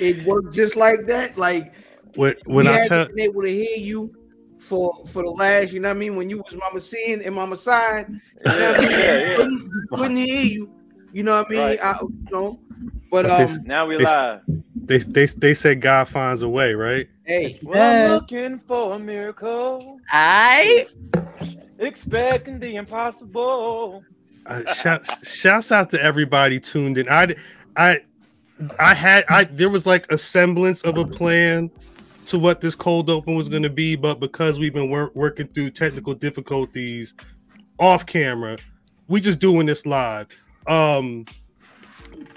it worked just like that. Like when, when we I had tell been able to hear you for for the last, you know what I mean, when you was mama seeing and mama sign, you know what I mean? Yeah, yeah. Couldn't, couldn't hear you, you know what I mean? Right. I, you know, but Okay. um, Now we It's- live. they they they said God finds a way, right? hey, Well, I'm looking for a miracle, I expecting the impossible. Uh, shout, shouts out to everybody tuned in. I I I had I there was like a semblance of a plan to what this cold open was going to be, but because we've been wor- working through technical difficulties off camera, we just doing this live. Um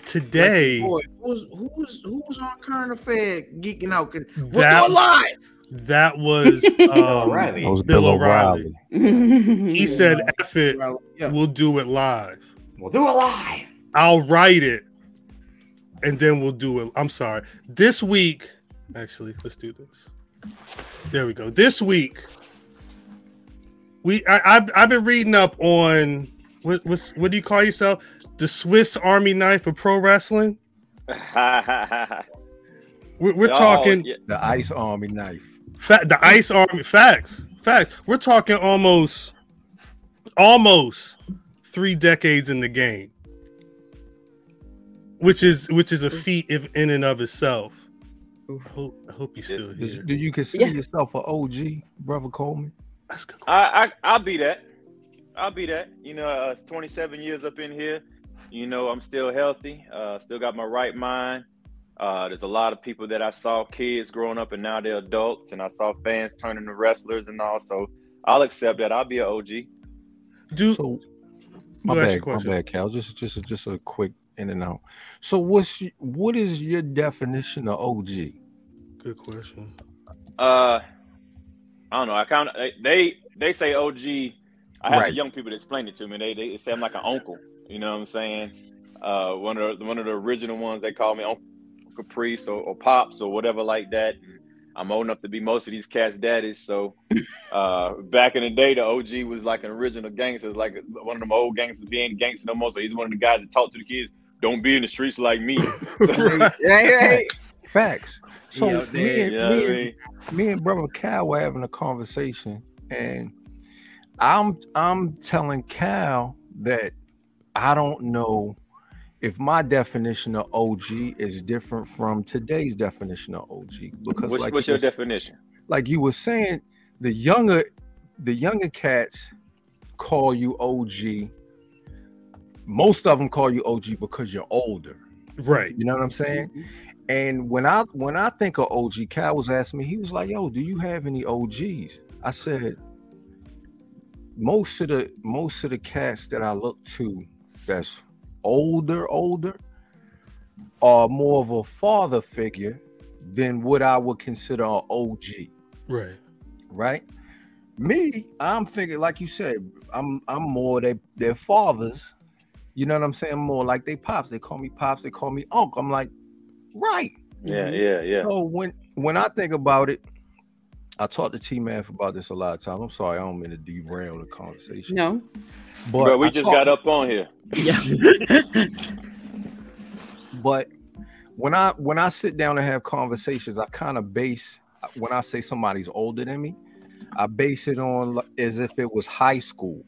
today boy, who's who's who's on current affair geeking out? Cause we're That- live. that was um, O'Reilly. That was Bill Bill O'Reilly. O'Reilly. He said, "F it, yeah. we'll do it live. We'll do it live. I'll write it, and then we'll do it." I'm sorry. This week, actually, let's do this. There we go. This week, we I, I've I've been reading up on what what's what do you call yourself? The Swiss Army knife of pro wrestling. We're, we're Oh, talking yeah. The Ice Army knife. fa- the Ice Army facts facts. We're talking almost almost three decades in the game, which is which is a feat if in and of itself. I hope, I hope you're still Do, here. do you consider Yes. yourself an OG, brother Coleman? That's good. I, I I'll be that. I'll be that. You know, uh, 27 years up in here. You know, I'm still healthy. Uh, still got my right mind. Uh, there's a lot of people that I saw kids growing up and now they're adults, and I saw fans turning to wrestlers and all. So I'll accept that. I'll be an OG. Do So my Go ask bad, my bad, Cal. Just just just a quick in and out. So what's what is your definition of OG? good question. Uh, I don't know. I kind of they they say OG. I have Right. young people that explain it to me. They they say I'm like an uncle. You know what I'm saying? Uh, one of the, one of the original ones they call me Uncle Caprice or, or Pops or whatever like that. And I'm old enough to be most of these cats' daddies. So uh, back in the day, the OG was like an original gangster. It's like one of them old gangsters being gangster no more. So he's one of the guys that talk to the kids. Don't be in the streets like me. Right. right, right. Facts. So Yeah, me, and, You know me, I and, me and brother Cal were having a conversation, and I'm I'm telling Cal that I don't know if my definition of OG is different from today's definition of OG because What's, like what's your was- definition? like you were saying, the younger the younger cats call you OG. Most of them call you OG because you're older. right. You know what I'm saying? Mm-hmm. And when I when I think of OG, Cal was asking me, he was like, "Yo, do you have any OGs?" I said, "Most of the most of the cats that I look to, that's older, older, are more of a father figure than what I would consider an OG." Right. right? Me, I'm thinking, like you said, I'm I'm more their their fathers. You know what I'm saying? More like they pops. They call me pops. They call me uncle. I'm like, right. Yeah, mm-hmm. yeah, yeah. So when when I think about it, I talked to T Man about this a lot of times. I'm sorry, I don't mean to derail the conversation. No. But Bro, we I just talk- got up on here. But when I when I sit down and have conversations, I kind of base when I say somebody's older than me, I base it on as if it was high school.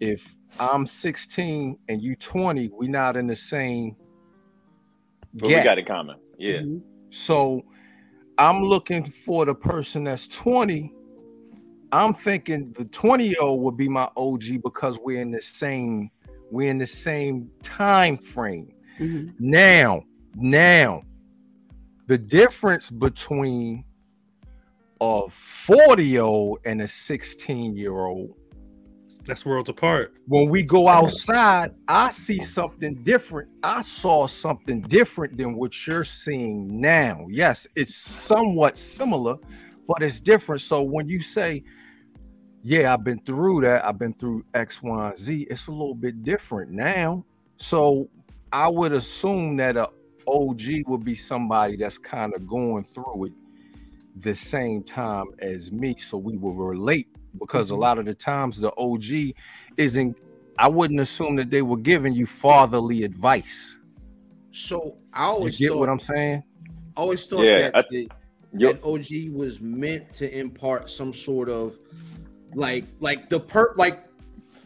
If I'm 16 and you 20, we not in the same But gap. we got in common. Yeah. Mhm. So I'm looking for the person that's 20. I'm thinking the 20 year old would be my OG because we're in the same we're in the same time frame. Mhm. Now, now, the difference between a 40 year old and a 16 year old, That's worlds apart. when we go outside, I see something different. I saw something different than what you're seeing now. Yes, it's somewhat similar, but it's different. So when you say, yeah, I've been through that, I've been through X, Y, and Z, it's a little bit different now. So I would assume that a OG would be somebody that's kind of going through it the same time as me. So we will relate because a lot of the times the OG isn't, I wouldn't assume that they were giving you fatherly advice. So I You always get thought, what I'm saying? I always thought Yeah, that, I- the, Yep. that OG was meant to impart some sort of like like the per like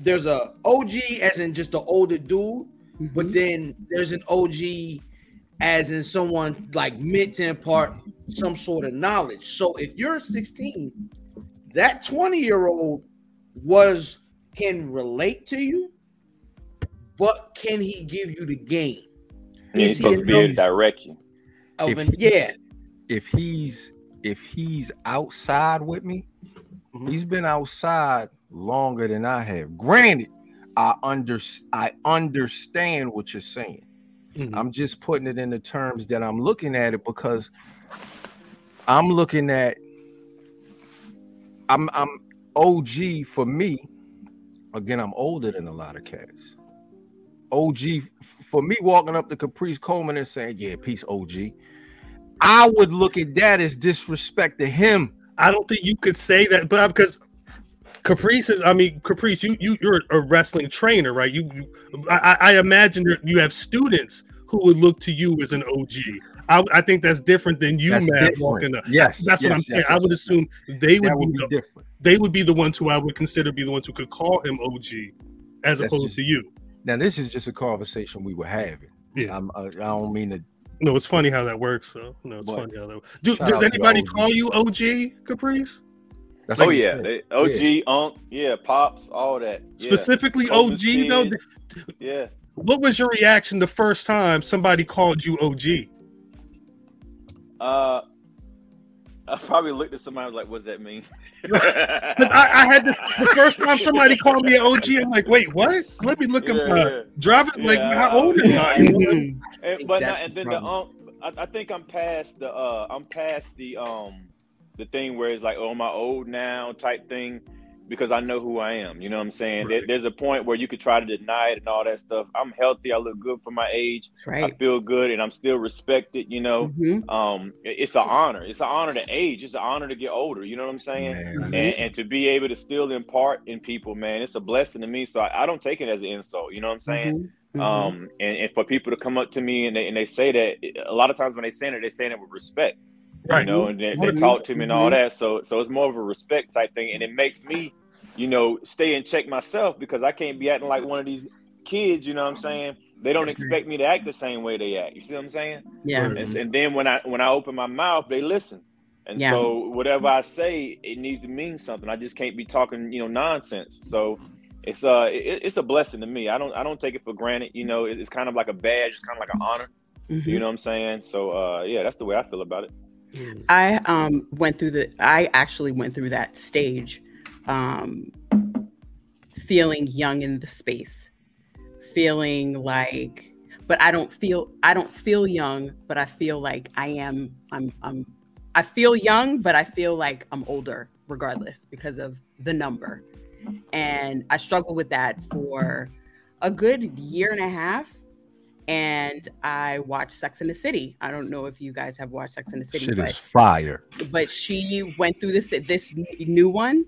there's a OG as in just the older dude, but Mhm. then there's an OG as in someone like meant to impart some sort of knowledge. So if you're 16, that 20 year old was can relate to you, but can he give you the game? Yeah, Is he's he supposed to be able to direct you. of If an, yeah, If he's if he's outside with me, Mhm. he's been outside longer than I have. Granted, I under I understand what you're saying. Mhm. I'm just putting it in the terms that I'm looking at it because I'm looking at I'm I'm OG for me. Again, I'm older than a lot of cats. OG for me walking up to Caprice Coleman and saying, "Yeah, peace, OG." I would look at that as disrespect to him. I don't think you could say that, but because Caprice is, I mean, Caprice, you you you're a wrestling trainer, right? You, you I, I imagine you have students who would look to you as an OG. I, I think that's different than you, That's Matt, different. walking up. Yes, That's what I'm yes, saying. yes, I would yes, assume they would That be, be the, different. they would be the ones who I would consider be the ones who could call him OG, as That's opposed just- to you. Now, this is just a conversation we were having. Yeah. I'm, I, I don't mean to. No, it's funny how that works. So no, it's But- funny how that. Do, does anybody OG. call you OG, Caprice? That's Oh yeah, they, OG, Unk, yeah, pops, all that. Yeah. Specifically Coach's OG though. Yeah. What was your reaction the first time somebody called you OG? Uh, I probably looked at somebody. I was like, "What's that mean?" I, I had this, the first time somebody called me an OG. I'm like, wait, what? Let me look at Yeah, my yeah. driver's like, Yeah, how old am I? You know? And, but not, and the then the um, I, I think I'm past the uh, I'm past the um, the thing where it's like, oh, am I old now type thing, because I know who I am. You know what I'm saying? There, Right. there's a point where you could try to deny it and all that stuff. I'm healthy. I look good for my age. That's I feel good, and I'm still respected. You know, Mhm. um, it- it's an honor. It's an honor to age. It's an honor to get older. You know what I'm saying? Man, and, and to be able to still impart in people, man, it's a blessing to me. So I, I don't take it as an insult. You know what I'm saying? Mhm. Mhm. Um, and, and for people to come up to me and they, and they say that a lot of times when they say it, they say it with respect, Right. you know, and they, they talk to me and all that. So, so it's more of a respect type thing. And it makes me, you know, stay in check myself because I can't be acting like one of these kids, you know what I'm saying? They don't expect me to act the same way they act. You see what I'm saying? yeah. And, and then when I when I open my mouth, they listen. And Yeah. so whatever I say, it needs to mean something. I just can't be talking, you know, nonsense. So it's uh it, it's a blessing to me. I don't I don't take it for granted. You know, it's, it's kind of like a badge, it's kind of like an honor. Mhm. You know what I'm saying? So uh yeah, that's the way I feel about it. I um went through the I actually went through that stage um feeling young in the space feeling like but I don't feel I don't feel young but I feel like I am I'm I'm I feel young but I feel like I'm older regardless because of the number. And I struggled with that for a good year and a half and I watched Sex in the City. I don't know if you guys have watched Sex in the City, shit but is fire. but she went through this this new one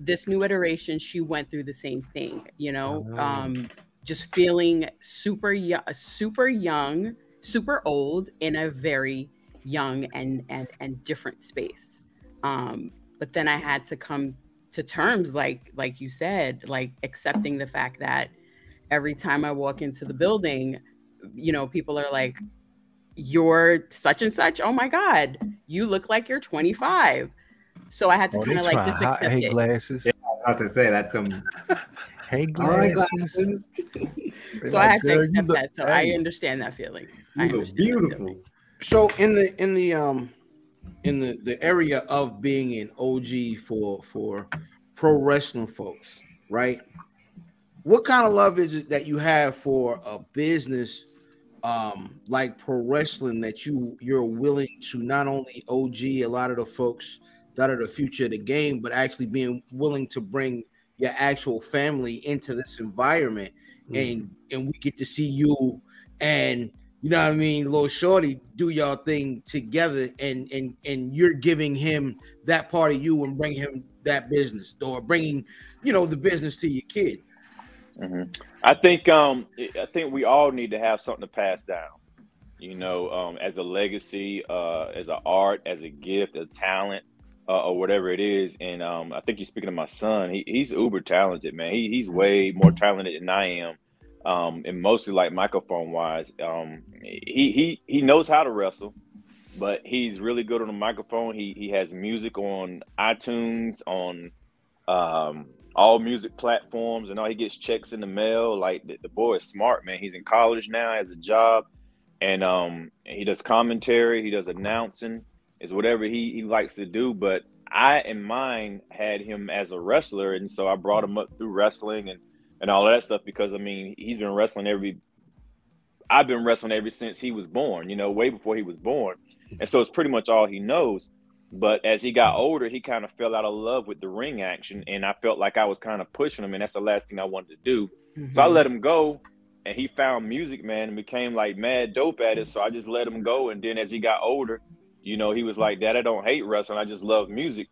this new iteration she went through the same thing you know Oh. um just feeling super young super young super old in a very young and and and different space um but then i had to come to terms like like you said like accepting the fact that every time i walk into the building you know people are like you're such and such oh my god you look like you're 25 so i had to Oh, kind of like try just hot accept hey it glasses. Not to say that's some Hey glasses. glasses. They so i like, had to accept look- that so hey." i understand that feeling I You look beautiful. feeling. So in the in the um in the the area of being an OG for for pro wrestling folks, right? What kind of love is it that you have for a business um like pro wrestling that you you're willing to not only OG a lot of the folks that are the future of the game, but actually being willing to bring your actual family into this environment and and we get to see you and you know what I mean, little shorty, do y'all thing together, and and and you're giving him that part of you and bringing him that business, or bringing, you know, the business to your kid. Mhm. I think um I think we all need to have something to pass down. you know, um, as a legacy, uh, as an art, as a gift, a talent, uh, or whatever it is. And um, I think you're speaking of my son. He, he's uber talented, man. He, he's way more talented than I am, um, and mostly like microphone wise. Um, he he he knows how to wrestle, but he's really good on the microphone. He he has music on iTunes, on um, all music platforms, and all. He gets checks in the mail. Like the, the boy is smart, man. He's in college now, has a job, and um, he does commentary. He does announcing is whatever he, he likes to do. But I, in mine had him as a wrestler, and so I brought him up through wrestling and and all that stuff because I mean he's been wrestling every. I've been wrestling ever since he was born, you know, way before he was born, and so it's pretty much all he knows. But as he got older, he kind of fell out of love with the ring action, and I felt like I was kind of pushing him, and that's the last thing I wanted to do. Mm-hmm. So I let him go, and he found music, man, and became like mad dope at it. So I just let him go, and then as he got older, you know, he was like, Dad, I don't hate wrestling. I just love music.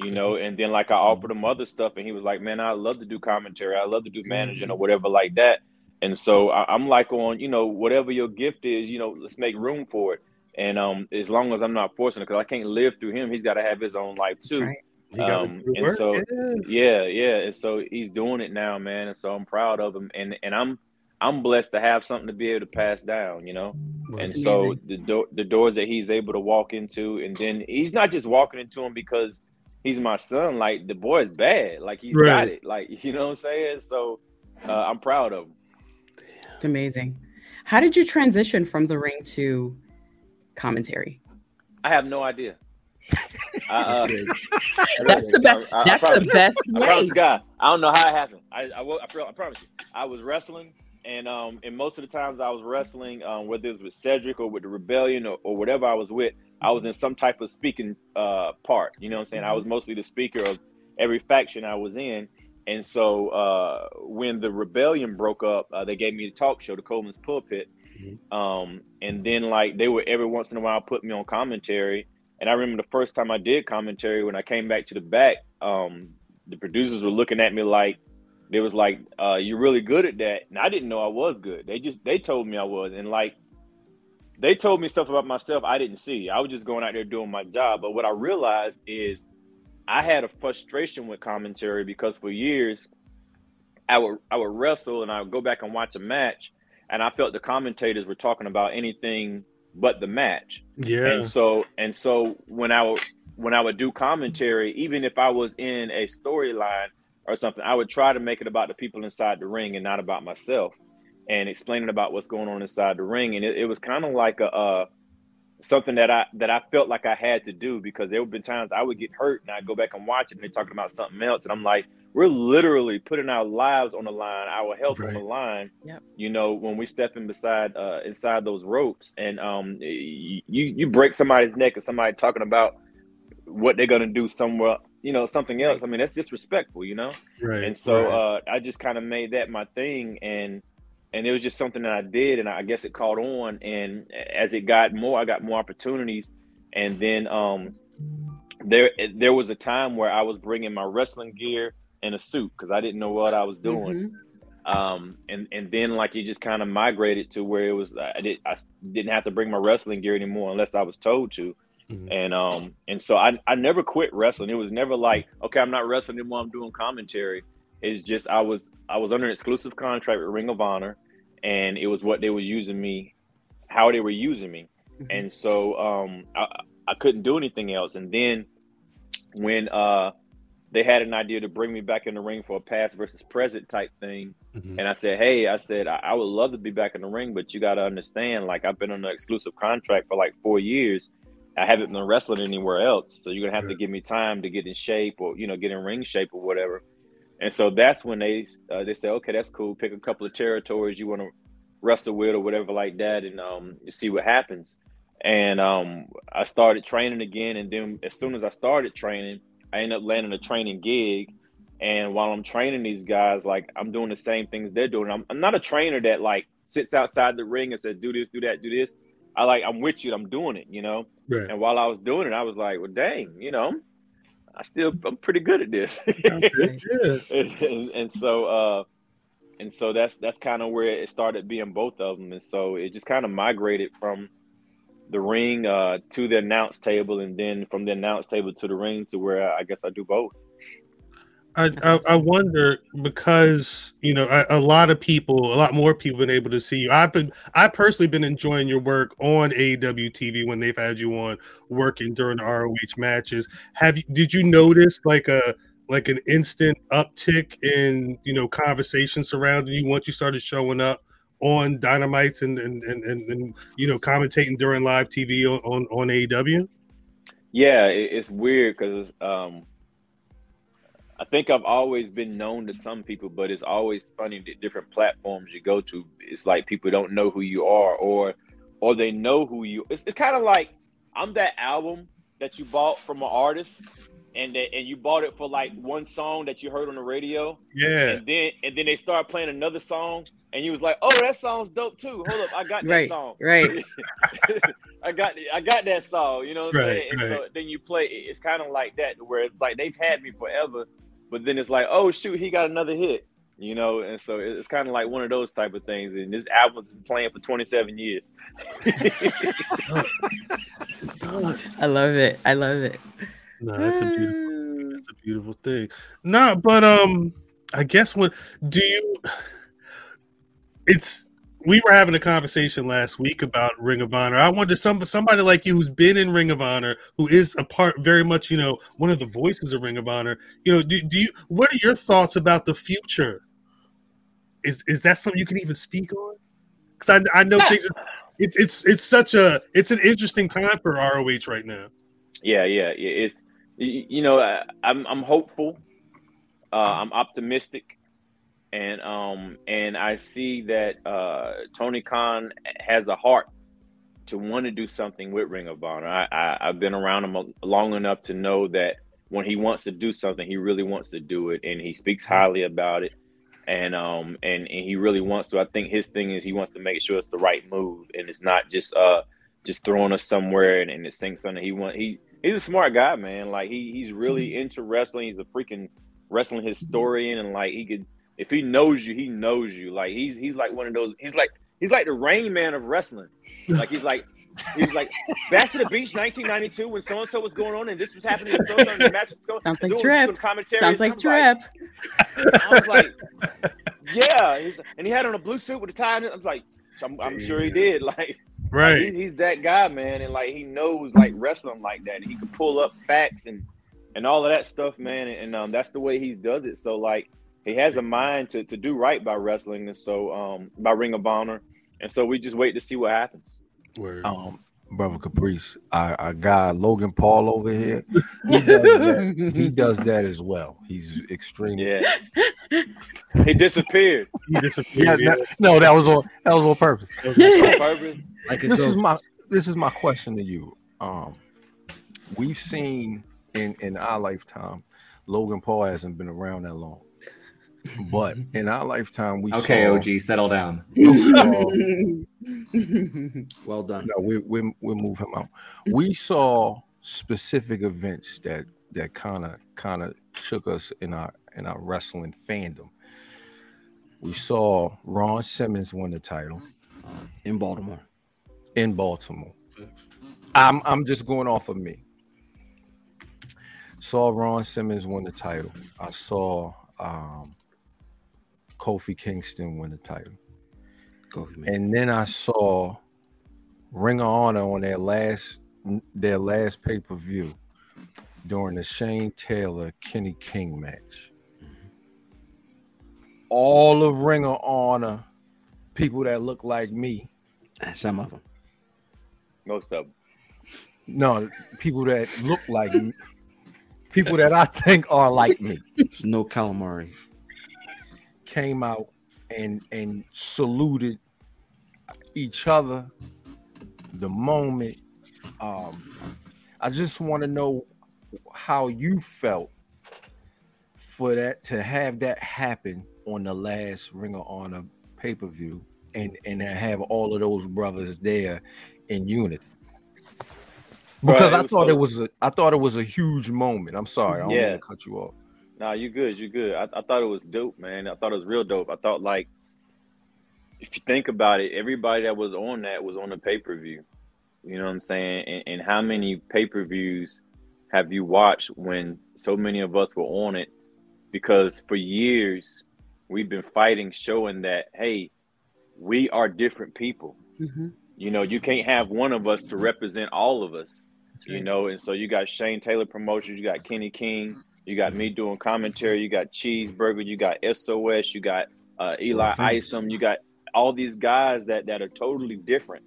You know, and then like I offered him other stuff, and he was like, Man, I love to do commentary. I love to do managing or whatever like that. And so I, am like on, you know, whatever your gift is, you know, let's make room for it. And um, as long as I'm not forcing it, because I can't live through him, he's got to have his own life too. Right. Um, and work. so yeah. yeah, yeah, and so he's doing it now, man. And so I'm proud of him, and and I'm I'm blessed to have something to be able to pass down, you know. and so the door, the doors that he's able to walk into, and then he's not just walking into them because he's my son. Like the boy is bad. Like he's right. got it. Like you know what I'm saying. So uh, I'm proud of him. It's amazing. How did you transition from the ring to commentary? I have no idea. uh, that's the best. I, I, that's I the best way. I promise God, I don't know how it happened. I, I, I, promise you, I was wrestling and um, and most of the times I was wrestling, um, whether it was with Cedric or with the Rebellion or, or whatever I was with, I was in some type of speaking uh, part. You know what I'm saying? I was mostly the speaker of every faction I was in. And so uh, when the Rebellion broke up, uh, they gave me the talk show, the Coleman's Pulpit. Mm-hmm. Um, and then like they would every once in a while put me on commentary. And I remember the first time I did commentary when I came back to the back, um, the producers were looking at me like, they was like, uh, "You're really good at that," and I didn't know I was good. They just they told me I was, and like they told me stuff about myself I didn't see. I was just going out there doing my job. But what I realized is I had a frustration with commentary because for years I would I would wrestle and I would go back and watch a match, and I felt the commentators were talking about anything but the match. Yeah. And so and so when I would when I would do commentary, even if I was in a storyline or something, I would try to make it about the people inside the ring and not about myself, and explaining about what's going on inside the ring. And it, it was kind of like a uh, something that I that I felt like I had to do because there have been times I would get hurt and I'd go back and watch it and they're talking about something else, and I'm like, we're literally putting our lives on the line, our health right. on the line. Yep. You know, when we step in beside uh, inside those ropes, and um, you you break somebody's neck and somebody talking about what they're gonna do somewhere you know something else i mean that's disrespectful you know right and so right. uh i just kind of made that my thing and and it was just something that i did and i guess it caught on and as it got more i got more opportunities and then um there there was a time where i was bringing my wrestling gear in a suit because i didn't know what i was doing mm-hmm. um and and then like it just kind of migrated to where it was i did i didn't have to bring my wrestling gear anymore unless i was told to Mm-hmm. And um and so I I never quit wrestling. It was never like, okay, I'm not wrestling anymore, I'm doing commentary. It's just I was I was under an exclusive contract with Ring of Honor and it was what they were using me, how they were using me. Mm-hmm. And so um I, I couldn't do anything else. And then when uh they had an idea to bring me back in the ring for a past versus present type thing. Mm-hmm. And I said, Hey, I said, I, I, would love to be back in the ring, but you got to understand, like, I've been on an exclusive contract for like four years I haven't been wrestling anywhere else, so you're gonna have to give me time to get in shape or you know get in ring shape or whatever. And so that's when they uh, they say, okay, that's cool. Pick a couple of territories you want to wrestle with or whatever like that, and um, see what happens. And um, I started training again, and then as soon as I started training, I ended up landing a training gig. And while I'm training these guys, like I'm doing the same things they're doing. I'm, I'm not a trainer that like sits outside the ring and says, "Do this, do that, do this." I like I'm with you. I'm doing it, you know. Right. And while I was doing it, I was like, well, dang, you know, I still I'm pretty good at this. and, and, and, so uh, and so that's that's kind of where it started being both of them, and so it just kind of migrated from the ring uh, to the announce table, and then from the announce table to the ring to where I guess I do both. I, I, I wonder because you know a, a, lot of people, a lot more people, been able to see you. I've been, I personally been enjoying your work on AEW TV when they've had you on working during the ROH matches. Have you? Did you notice like a like an instant uptick in you know conversation surrounding you once you started showing up on Dynamites and and and, and, and you know commentating during live TV on on, on AEW? Yeah, it's weird because um I think I've always been known to some people, but it's always funny that different platforms you go to. It's like people don't know who you are, or or they know who you. It's, it's kind of like I'm that album that you bought from an artist, and that, and you bought it for like one song that you heard on the radio. Yeah. And then and then they start playing another song, and you was like, "Oh, that song's dope too." Hold up, I got that right, song. Right. I got I got that song. You know what I'm Right, saying? And right. so then you play. It's kind of like that, where it's like they've had me forever, but then it's like, oh shoot, he got another hit. You know, and so it's kind of like one of those type of things. And this album's been playing for 27 years. I love it. I love it. No, that's a beautiful. That's a beautiful thing. No, but um, I guess when do you? It's we were having a conversation last week about Ring of Honor. I wonder some somebody like you who's been in Ring of Honor, who is a part very much, you know, one of the voices of Ring of Honor. You know, do, do you? What are your thoughts about the future? Is is that something you can even speak on? Because I I know Yeah. things. It's it's it's such a it's an interesting time for ROH right now. Yeah, yeah, yeah. It's you know, I, I'm I'm hopeful. Uh, I'm optimistic, and um and I see that uh, Tony Khan has a heart to want to do something with Ring of Honor. I, I I've been around him long enough to know that when he wants to do something, he really wants to do it, and he speaks highly about it. And um and, and he really wants to. I think his thing is he wants to make sure it's the right move, and it's not just uh just throwing us somewhere and, and it sinks something. He want he he's a smart guy, man. Like he he's really into wrestling. He's a freaking wrestling historian, and like he could if he knows you, he knows you. Like he's he's like one of those. He's like he's like the Rain Man of wrestling. Like he's like he's like back to the beach, 1992, when so and so was going on, and this was happening. And so and the match was going. Sounds like doing- Drip. doing commentary. Sounds like I'm Drip. I was like, yeah, he's, and he had on a blue suit with a tie. And I'm like, I'm, I'm sure he did. Like, like, Right. he's, he's that guy, man, and like he knows like wrestling like that. He can pull up facts and and all of that stuff, man, and, and um, that's the way he does it. So like he has a mind to to do right by wrestling, and so um by Ring of Honor, and so we just wait to see what happens. Word. Um, brother Caprice, our, our guy Logan Paul over here, he does that. he does that as well. He's extremely. Yeah, he disappeared He Yeah, disappeared. that- no, that was on that was on purpose. on purpose. Like a This is my this is my question to you. Um, we've seen in in our lifetime, Logan Paul hasn't been around that long, but in our lifetime, we Okay, saw, OG, settle down. we saw well done. no, we we we move him out. We saw specific events that that kind of kind of shook us in our in our wrestling fandom. We saw Ron Simmons win the title In Baltimore. in Baltimore. I'm I'm just going off of me. Saw Ron Simmons win the title. I saw um, Kofi Kingston win the title. Go man. And then I saw Ring of Honor on their last their last pay per view during the Shane Taylor Kenny King match. Mm-hmm. All of Ring of Honor, people that look like me, Some of them. Most of them. no, people that look like me, people that I think are like me, No calamari. Came out and and saluted each other the moment um i just want to know how you felt for that to have that happen on the last ring of honor pay-per-view and and have all of those brothers there in unity. Because Right, i thought so- it was a i thought it was a huge moment. I'm sorry i don't Yeah. want to cut you off Nah, you good. You good. I, I thought it was dope, man. I thought it was real dope. I thought like, if you think about it, everybody that was on that was on the pay per view. You know what I'm saying? And, and how many pay per views have you watched when so many of us were on it? Because for years we've been fighting, showing that hey, we are different people. Mhm. You know, you can't have one of us to represent all of us. You know, and so you got Shane Taylor Promotions, you got Kenny King, you got me doing commentary, you got Cheeseburger, you got SOS, you got uh, Eli. Isom, you got all these guys that that are totally different,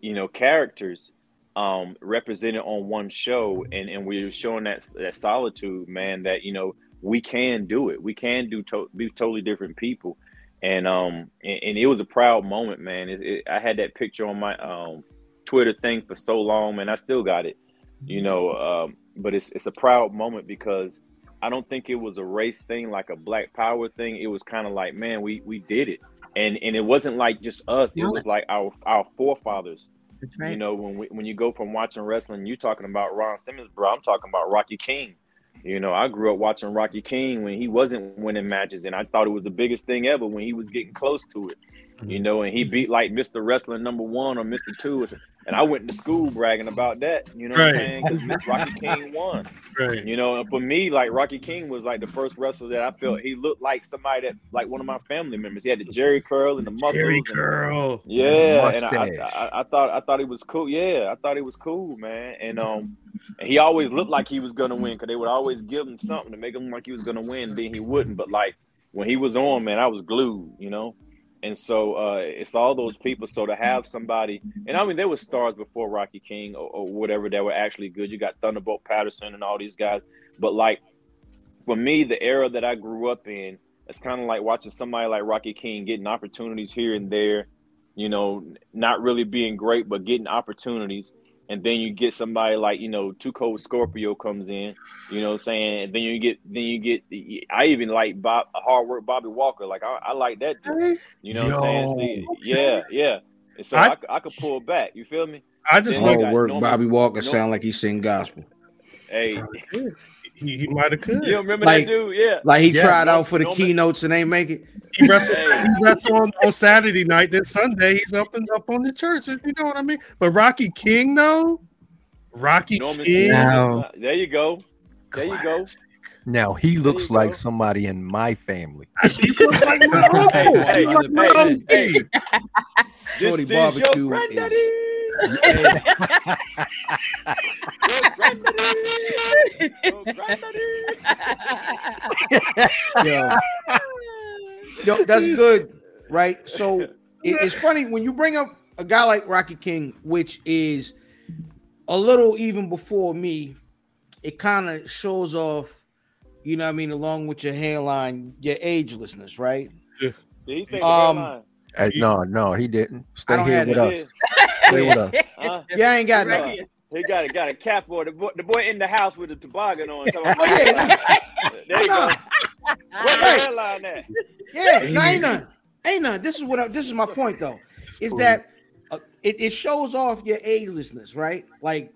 you know, characters um represented on one show. And and we're showing that that solitude man that you know we can do it. We can do to- be totally different people. And um and, and it was a proud moment man. It, it, i had that picture on my um twitter thing for so long man. I still got it you know um but it's it's a proud moment because i don't think it was a race thing like a black power thing it was kind of like man we we did it and and it wasn't like just us it was like our our forefathers right. you know, when we, when you go from watching wrestling, you're talking about Ron Simmons, bro. I'm talking about Rocky King. You know, I grew up watching Rocky King when he wasn't winning matches, and I thought it was the biggest thing ever when he was getting close to it. You know, and he beat like Mr. Wrestling number one or Mr. Two, and I went to school bragging about that. You know what I'm saying? Because Rocky King won. Right. You know, and for me, like Rocky King was like the first wrestler that I felt he looked like somebody that like one of my family members. He had the Jheri curl and the muscles. Jerry and- Curl. yeah, and I. I, I thought I thought he was cool. Yeah, I thought he was cool, man. And um, and he always looked like he was gonna win because they would always give him something to make him like he was gonna win. Then he wouldn't. But like when he was on, man, I was glued, you know. And so uh, it's all those people. So to have somebody, and I mean, there were stars before Rocky King or, or whatever that were actually good. You got Thunderbolt Patterson and all these guys. But like for me, the era that I grew up in, it's kind of like watching somebody like Rocky King getting opportunities here and there, you know, not really being great, but getting opportunities. And then you get somebody like, you know, Two Cold Scorpio comes in, you know what I'm saying? And then you get, then you get, I even like Bob, hard work Bobby Walker. Like, I, I like that. dude. You know what I'm saying? Yo, See, yeah, yeah. And so I- I, I, could pull back. You feel me? I just Then you look. got Oh, work. Bobby Walker Norman- sound like he sing gospel. Hey, He, he might have could. you remember Like- that dude? Yeah. Like he Yes. tried out for the Norman- keynotes and ain't make it. He wrestled, Hey. he wrestled on, on Saturday night. Then Sunday he's up and up on the church. You know what I mean? But Rocky King though, Rocky Norman King. Smith. Wow. There you go. There you go. Now he looks like go. somebody in my family. He look like my uncle. Hey, hey, look like my hey, hey. Shorty This is your barbecue granddaddy. Hey, Your granddaddy. Your granddaddy. yo, yo, that's good, right? So it, it's funny when you bring up a guy like Rocky King, which is a little even before me. It kind of shows off, you know, what I mean, along with your hairline, your agelessness, right? Did he say Um, the hairline? Hey, no, no, he didn't. Stay here with us. Stay with us. Huh? Yeah, I ain't got Right that. He got a got a cap for the boy, the boy in the house with the toboggan on. talking about Oh, yeah. there you go. Where the Hey. hairline at? Yeah, no, ain't none. Ain't none. This is what I, this is my point though. Is that uh, it, it shows off your agelessness, right? Like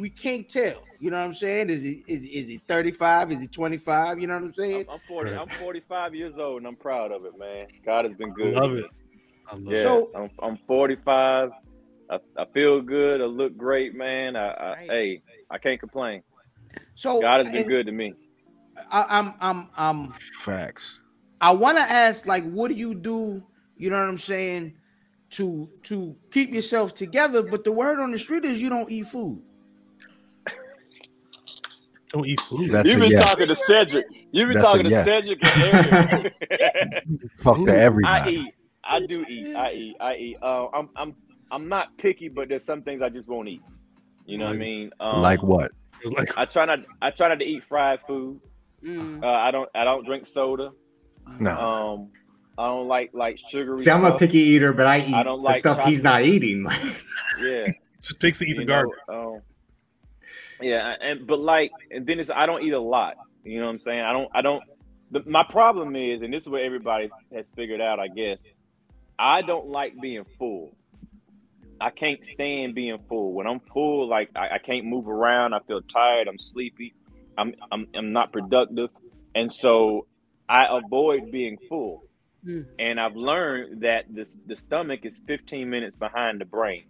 we can't tell. You know what I'm saying? Is he is, is he 35? Is he 25? You know what I'm saying? I'm, I'm 40. I'm 45 years old, and I'm proud of it, man. God has been good. Love it. I love Yeah, it. So- I'm, I'm 45. I, I feel good. I look great, man. I, I Right. hey, I can't complain. So God has been good to me. I, I'm I'm I'm Facts. I want to ask like, what do you do? You know what I'm saying? To to keep yourself together, but the word on the street is you don't eat food. Don't eat food. That's You've been yes. talking to Cedric. You've been That's talking to yes. Cedric and Ariel. Fuck to I eat. I do eat. I eat. I eat. Uh, I'm I'm I'm not picky, but there's some things I just won't eat. You know what I mean? Um, Like what? like I try not. I try not to eat fried food. Mm. Uh, I don't. I don't drink soda. No. Um, I don't like like sugary. See, I'm a picky eater, but I eat I don't the like stuff he's not eating. Yeah. just picks to eat the you garbage. know, um, yeah, and but like, and then it's I don't eat a lot. You know what I'm saying? I don't. I don't. The, my problem is, and this is what everybody has figured out, I guess. I don't like being full. I can't stand being full. When I'm full, like I, I can't move around. I feel tired. I'm sleepy. I'm I'm I'm not productive, and so I avoid being full. Mm. And I've learned that this the stomach is 15 minutes behind the brain,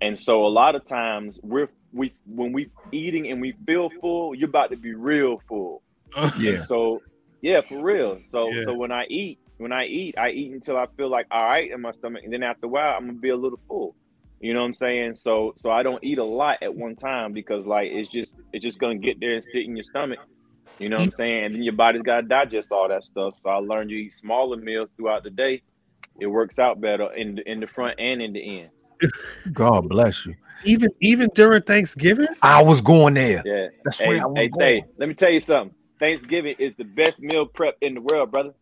and so a lot of times we're we when we eating and we feel full, you're about to be real full. Yeah. So yeah, for real. So Yeah. so when I eat, when I eat, I eat until I feel like all right in my stomach, and then after a while, I'm gonna be a little full. You know what I'm saying? So so I don't eat a lot at one time because like it's just it's just gonna get there and sit in your stomach. You know what I'm saying? And then your body's gotta digest all that stuff. So I learned you eat smaller meals throughout the day. It works out better in the in the front and in the end. God bless you. Even even during Thanksgiving. I was going there. Yeah. That's Hey, where I was hey, going. hey, let me tell you something. Thanksgiving is the best meal prep in the world, brother.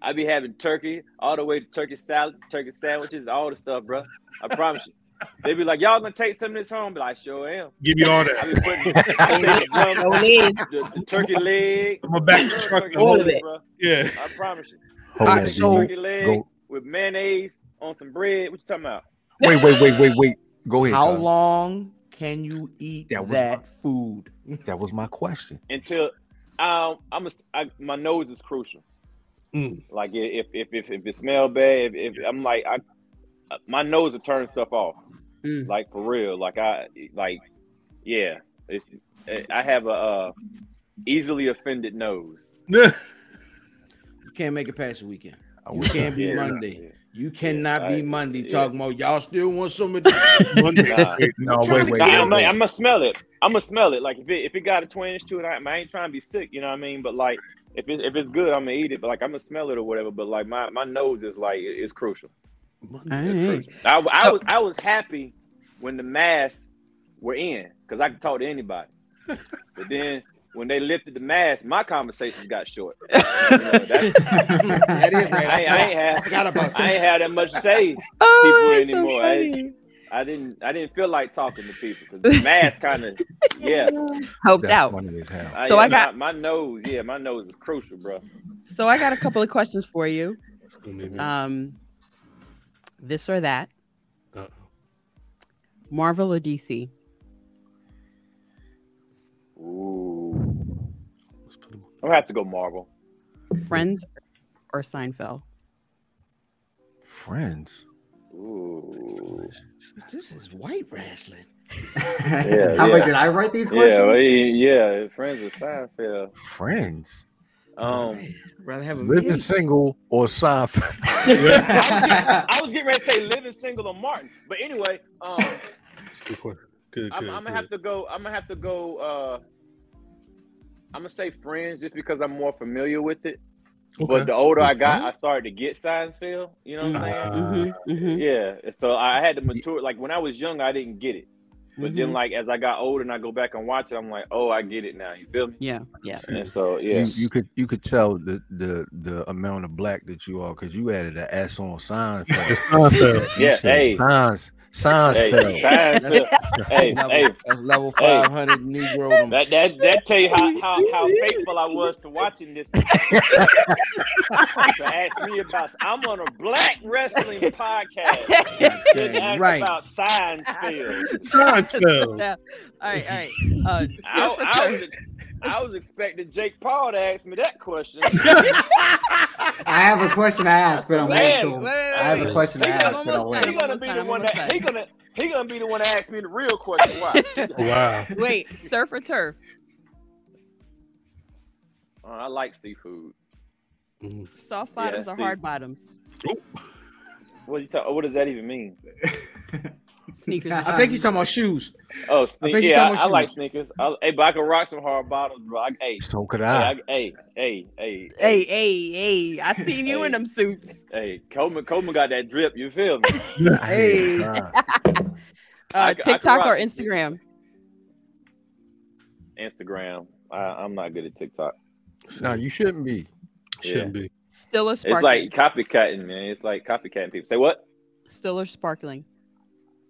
I be having turkey all the way to turkey salad, turkey sandwiches, all the stuff, bro. I promise you. They be like, y'all gonna take some of this home? Be like, sure am. Give me all I that. be putting I the, No drum, need. the, the turkey leg, I'm gonna back the truck. turkey up. All of it. bro. Yeah. I promise you. Hold Alright, so- you- Turkey leg go. with mayonnaise on some bread. What you talking about? wait, wait, wait, wait, wait. Go ahead. How Cuz. long can you eat That that, was food? That was my question. Until um, I'm a, I, my nose is crucial. Mm. Like if if if, if it smell bad, if, if I'm like I, my nose will turn stuff off. Mm. Like for real. Like I like, yeah. It's I have a uh, easily offended nose. You can't make it past the weekend. You can't be did. Monday. You cannot be I- Monday yeah. talking about y'all still want some of this. Monday. Nah. No, trying wait, wait, wait. I'm, wait. I'm gonna smell it. I'm gonna smell it. Like if it if it got a twinge to it, I, I ain't trying to be sick. You know what I mean? But like if it, if it's good, I'm gonna eat it. But like I'm gonna smell it or whatever. But like my, my nose is like it- it's crucial. All It's right. crucial. I, I So- was I was happy when the masks were in because I could talk to anybody. but then when they lifted the mask, my conversations got short. You know, that's, right. I, ain't- I ain't had I that. ain't had that much to say. Oh, People that's so anymore. I- funny. I didn't I didn't feel like talking to people because the mask kind of yeah. Helped That's out. funny as hell. I, So yeah, I got- my, my nose. Yeah, my nose is crucial, bro. So I got a couple of questions for you. Um, this or that, Uh-oh. Marvel or DC? Ooh, Let's put 'em on. I'm gonna have to go Marvel. Friends or Seinfeld? Friends. Ooh, This is white wrestling. Yeah, How yeah. about did I write these yeah, questions? well, yeah. Friends with Seinfeld. Friends. Um, rather have a Living meeting. single or Seinfeld. I was getting ready to say Living Single or Martin, but anyway, um, That's Good question. Good, I'm, I'm gonna have to go. I'm gonna have to go. Uh, I'm gonna say Friends just because I'm more familiar with it. Okay. But the older I With got, I started to get Seinfeld. You know what I'm saying? Ah. hmm hmm Yeah. So I had to mature. Like when I was young, I didn't get it. But then, Mhm. like as I got older and I go back and watch it, I'm like, oh, I get it now. You feel me? Yeah, yeah. And so yeah, You, you could you could tell the the the amount of black that you are because you added an S on Seinfeld. It's Yeah, said hey. Signs, hey, Seinfeld. Seinfeld. hey, level, hey, that's level Hey. 500 Negro. that that that tell you how how, how faithful I was to watching this. to ask me about, I'm on a black wrestling podcast. Just Yeah, ask right. about Seinfeld. Seinfeld. Yeah. All right, all right. Uh, I, I, was, I was expecting Jake Paul to ask me that question. I have a question to ask, but I'm waiting till wait, wait, I have a question to ask, but I'm waiting. done. gonna be the one that he gonna he gonna be the one to ask me the real question. Why? Wow. Wait, surf or turf? Uh, I like seafood. Soft bottoms Yeah, or hard bottoms? What you talk, What does that even mean? Sneakers. I think he's talking about shoes. Oh, sne- think he's yeah, I, I like sneakers. I, hey, but I can rock some hard bottoms, bro. I, hey, So could hey, I. I, hey, hey, hey, Hey, hey, hey! I seen you in them suits. hey, Coleman, Coleman got that drip. You feel me? Hey. God. I Uh, c- I can TikTok rock or Instagram? Instagram. I, I'm not good at TikTok. No, you shouldn't be. Shouldn't be. Still or It's like copycatting, man. It's like copycatting people. Say what? Still or sparkling?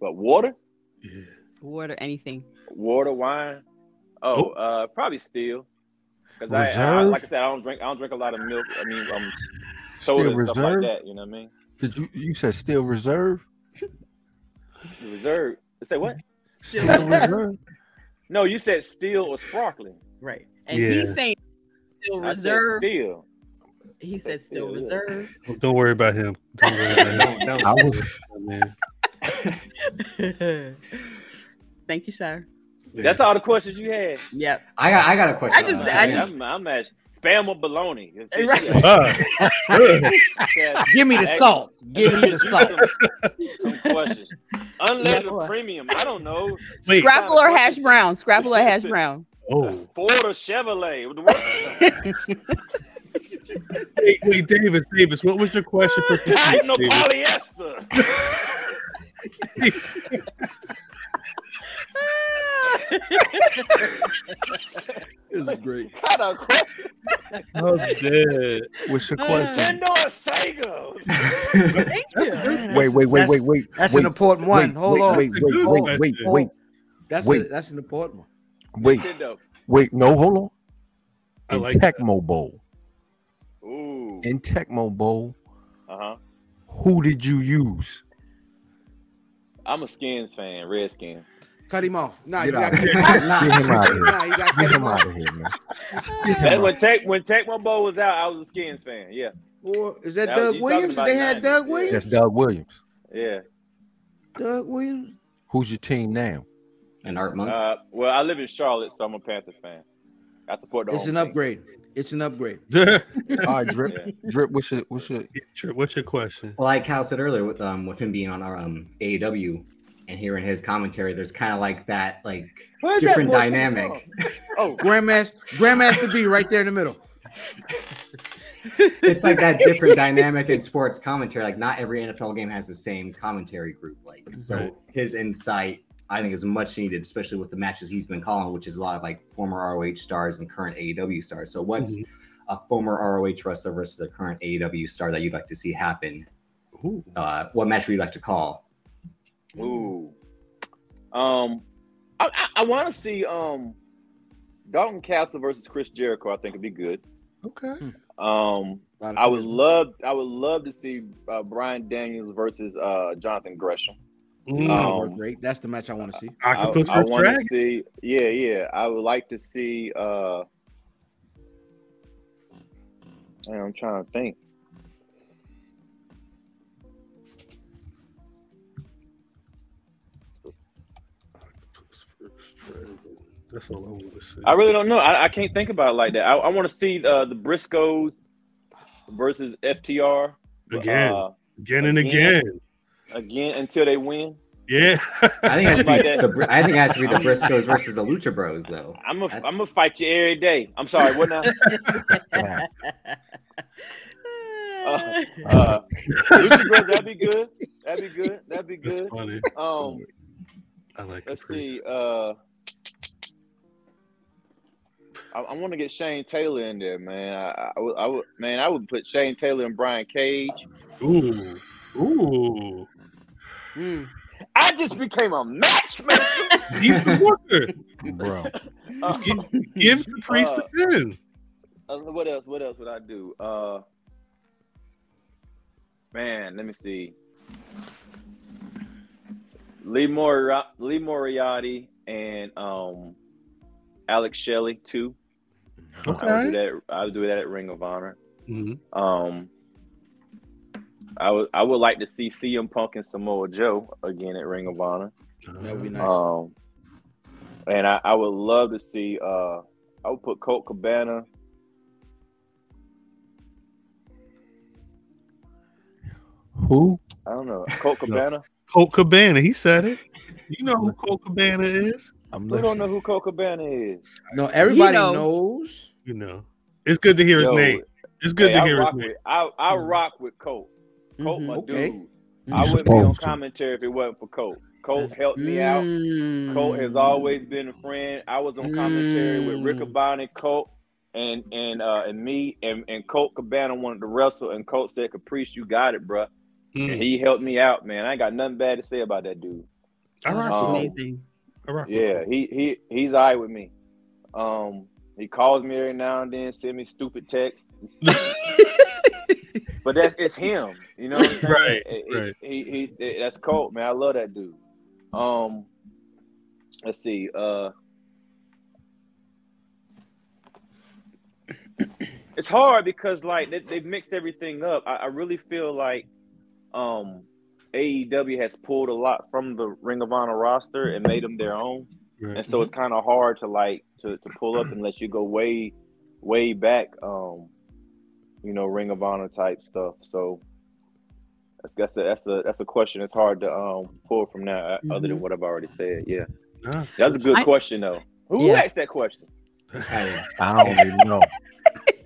But water, Yeah. Water, anything. water, wine. Oh, uh, probably still. Because I, I, like I said, I don't drink. I don't drink a lot of milk. I mean, um, Still soda and stuff like reserve? that. You know what I mean? Did you you said still reserve? The reserve. Say what? Still reserve. No, you said steel or sparkling. Right. And Yeah. he's saying still I said reserve. steel. He said still Yeah. reserve. Don't worry about him. Don't worry about him. No, I was man. Thank you, sir. That's all the questions you had. Yep. I got I got a question. I just I just I'm, I'm at spam or baloney. It's- it's- Right. yeah. Give me the salt. Give me the salt. Some, some questions. Unleaded premium. I don't know. Wait. Scrapple or hash brown? Scrapple or hash brown? oh, Ford or Chevrolet. Wait, wait, Davis, Davis, what was your question for Cotton or Davis? polyester. This is great. What a question. I'm dead. what's your question? Nintendo or Sega? Thank you. Wait, wait, wait, wait, wait. That's wait, an important one. wait, Hold wait, on. Wait, wait, wait, Hold- wait, wait, hold- wait, That's wait. A, that's an important one. wait, Nintendo. wait. No, hold on. I In like that. Tecmo Bowl. Ooh. In Tecmo Bowl, Uh huh. who did you use? I'm a Skins fan. Redskins. Cut him off. Nah, you got to Nah, Get him out of here. Nah, you got to Get him him out of here, man. That when Tech when Tecmo Bowl was out, I was a Skins fan. Yeah, Or is that That Doug Williams? They about had nine. Doug Williams. That's Doug Williams. yeah. Doug Williams. Who's your team now? An art Monk. Uh, well, I live in Charlotte, so I'm a Panthers fan. I support the. It's home an team. upgrade. It's an upgrade. All right, drip, Yeah. drip. What's your, what's your? Sure, What's your question? Well, like Cal said earlier, with um with him being on our um AEW and hearing his commentary, there's kind of like that like Where's that different voice dynamic. Oh, Grandmaster, Grandmaster B right there in the middle. it's like that different dynamic in sports commentary. Like not every NFL game has the same commentary group. Like so, Right. his insight I think is much needed, especially with the matches he's been calling, which is a lot of like former ROH stars and current AEW stars. So what's Mhm. a former ROH wrestler versus a current AEW star that you'd like to see happen? Ooh. Uh, what match would you like to call? Ooh. Um, I I, I want to see um, Dalton Castle versus Chris Jericho. I think it'd be good. Okay. Um, I would love I would love to see uh, Brian Daniels versus uh, Jonathan Gresham. Mm, Um, great. That's the match I want to see. Octopus I, I versus want to see. Yeah, yeah. I would like to see. uh man, I'm trying to think. Octopus versus Dragon. That's all I want to see. I really don't know. I, I can't think about it like that. I, I want to see uh, the Briscoes versus FTR again, uh, again and again. again. Again until they win. Yeah. I think it has to Like be that. the I think it has to be the Briscoes versus the Lucha Bros, though. I'm gonna That's- I'm gonna fight you every day. I'm sorry. What now? Uh, uh, Lucha Bros, that'd be good. That'd be good. That'd be That's good. funny. Um, I like it. let's see. Uh, I, I want to get Shane Taylor in there, man. I, I, would, I would, man, I would put Shane Taylor and Brian Cage. Ooh. Ooh. Mm. I just became a matchmaker. He's the worker. bro. Uh, Give the priest Uh, a pin. Uh, what else? What else would I do? Uh, man, let me see. Lee Mori- Lee Moriarty and um, Alex Shelley too. I would do that. I would do that at Ring of Honor. Mhm. Um, I would. I would like to see CM Punk and Samoa Joe again at Ring of Honor. That would be nice. Um, and I, I would love to see. Uh, I would put Colt Cabana. Who? I don't know Colt Cabana. Colt Cabana. He said it. You know who Colt Cabana is. I'm Who don't know who Colt Cabana is? no, everybody know. knows. You know. It's good to hear his Yo, name. It's good hey, to I hear rock his name. with. I I rock with Colt. Colt, Mhm. my Okay. dude. You I wouldn't be on supposed to. commentary if it wasn't for Colt. Colt helped me out. Mm. Colt has always been a friend. I was on commentary with Rick Mm. Abani, Colt, and and uh and me and and Colt Cabana wanted to wrestle, and Colt said, "Caprice, you got it, bruh." And Mm. he helped me out, man. I ain't got nothing bad to say about that dude. I rock Um, with him. amazing. I rock with Yeah, he he he's all right with me. Um, he calls me every now and then, send me stupid texts. but that's it's him, you know. Right, it, right. He, he, that's Colt, man. I love that dude. Um, let's see. Uh, it's hard because like they, have mixed everything up. I, I really feel like um AEW has pulled a lot from the Ring of Honor roster and made them their own and so it's kind of hard to like to, to pull up unless you go way way back. Um, you know, Ring of Honor type stuff. So that's that's a that's a that's a question. It's hard to um pull from that uh, other than Mhm. what I've already said. Yeah, Nah. that's a good I- question though. Who Yeah. asked that question? I don't even know.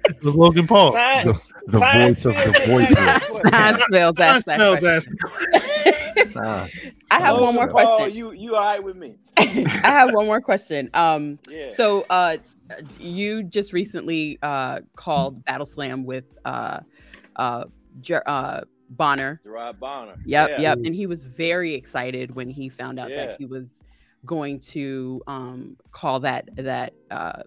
It was Logan Paul. Science, The science voice of the field voice. asked that question. Seinfeld asked that Seinfeld question. asked I have one more Logan Paul, question. you you all right with me? I have one more question. Um, Yeah. so uh, you just recently uh called Battle Slam with uh uh, Jer- uh Bonner. Gerard Bonner. Yep, yeah. yep. And he was very excited when he found out Yeah. that he was going to um call that that uh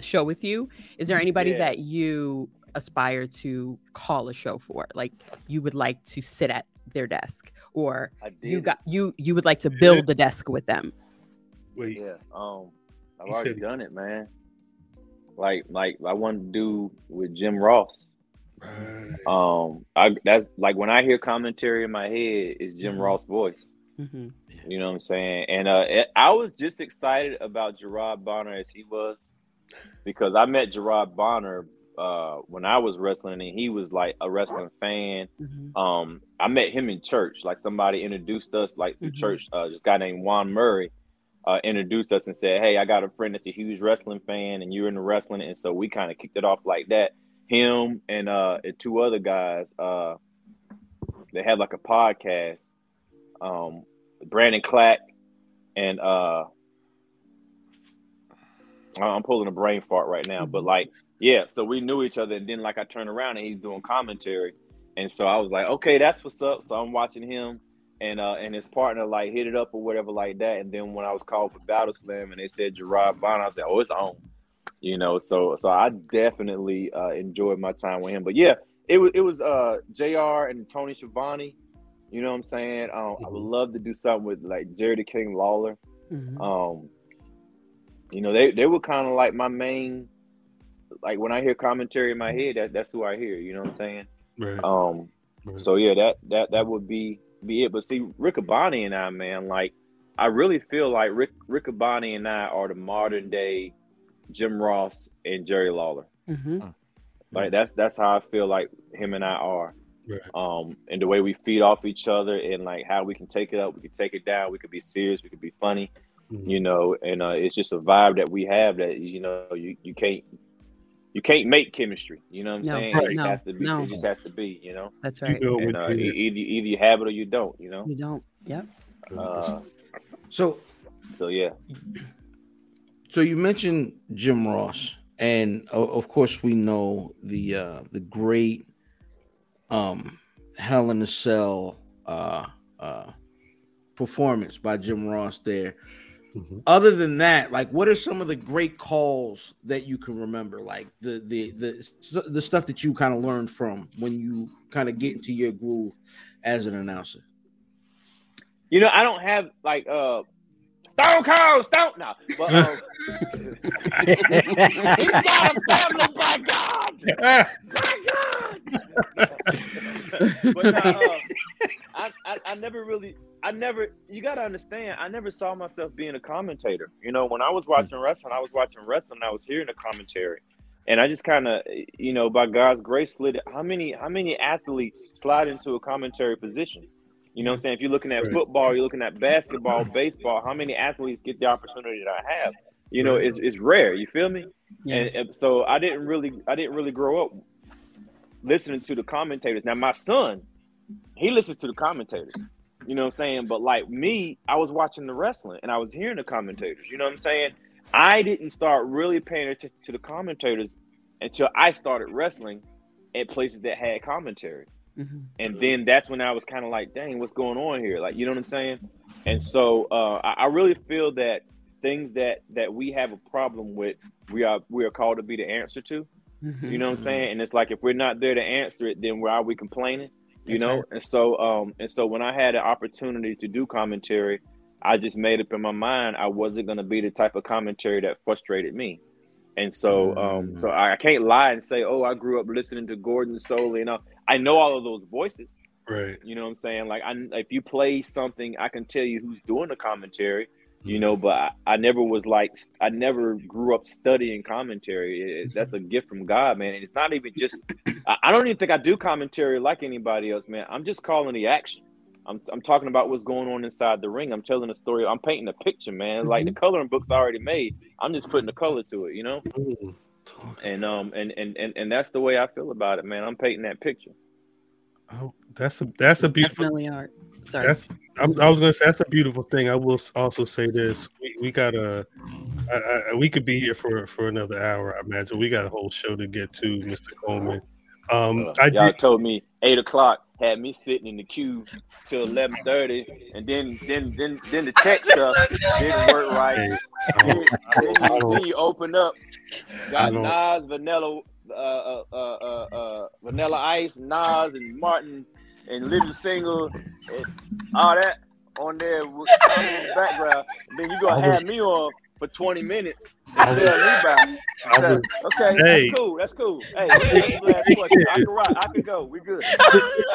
show with you. Is there anybody Yeah. that you aspire to call a show for? Like you would like to sit at their desk or you got you you would like to build the desk with them. Wait, Yeah. Um, I've You already said- done it, man. Like, like I wanted to do with Jim Ross. right. Um, I that's like when I hear commentary in my head, it's Jim Mhm. Ross' voice. Mhm. You know what I'm saying? And uh, it- I was just excited about Gerard Bonner as he was because I met Gerard Bonner uh, when I was wrestling, and he was like a wrestling fan. Mhm. Um, I met him in church. Like somebody introduced us, like through Mhm. church. Uh, this guy named Juan Murray uh, introduced us and said, "Hey, I got a friend that's a huge wrestling fan, and you're into wrestling." And so we kind of kicked it off like that. Him and uh, and two other guys. Uh, they had like a podcast. Um, Brandon Clack and uh, I'm pulling a brain fart right now, but Mhm. like, yeah. So we knew each other, and then like I turned around and he's doing commentary, and so I was like, okay, that's what's up. So I'm watching him and uh and his partner like hit it up or whatever like that. And then when I was called for Battle Slam and they said Gerard Bonner, I said, oh, it's on. You know, so so I definitely uh enjoyed my time with him. But yeah, it was it was uh Jr. and Tony Schiavone. You know what I'm saying? Um, I would Mhm. love to do something with like Jerry the King Lawler. Mhm. Um, you know, they they were kind of like my main. Like when I hear commentary in my head, that, that's who I hear. You know what I'm saying? right. Um, right. so yeah, that that that would be be it. But see, Riccaboni and I, man, like I really feel like Rick Riccaboni and I are the modern day Jim Ross and Jerry Lawler. Mhm. Like that's that's how I feel like him and I are. Right. Um, and the way we feed off each other and like how we can take it up, we can take it down, we could be serious, we could be funny, Mhm. you know, and uh, it's just a vibe that we have that you know you, you can't you can't make chemistry. You know what I'm No, saying? right. It just no, has to be. no. It just has to be. You know. That's You right. And uh, your- either either you have it or you don't. You know. You don't. Yep. Uh, So so yeah. So you mentioned Jim Ross, and of course we know the uh, the great um, Hell in a Cell uh, uh, performance by Jim Ross there. Mhm. Other than that, like, what are some of the great calls that you can remember? Like the the the the stuff that you kind of learned from when you kind of get into your groove as an announcer. You know, I don't have like uh Stone Cold, Stone no, but um, he's got a family by God. but nah, uh, I, I I never really I never you got to understand I never saw myself being a commentator. You know, when I was watching wrestling, I was watching wrestling, I was hearing the commentary. And I just kind of, you know, by God's grace, slid. How many, how many athletes slide into a commentary position? You know what I'm saying? If you're looking at Right. football, you're looking at basketball, baseball, how many athletes get the opportunity that I have? You know, it's, it's rare. You feel me? Yeah. And, and so I didn't really, I didn't really grow up listening to the commentators. Now my son, he listens to the commentators. You know what I'm saying? But like me, I was watching the wrestling and I was hearing the commentators. You know what I'm saying? I didn't start really paying attention to the commentators until I started wrestling at places that had commentary. Mhm. And then that's when I was kind of like, dang, what's going on here? Like, you know what I'm saying? And so uh, I, I really feel that things that that we have a problem with, we are we are called to be the answer to. Mhm. You know what I'm saying? And it's like if we're not there to answer it, then why are we complaining? You That's know? right. And so um and so when I had an opportunity to do commentary, I just made up in my mind I wasn't gonna be the type of commentary that frustrated me. And so, um, so I I can't lie and say, oh, I grew up listening to Gordon Solie. You know, I know all of those voices. Right. You know what I'm saying? Like, I, if you play something, I can tell you who's doing the commentary. You know, but I, I never was like, I never grew up studying commentary. It- that's a gift from God, man. And it's not even just. I, I don't even think I do commentary like anybody else, man. I'm just calling the action. I'm, I'm talking about what's going on inside the ring. I'm telling a story. I'm painting a picture, man. Like the coloring book's already made. I'm just putting the color to it, you know. Ooh. And um and and and, and that's the way I feel about it, man. I'm painting that picture. Oh, that's a that's a beautiful definitely art. Sorry. That's I'm, I was gonna say that's a beautiful thing. I will also say this: we, we got a, I, I, we could be here for for another hour. I imagine we got a whole show to get to, Mr. Coleman. Um, Uh, I y'all did, told me eight o'clock, had me sitting in the queue till eleven thirty, and then then then then the tech stuff didn't work right. hey, Then, then you, I don't- then you open up, got don't- Nas, Vanilla, uh, uh, uh, uh, uh, Vanilla Ice, Nas, and Martin, and Little Single, and all that on there with in the background. then you gonna have me on for twenty minutes and tell me about it. I was- Okay, Hey. that's cool. That's cool. Hey, that's the last question. I can rock. I can go. We good.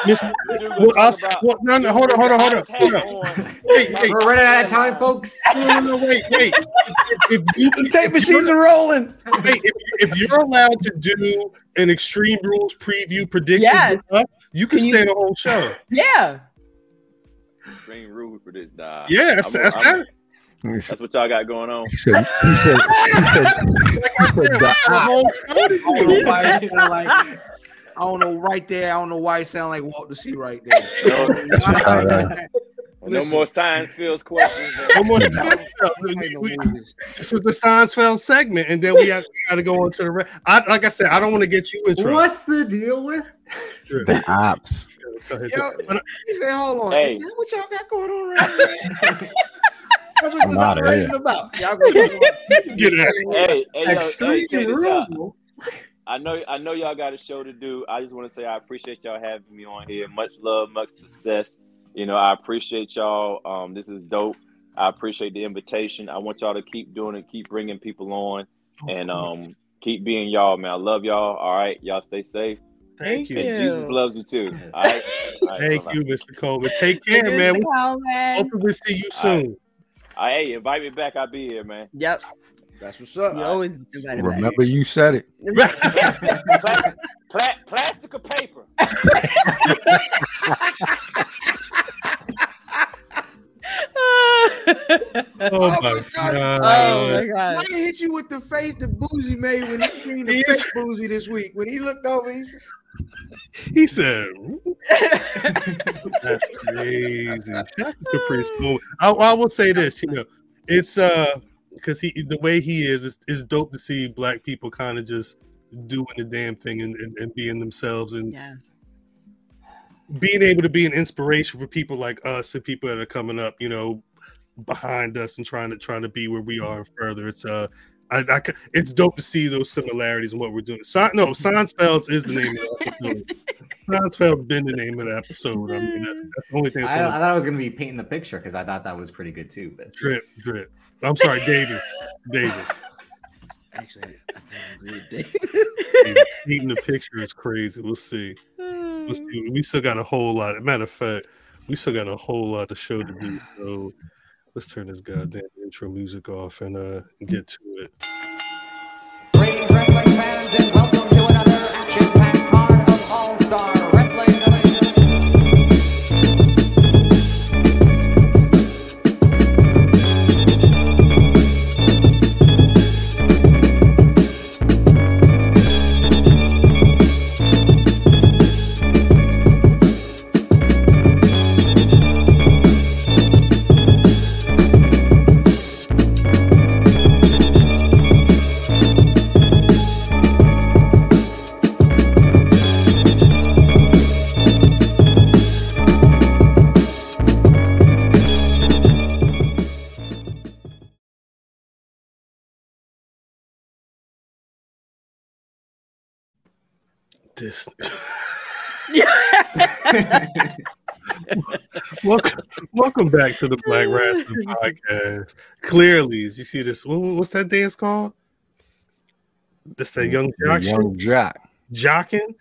Mr. Well, gonna I'll, talk about- well, no, no, hold on, hold on, hold on, hold on. Hold on. Wait, wait, We're running out of time, folks. no, no, no, wait, wait. If, if you, The tape machines are rolling. wait, if, if you're allowed to do an Extreme Rules preview prediction, Yes. with us, you can Can you- stay the whole show. yeah. Green rule for this, dog. Yeah, that's, I'm- that's I'm- that. That's what y'all got going on. he said, he said, he said, Like I said, we got a whole show I don't know why it like I don't know right there. I don't know why it sound like Walt to see right there. No more science fields questions. No more- I ain't no We- movies. This was the Seinfeld segment, and then we got, got to go on to the rest. I, like I said, I don't want to get you in trouble. What's the deal with? the ops. Go ahead. Yo, he said, "Hold on, Hey. is that what y'all got going on right here? That's what I'm this outta here. operation about. Y'all go about- Get out. hey, hey, yo, hey, Extreme check this out. rules. I know, I know, y'all got a show to do. I just want to say I appreciate y'all having me on here. Much love, much success. You know, I appreciate y'all. Um, this is dope. I appreciate the invitation. I want y'all to keep doing it, keep bringing people on, and um, keep being y'all, man. I love y'all. All right, y'all stay safe. Thank you. And Jesus loves you too. All right. All right, Thank bye-bye. you, Mr. Coleman. Take care, man. We Coleman. hope we see you soon. All right, hey, invite me back. I'll be here, man. Yep. That's what's up. You always invited back. Remember, you said it. Pla- pla- plastic or paper? Oh my my God. oh my god. Why he hit you with the face that Boozy made when he seen the Yes. fake Boozy this week? When he looked over, he said, He said, "That's crazy." That's a Caprice Coleman. I, I will say this, you know, it's uh because he the way he is, it's, it's dope to see black people kind of just doing the damn thing and, and, and being themselves and yes. being able to be an inspiration for people like us and people that are coming up, you know, behind us and trying to trying to be where we are and further. It's uh, I, I c- it's dope to see those similarities in what we're doing. Si- no, Seinfeld is the name of the episode. Seinfeld's been the name of the episode. I mean, that's, that's the only thing. I, I thought I was going to be painting the picture because I thought that was pretty good too. But drip, drip. I'm sorry, Davis. Davis. "Actually, I agree with Davis. Painting the picture is crazy. We'll see. We'll see. We still got a whole lot. Matter of fact, we still got a whole lot of show to do. So let's turn this goddamn intro music off and uh get to it. This. welcome, welcome back to the Black Rasslin' Podcast. Clearly, you see this. What's that dance called? That's that young The jock young jock. Jocking.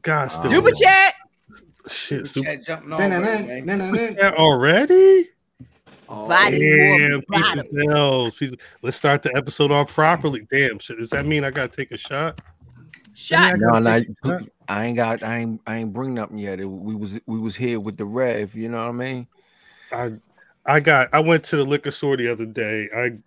God, uh, still Super chat. shit. Super Chat jumping man. already. Oh, Body Damn, pieces bottom. nails. Pieces. Let's start the episode off properly. Damn, shit. Does that mean I gotta take a shot? Shot. No, no, Huh? I ain't got, I ain't, I ain't bring nothing yet. It- we was, we was here with the rev. You know what I mean? I I got I went to the liquor store the other day. I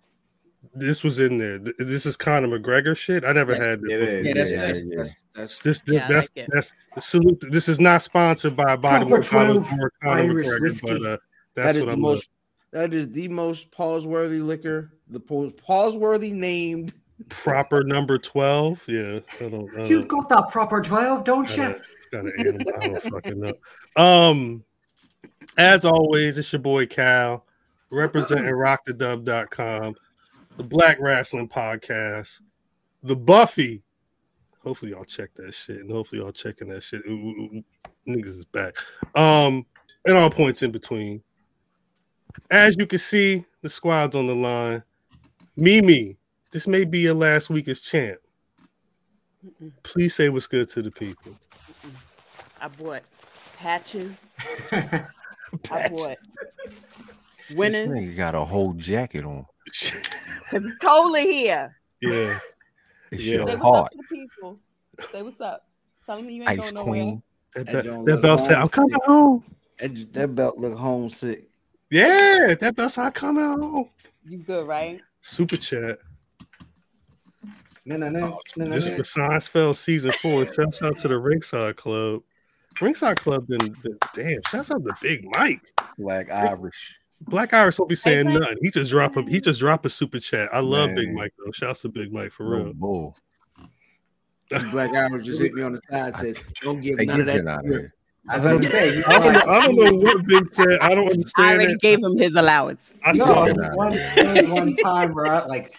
this was in there. This is Conor McGregor shit. I never Yes, had this. before. Yeah, that's Yeah, that's, yeah. that's, that's This, this Yeah, that's like it. that's salute. This is not sponsored by Body Proper Bottles 12 or Conor McGregor, but uh, that's is what the I'm most that is the most pause-worthy liquor, the pause- pause-worthy named. Proper number twelve. Yeah, I don't. I You've got that proper 12, don't you? don't- it's got an animal. I don't fucking know. Um, as always, it's your boy Cal, representing RockTheDub.com, the Black Rasslin' Podcast, the Buffy. Hopefully y'all check that shit, and hopefully y'all checking that shit. Ooh, ooh, ooh, niggas is back. Um, and all points in between. As you can see, the squad's on the line. Mimi, this may be your last week as champ. Mm-mm. Please say what's good to the people. I bought patches. I bought This winners nigga got a whole jacket on. because it's cold in here. yeah. It's Yeah. Say your what's up to the people. Say what's up. Tell me you ain't Ice going nowhere. Queen. That, That belt, don't that belt said, I'm coming home. That, that belt look homesick. Yeah, that belt said, I'm coming home. You good, right? Super chat. No, no, no. no, no, This no. for Seinfeld season four. Shouts out to the Ringside Club. Ringside Club been, been damn. Shouts out to Big Mike. Black Irish. Black Iris won't be saying Frank. nothing. He just drop a he just drop a super chat. I love Big Mike though. Shouts to Big Mike for Little real. bull. Black Irish just hit me on the side. Says, "Don't give none of that." that out of here. I was about to say, I don't, know, know, I don't know what Big said. I don't understand. I already it. gave him his allowance. I No, saw Get it. out of one, here. there was one time where I, like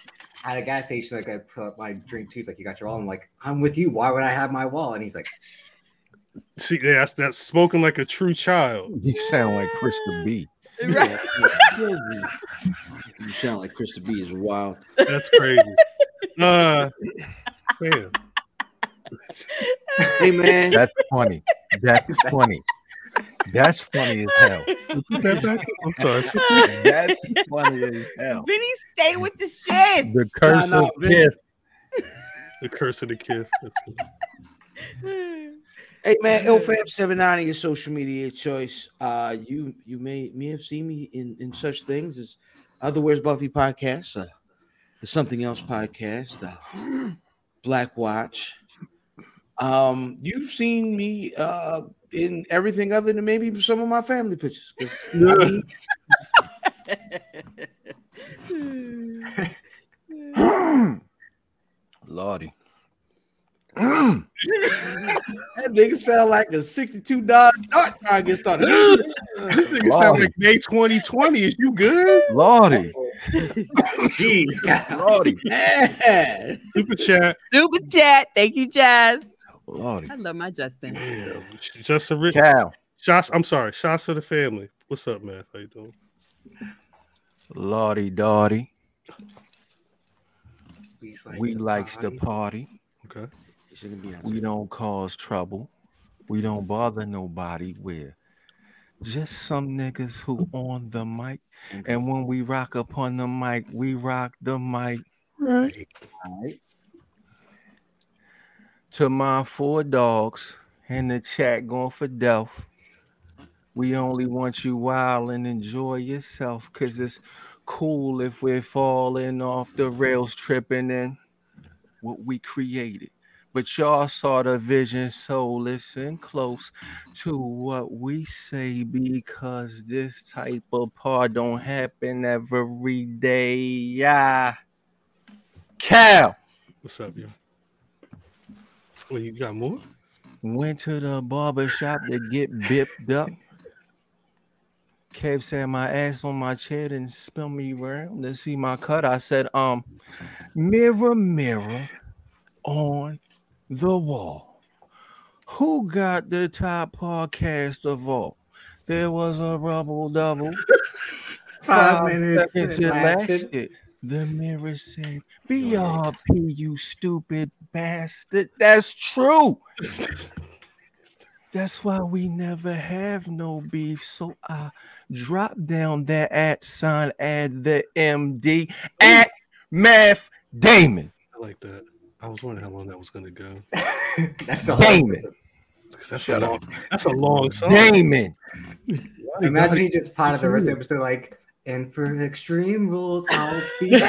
at a gas station, like I put up my drink too. He's like, "You got your wallet?" I'm like, "I'm with you. Why would I have my wallet?" And he's like, See, yeah, that's that's spoken like a true child. You sound like Krista B. Right. you sound like Krista B is wild. That's crazy. uh, man, Hey man, That's funny. That's funny. That's funny as hell. put that back. I'm sorry. That's funny as hell. Vinny, stay with the shit. The curse Nah, nah, of Vinny. Kith. The curse of the kid. hey man, ilfab790 your social media choice. Uh, you you may may have seen me in in such things as other Where's Buffy podcast, uh, the Something Else podcast, uh, Black Watch. Um, you've seen me uh in everything other than maybe some of my family pictures. I mean, Lordy. that nigga sound like a 62 dollar dart trying to get started. This nigga sound like May 2020. Is you good? Lordy. "Jeez, Cal." Lordy. Yeah. Super chat. Super chat. Thank you, Jazz. Lordy. I love my Justin. Damn. Justin a rich Cal. shots. I'm sorry. Shots for the family. What's up, man? How you doing? Lordy Dotty. We We likes the party. party. Okay. We don't cause trouble. We don't bother nobody. We're just some niggas who on the mic. And when we rock upon the mic, we rock the mic. Right. Right. To my four dogs in the chat going for death. We only want you wild and enjoy yourself because it's cool if we're falling off the rails, tripping in what we created. But y'all saw the vision, so listen close to what we say because this type of part don't happen every day. Yeah. Cal What's up, yo? Well, you got more? went to the barber shop to get bipped up. Kev said my ass on my chair and spun me around to see my cut. I said, um, mirror, mirror on the wall. Who got the top podcast of all? There was a rubble double. Five minutes seconds it it lasted. lasted. The mirror said, BRP, you stupid bastard. That's true. That's why we never have no beef. So I drop down that at sign, add the MD at Math Damon. I like that. I was wondering how long that was going to go. That's the Damn whole it. 'Cause That's a long. That's a long song. Damon. Imagine he just potted the rest of the episode like, and for extreme rules, I'll be.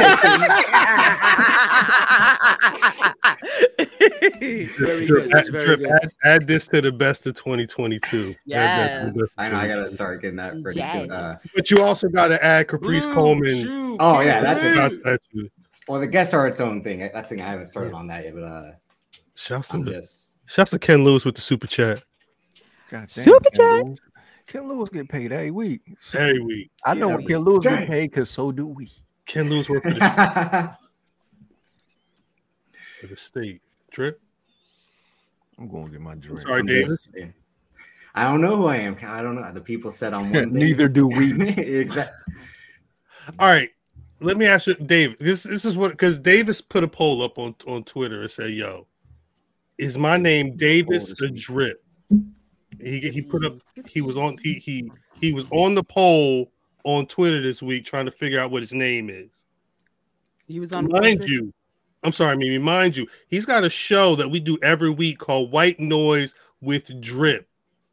Very good. Add, very good. add, add this to the best of 2022. Add that to the best of I know I gotta start getting that pretty Yeah. soon. Uh, But you also got to add Caprice Ooh, Coleman. shoot, Oh, yeah, that's a- Caprice. That's that well, the guests are its own thing. That's the thing I haven't started on that yet, but uh, Shouts to, just shouts to Ken Lewis with the super chat God damn, Super Ken chat. Lewis. Ken Lewis get paid every week. So every week. I know Yeah. Ken Lewis Dang. get paid because so do we. Ken Lewis worked for the, for the state. Trip. I'm going to get my drink. Sorry, I'm Davis. I don't know who I am. I don't know. The people said I'm one. Neither do we. exactly. All right. Let me ask you, Dave. This this is what because Davis put a poll up on, on Twitter and said, "Yo, is my name Davis this or. Drip?" He he put up. Mm. He was on. He he he was on the poll on Twitter this week trying to figure out what his name is. He was on Mind you, I'm sorry, Mimi. Mind you, he's got a show that we do every week called White Noise with Drip.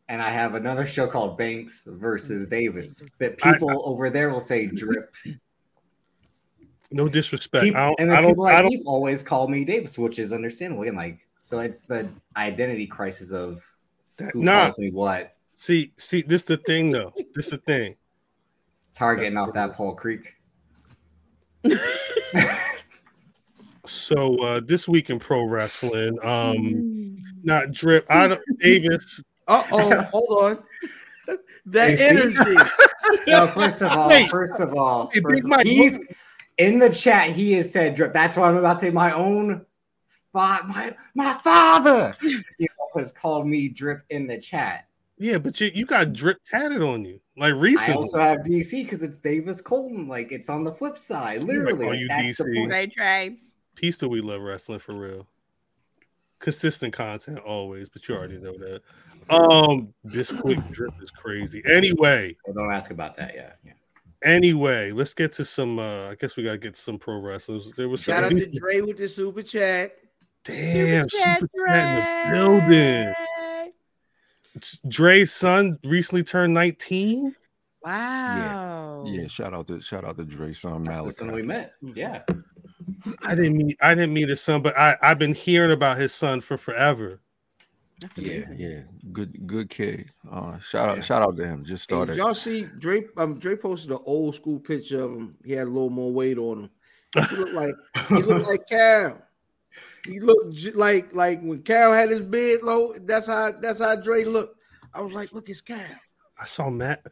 And I have another show called Banks versus mm. Davis. That I- people over there will say drip. No disrespect. Peop- I don't. and then I don't. people like I don't always call me Davis, which is understandable. And like, so it's the identity crisis of that, who nah. calls me what. See, see, this the thing though. This the thing. It's hard That's getting off that Paul Creek. So uh this week in pro wrestling, um, Mm. not drip. I don't Davis. Uh oh, hold on. that energy. no, first of all, Wait. first of all, Hey, first of- Mike, he's in the chat. He has said drip. That's why I'm about to say my own. Fa- my my father, you know, has called me drip in the chat. Yeah, but you, you got drip tatted on you like recently. I recently. also have DC because it's Davis Colton. Like it's on the flip side, literally. call like, you that's the DC. point. Trey Trey. Peace to we love wrestling for real. Consistent content always, but you already know that. Um, Bisquick drip is crazy. Anyway, Well, don't ask about that. Yeah, yeah. anyway, let's get to some. uh I guess we gotta get some pro wrestlers. There was some Shout out to Dre with the super chat. Damn Super chat, in the Trey. building. Dre's son recently turned 19. Wow. Yeah, shout out to shout out to Dre son That's the son we met. Yeah. I didn't meet I didn't meet his son, but I, I've been hearing about his son for forever. That's Yeah, amazing. yeah, good good kid. Uh, shout out Yeah. shout out to him. Just started. did y'all see Dre? Um, Dre posted an old school picture of him. He had a little more weight on him. He looked like he looked like Cal. He looked j- like like when Cal had his beard low. That's how that's how Dre looked. I was like, look, it's Cal. I saw Matt.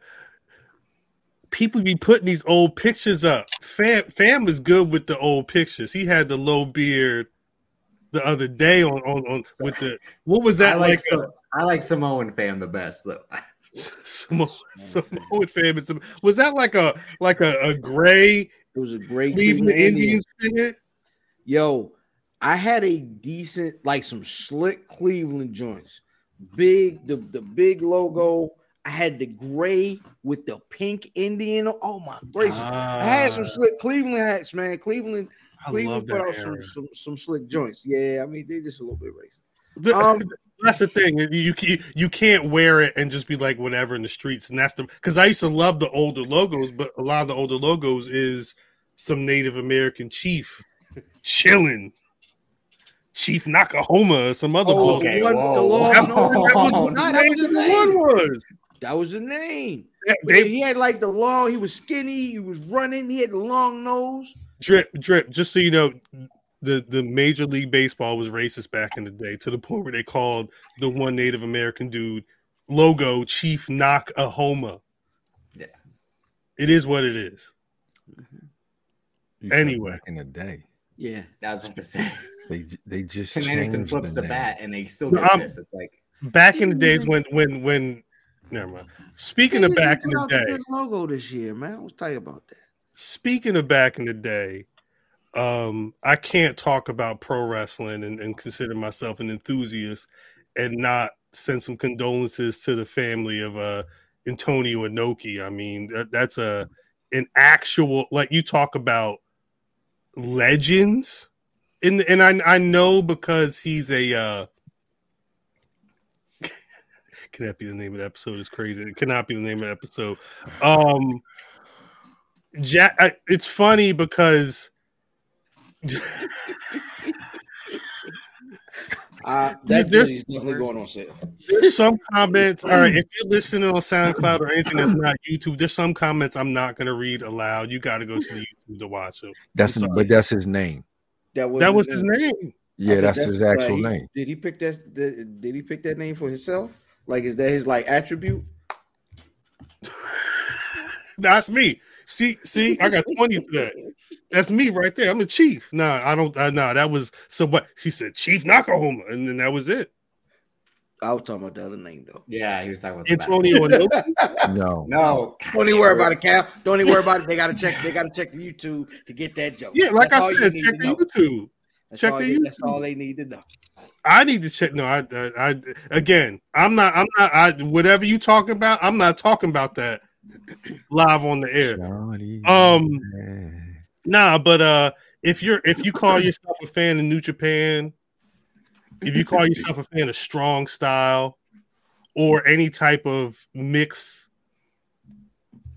People be putting these old pictures up. Fam Fam was good with the old pictures. He had the low beard the other day on on, on with the what was I that like, like? Uh, Sa- I like Samoan fam the best. though. Samoan, Samoan fam is- was that like a like a, a gray It was a great Cleveland Cleveland Indians. Indians fit? Yo, I had a decent, like some slick Cleveland joints. Big, the, the big logo. I had the gray with the pink Indian. Oh my gracious. I had some slick Cleveland hats, man. Cleveland, I love Cleveland put out some, some some slick joints. Yeah, I mean they just a little bit racist. Um, that's the thing. You you you can't wear it and just be like whatever in the streets. And that's the because I used to love the older logos, but a lot of the older logos is some Native American chief chilling, Chief Nakahoma, or some other Oh, okay, the one, whoa. the long That's nose. what, that was what no, the that name was the one name. was. That was the name. They- But they- he had like the long. He was skinny. He was running. He had the long nose. drip, drip. Just so you know, the the Major League Baseball was racist back in the day to the point where they called the one Native American dude logo Chief Nakahoma. Yeah. It is what it is. You said Anyway. in the day, Yeah. I was about to say. They they just Tim Anderson flips the the bat and they still get I'm- this. It's like Back in the days when when when never mind. Speaking of back in the day, good logo this year, man. I was tight about that. speaking of back in the day, um, I can't talk about pro wrestling and, and consider myself an enthusiast and not send some condolences to the family of uh Antonio Inoki. I mean, that, that's a an actual like you talk about legends, and and I I know because he's a. uh Can that be the name of the episode? Is crazy. It cannot be the name of the episode. Um, Jack. I, it's funny because Uh, that There's- is definitely going on sale. there's some comments. All right, if you're listening on SoundCloud or anything that's not YouTube, there's some comments I'm not gonna read aloud. You got to go to the YouTube to watch them. That's I'm but that's his name. That was That was his name. Yeah, I think that's, his actual like, he- name. Did he pick that? Did, did he pick that name for himself? Like, is that his like attribute? That's me. See, see, I got 20 to that. That's me right there. I'm the chief. Nah, I don't. Uh, nah, that was so. What she said, Chief Nakahoma, and then that was it. I was talking about the other name though. Yeah, he was talking about the Antonio Inoki. No. No, Don't even worry about it, Cal. Don't even worry about it. They gotta check. They gotta check the YouTube to get that joke. Yeah, like That's I said, check the. YouTube. That's check all the they- That's all they need to know. I need to check. No, I, I, I, again, I'm not, I'm not, I, whatever you talking about, I'm not talking about that live on the air. Um, Nah, but uh, if you're, if you call yourself a fan of New Japan, if you call yourself a fan of strong style or any type of mix,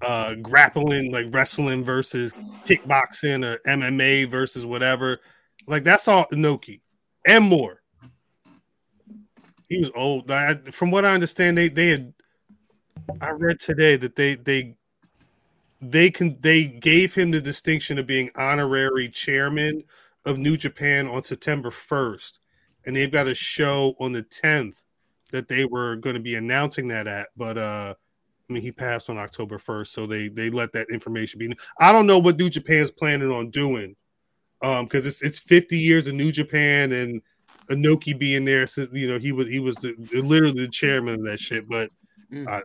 uh, grappling like wrestling versus kickboxing or MMA versus whatever, like that's all Inoki and more. He was old. I, from what I understand, they they had. I read today that they they they can they gave him the distinction of being honorary chairman of New Japan on September 1st, and they've got a show on the 10th that they were going to be announcing that at, but uh I mean he passed on October 1st, so they they let that information be. I don't know what New Japan's planning on doing, um, because it's it's 50 years of New Japan and Inoki being there since you know he was he was the, literally the chairman of that shit, but Mm. uh,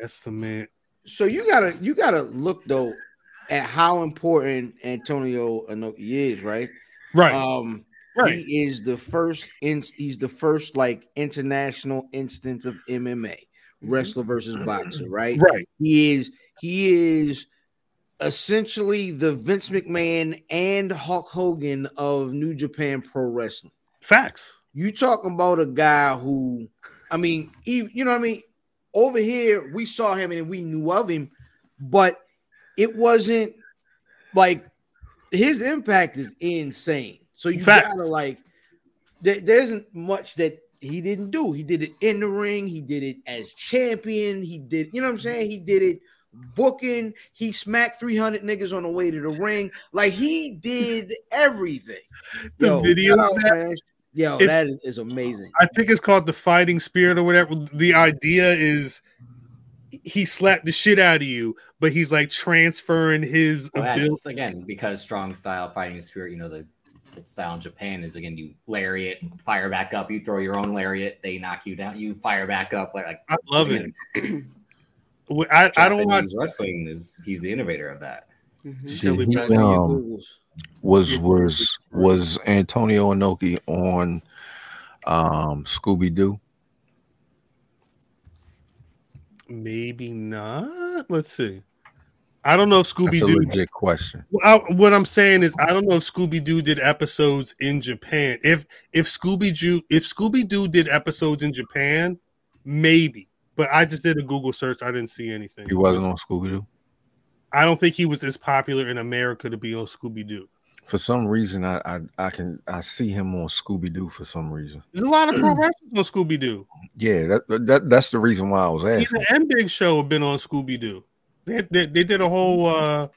that's the man. So you gotta you gotta look though at how important Antonio Inoki is, right? Right, Um, right. he is the first in, he's the first like international instance of MMA mm-hmm. wrestler versus boxer, right? Right. He is he is essentially the Vince McMahon and Hulk Hogan of New Japan Pro Wrestling. Facts. You talking about a guy who, I mean, he, you know what I mean? Over here, we saw him and we knew of him, but it wasn't like his impact is insane. So you Fact. gotta like, there, there isn't much that he didn't do. He did it in the ring. He did it as champion. He did, you know what I'm saying? He did it booking. He smacked 300 niggas on the way to the ring. Like he did everything. The video shout out, that- Yo, If- that is, is amazing. I think it's called the fighting spirit or whatever. The idea is he slapped the shit out of you, but he's like transferring his Well, ability. again because strong style fighting spirit. You know the, the style in Japan is again you lariat, fire back up. You throw your own lariat, they knock you down. You fire back up. Like, like I love it. I, I don't want wrestling is he's the innovator of that. Mhm. Did Chili he, Back on your um, was was was Antonio Inoki on um Scooby Doo? maybe not. Let's see. I don't know if Scooby That's a Doo. legit question. What I'm saying is, I don't know if Scooby Doo did episodes in Japan. If if Scooby Doo if Scooby Doo did episodes in Japan, maybe. But I just did a Google search. I didn't see anything. He wasn't on Scooby Doo. I don't think he was as popular in America to be on Scooby Doo. For some reason, I, I I can I see him on Scooby Doo for some reason. There's a lot of pro wrestlers on Scooby Doo. Yeah, that, that that's the reason why I was Even asking. and Big Show have been on Scooby Doo. They, they they did a whole uh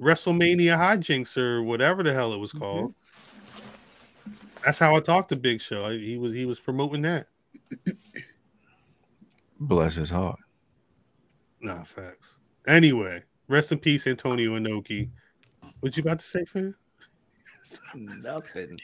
WrestleMania hijinks or whatever the hell it was called. That's how I talked to Big Show. I, he was he was promoting that. Bless his heart. Nah, facts. Anyway, rest in peace, Antonio Inoki. What you about to say, fam? Nothing.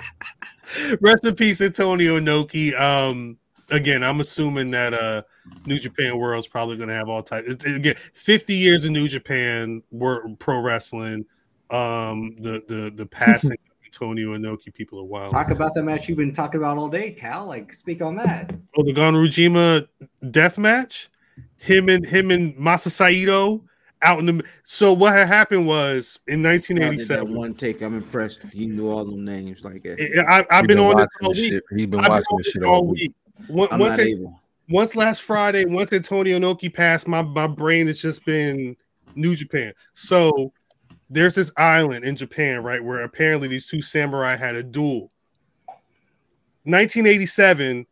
Rest in peace, Antonio Inoki. Um, again, I'm assuming that uh, New Japan World's probably going to have all types. It's, again, 50 years of New Japan wor- pro wrestling. Um, the the the passing of Antonio Inoki, people are wild. Talk about the match you've been talking about all day, Cal. Like, speak on that. Oh, the Ganryujima death match. Him and him and Masa Saito out in the. So what had happened was in I that 1987. one take. I'm impressed. He knew all them names like that. I, I've He been on this all week. shit. He been I've been watching on this this shit all all week. week. Once, I'm once not it- once last Friday, once Antonio Inoki passed, my, my brain has just been New Japan. So there's this island in Japan, right, where apparently these two samurai had a duel. 1987,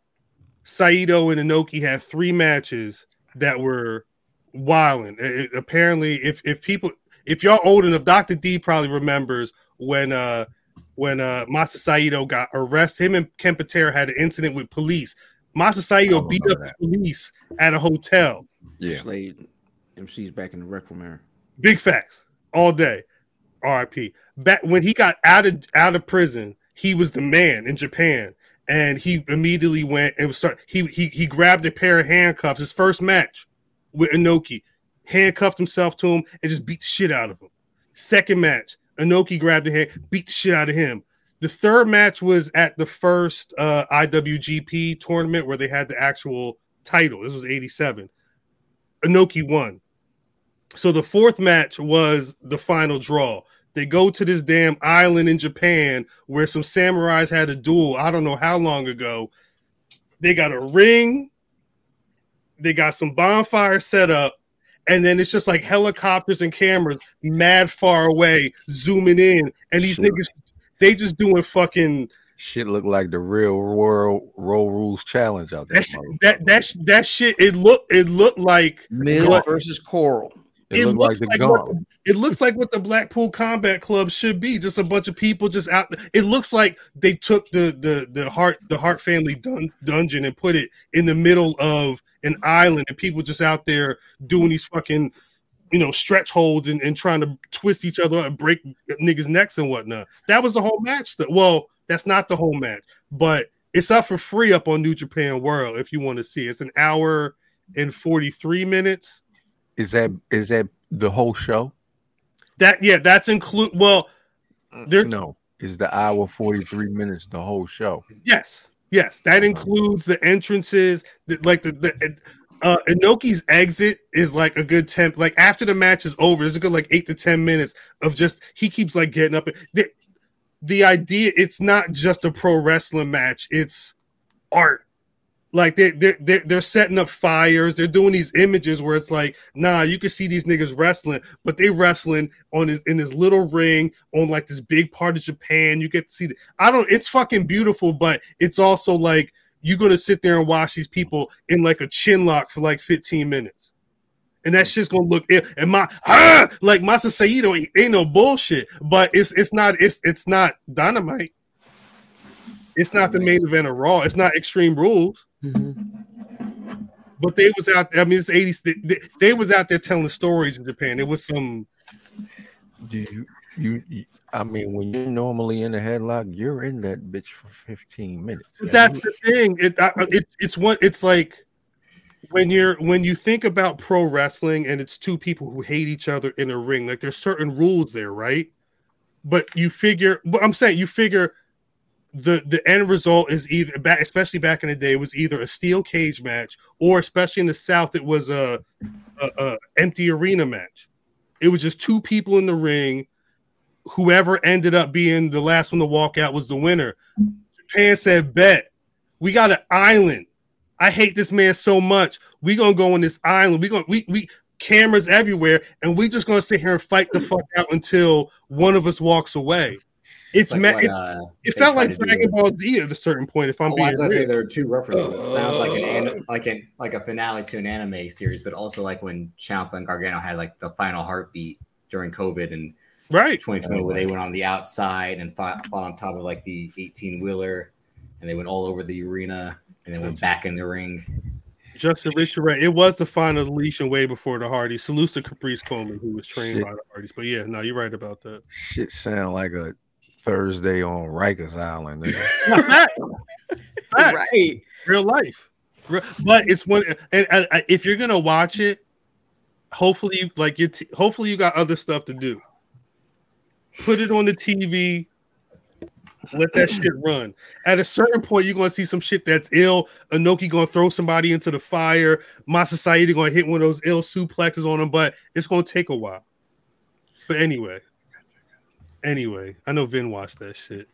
Saito and Inoki had three matches that were wilding. It- it- apparently, if if people if y'all old enough, Dr. D probably remembers when uh when uh Masa Saito got arrested. Him and Ken Patera had an incident with police. Masa Saito I beat up remember the police at a hotel. Yeah. Slade MC's back in the rec room era. Big facts all day. RIP. Back when he got out of out of prison, he was the man in Japan, and he immediately went and was start. He he he grabbed a pair of handcuffs. His first match with Inoki, handcuffed himself to him and just beat the shit out of him. Second match, Inoki grabbed the hand, beat the shit out of him. The third match was at the first uh, IWGP tournament where they had the actual title. This was '87. Inoki won. So the fourth match was the final draw. They go to this damn island in Japan where some samurais had a duel. I don't know how long ago. They got a ring. They got some bonfire set up, and then it's just like helicopters and cameras, mad far away, zooming in, and these Sure. niggas, they just doing fucking Shit look like the real world roll rules challenge out there. that sh- that that sh- that shit. It looked it looked like Miz What? versus Coral. It, it looked like looks the like what the- it looks like what the Blackpool Combat Club should be. Just a bunch of people just out. It looks like they took the the the Hart the Hart family dun, dungeon and put it in the middle of an island, and people just out there doing these fucking you know stretch holds and, and trying to twist each other up and break niggas' necks and whatnot. That was the whole match. That well, that's not the whole match, but it's up for free up on New Japan World if you want to see. It's an hour and forty three minutes. Is that is that the whole show? That yeah, that's include. Well, mm, There- no. Is the hour 43 minutes the whole show? yes, yes, that uh-huh. includes the entrances. The, like the the uh, Inoki's exit is like a good temp. Like after the match is over, there's a good like eight to ten minutes of just he keeps like getting up. The, the idea it's not just a pro wrestling match; it's art. Like they they they're, they're setting up fires. They're doing these images where it's like, nah, you can see these niggas wrestling, but they wrestling on his, in this little ring on like this big part of Japan. You get to see. The, I don't. It's fucking beautiful, but it's also like you're gonna sit there and watch these people in like a chin lock for like 15 minutes. And that's just gonna look and my ah, like Masa Saito ain't ain't no bullshit, but it's it's not it's it's not dynamite. It's not the main event of Raw. It's not Extreme Rules. But they was out. There, I mean, it's 80s. They, they, they was out there telling stories in Japan. It was some. Do you, you you I mean when you're normally in a headlock, you're in that bitch for 15 minutes. That's the thing. It, I, it's it's what it's like when you're when you think about pro wrestling and it's two people who hate each other in a ring. Like there's certain rules there, right? But you figure. But I'm saying you figure the the end result is either back, especially back in the day, it was either a steel cage match or especially in the South, it was a, a, a empty arena match. It was just two people in the ring. Whoever ended up being the last one to walk out was the winner. Japan said, "Bet we got an island. I hate this man so much. We gonna go on this island. We gonna we we cameras everywhere, and we just gonna sit here and fight the fuck out until one of us walks away." It's Like ma- what, it, uh, it they felt like Dragon Ball Z at a certain point. If I'm Well, being as I say, there are two references. It sounds like an anim- like an like a finale to an anime series, but also like when Ciampa and Gargano had like the final heartbeat during COVID and right. 2020, where they went on the outside and fought, fought on top of like the 18 wheeler, and they went all over the arena, and then went back in the ring. Justin Richard, right? It was the final deletion way before the Hardy. Salute to Caprice Coleman, who was trained Shit. by the Hardys. But yeah, no, you're right about that. Shit sound like a Thursday on Rikers Island. nigga. Facts. Facts. Right. real life. But it's one, and, and, and if you're gonna watch it, hopefully, like you, t- hopefully you got other stuff to do. Put it on the TV, let that shit run. At a certain point, you're gonna see some shit that's ill. Inoki gonna throw somebody into the fire. Masa Saito gonna hit one of those ill suplexes on him, but it's gonna take a while. But anyway, anyway, I know Vin watched that shit.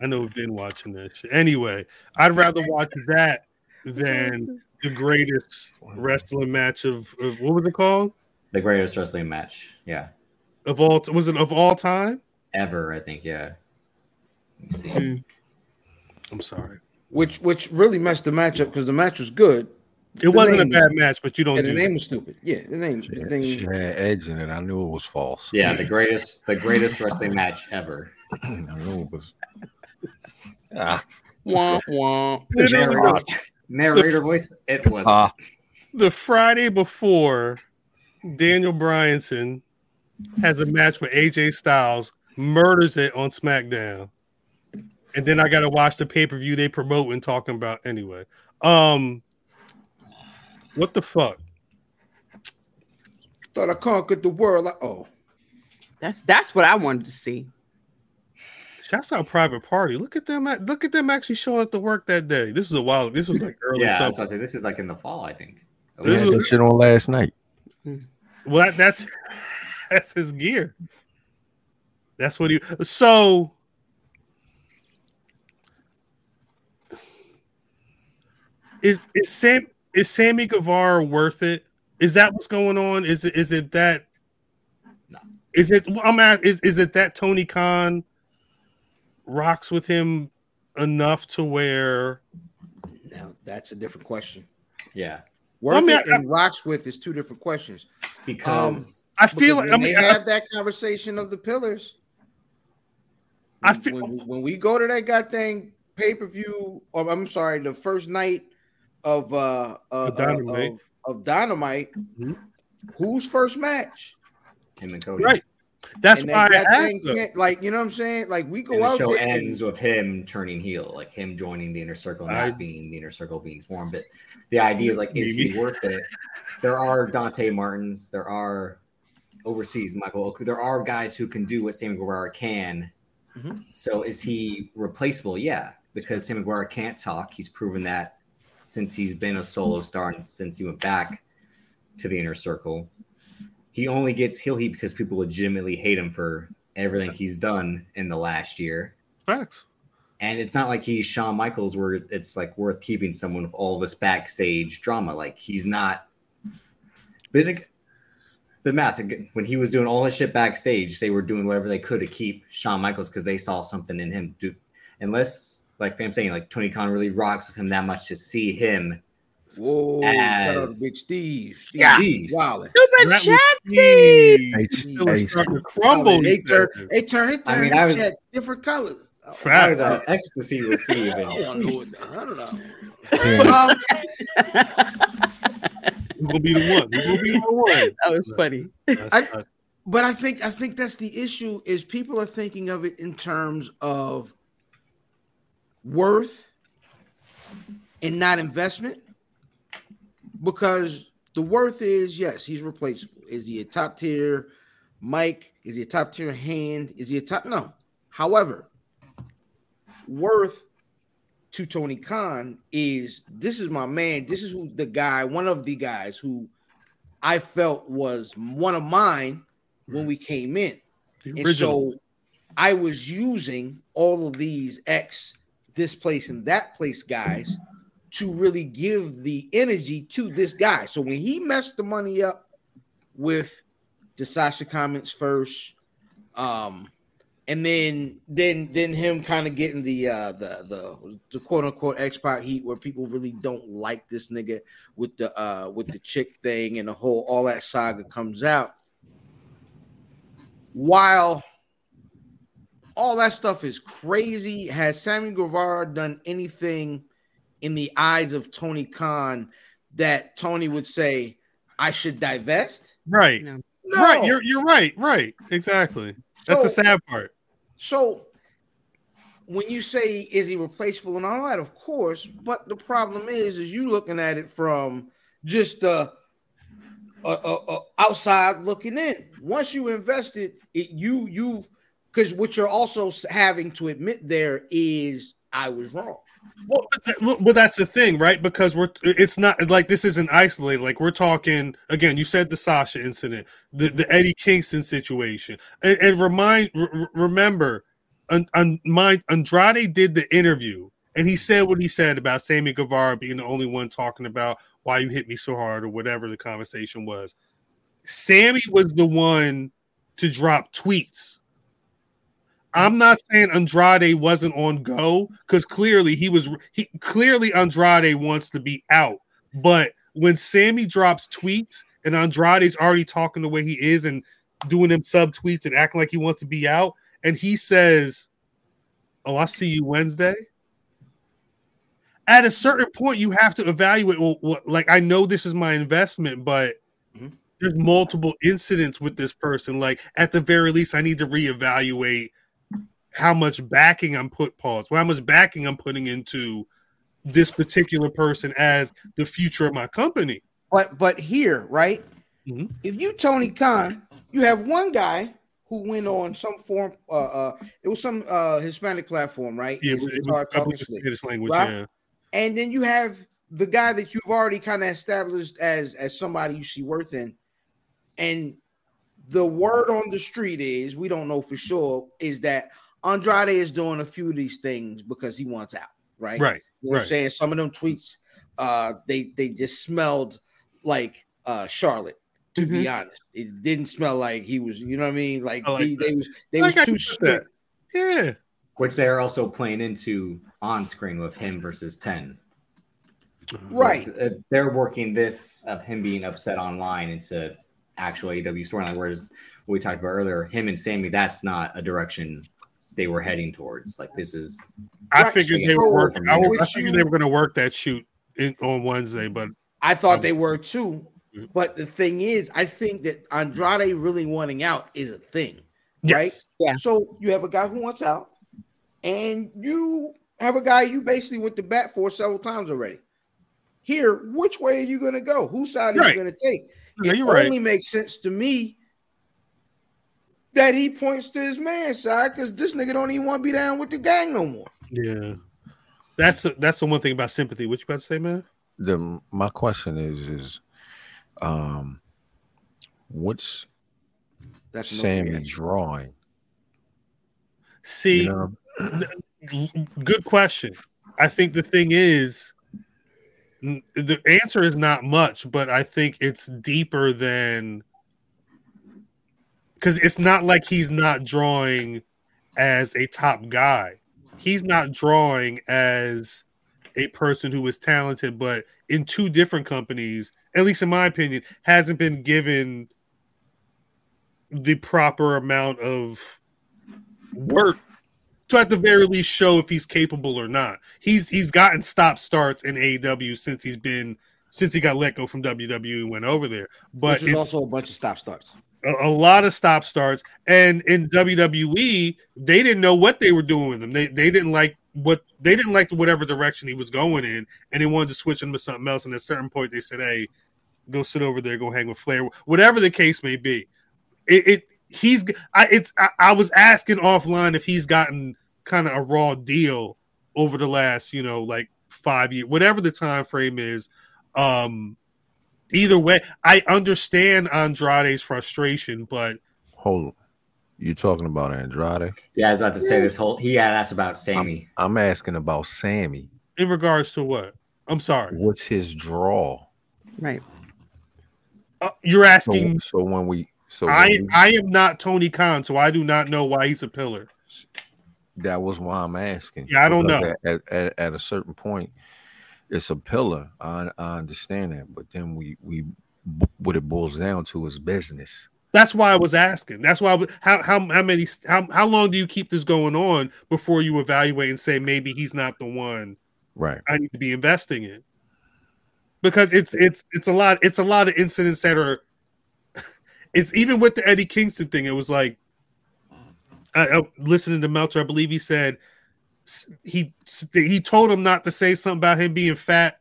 I know Vin watching that shit. Anyway, I'd rather watch that than the greatest wrestling match of, of what was it called The greatest wrestling match, yeah, of all was it of all time? ever. I think, yeah. Let me see. Mm. I'm sorry, which which really messed the match up because the match was good. it The wasn't a bad match, but you don't Yeah, do the that. name was stupid. Yeah, the name. The She, thing. she had edge in it. I knew it was false. Yeah, the greatest, the greatest wrestling match ever. I knew it was. Ah, Womp womp. Narrator, narrator voice. It was. ah, the Friday before, Daniel Bryanson has a match with AJ Styles, murders it on SmackDown, and then I got to watch the pay per view they promote and talking about anyway. Um, what the fuck? Thought I conquered the world. Like, oh, That's that's what I wanted to see. Shouts out Private Party. Look at them. at- Look at them actually showing up to work that day. This is a while. This was like early yeah, that's summer. what I say. This is like in the fall, I think. they had that shit on last night. Well, that, that's that's his gear. That's what he. So, is is Sam is Sammy Guevara worth it? Is that what's going on? Is it is it that? No. Is it? I'm at. Is is it that Tony Khan rocks with him enough to where? now that's a different question. Yeah, Worth I mean, it and rocks with is two different questions. because um, I feel like Because I when mean they I, have that conversation of the pillars. I when- feel- when, when we go to that goddamn pay per view, or I'm sorry, the first night of uh, uh Of Dynamite. of, of Dynamite, Mhm. whose first match? him and Cody. right. That's And why I that asked. thing can't- like you know what I'm saying? Like we go And the out show there and- ends with him turning heel, like him joining the inner circle, I- not being the inner circle being formed. But the idea is like, is he worth it? There are Dante Martins, there are overseas Michael Oku, there are guys who can do what Sammy Guevara can. Mhm. So is he replaceable? Yeah, because Sammy Guevara can't talk. He's proven that since he's been a solo star and since he went back to the inner circle. He only gets heel heat because people legitimately hate him for everything he's done in the last year. Facts. And it's not like he's Shawn Michaels where it's like worth keeping someone with all this backstage drama. Like he's not. But, but Matt, when he was doing all his shit backstage, they were doing whatever they could to keep Shawn Michaels because they saw something in him. Do unless, like I'm saying, like Tony Khan really rocks with him that much to see him. Whoa! Shout out to As- Big Steve. Steve Yeah. Wildin'. Stupid That chat, was Steve. Steve. Hey, Still hey, starting to crumble. Wildin'. They turn, days. they turn, they turn. I mean, I was- chat different colors. I Facts. was uh, ecstasy with Steve. I don't know. what- I don't know. Yeah. Um, Who's gonna be the one? Who's gonna be the one? That was funny. I- but I think I think that's the issue is people are thinking of it in terms of worth and not investment because the worth is yes he's replaceable is he a top tier Mike is he a top tier hand is he a top no however worth to Tony Khan is this is my man. This is who the guy one of the guys who I felt was one of mine when we came in. And so I was using all of these X, this place and that place guys to really give the energy to this guy. So when he messed the money up with the Sasha comments first, um, and then then then him kind of getting the uh the the the quote unquote X Pac heat where people really don't like this nigga with the uh with the chick thing and the whole all that saga comes out. While all that stuff is crazy, has Sammy Guevara done anything in the eyes of Tony Khan that Tony would say I should divest? right, No. No. right. You're you're right, right. Exactly. That's the sad part. So when you say is he replaceable and all that, of course, but the problem is, is you looking at it from just the uh, uh, uh, outside looking in. Once you invested, it you you because what you're also having to admit there is I was wrong. Well, but, that's the thing, right? Because we're it's not like this isn't isolated. Like we're talking again. You said the Sasha incident, the the Eddie Kingston situation, and, and remind r- remember, un, un, Andrade did the interview, and he said what he said about Sammy Guevara being the only one talking about why you hit me so hard or whatever the conversation was. Sammy was the one to drop tweets. I'm not saying Andrade wasn't on go because clearly he was. He clearly Andrade wants to be out, but when Sammy drops tweets and Andrade's already talking the way he is and doing them sub tweets and acting like he wants to be out, and he says, "Oh, I see you Wednesday." At a certain point, you have to evaluate. Well, what, like I know this is my investment, but Mhm. there's multiple incidents with this person. Like at the very least, I need to reevaluate how much backing I'm put pause, well, how much backing I'm putting into this particular person as the future of my company. But but here, right? Mhm. If you Tony Khan, you have one guy who went on some form. Uh, uh it was some uh Hispanic platform, right? Yeah, And it was started a couple talking. Spanish language. right? Yeah, And then you have the guy that you've already kind of established as as somebody you see worth in, and the word on the street is we don't know for sure is that Andrade is doing a few of these things because he wants out, right? right. You know what I'm saying? Some of them tweets, uh, they they just smelled like uh Charlotte. To be honest, it didn't smell like he was. You know what I mean? Like, I like they, they was they I was like too you slick. Yeah, which they're also playing into on screen with him versus 10. So, Right. uh, they're working this of him being upset online into actual AEW storyline. Whereas what we talked about earlier, him and Sammy, that's not a direction they were heading towards. Like this is I figured they were working. I, was- I figured you- they were going to work that shoot in, on Wednesday, but I thought they were too. But the thing is, I think that Andrade really wanting out is a thing. Right? Yeah. So you have a guy who wants out, and you have a guy you basically went to bat for several times already. Here, which way are you going to go? Whose side are Right. you going to take? Yeah, it you're right. only makes sense to me that he points to his man side because this nigga don't even want to be down with the gang no more. yeah. That's the, that's the one thing about sympathy. What you about to say, man? The my question is is um what's That's Sammy reaction. drawing? See, You know? good question. I think the thing is, the answer is not much, but I think it's deeper than because it's not like he's not drawing as a top guy. He's not drawing as a person who is talented, but in two different companies, at least in my opinion, hasn't been given the proper amount of work to at the very least show if he's capable or not. He's he's gotten stop starts in AEW since he's been since he got let go from WWE and went over there. But Which is it- also a bunch of stop starts. A, lot of stop starts. And in WWE, they didn't know what they were doing with him. They they didn't like what they didn't like whatever direction he was going in, and they wanted to switch him to something else. And at a certain point, they said, "Hey, go sit over there, go hang with Flair, whatever the case may be." It, it he's I it's I, I was asking offline if he's gotten kind of a raw deal over the last you know like five years, whatever the time frame is. Um, either way, I understand Andrade's frustration, but Hold on. You talking about Andrade? yeah, I was about to say this whole he yeah, that's about Sammy. I'm asking about Sammy. in regards to what? I'm sorry. What's his draw? Right. Uh, you're asking. so when we so I we- I am not Tony Khan, so I do not know why he's a pillar. that was why I'm asking. Yeah, I don't Because know. At, at, at a certain point, it's a pillar. I, I understand that, but then we we what it boils down to is business. That's why I was asking. That's why. I was, how how how many how how long do you keep this going on before you evaluate and say maybe he's not the one Right. I need to be investing in? Because it's it's it's a lot. It's a lot of incidents that are. It's even with the Eddie Kingston thing. It was like, I, I listening to Meltzer. I believe he said he he told him not to say something about him being fat,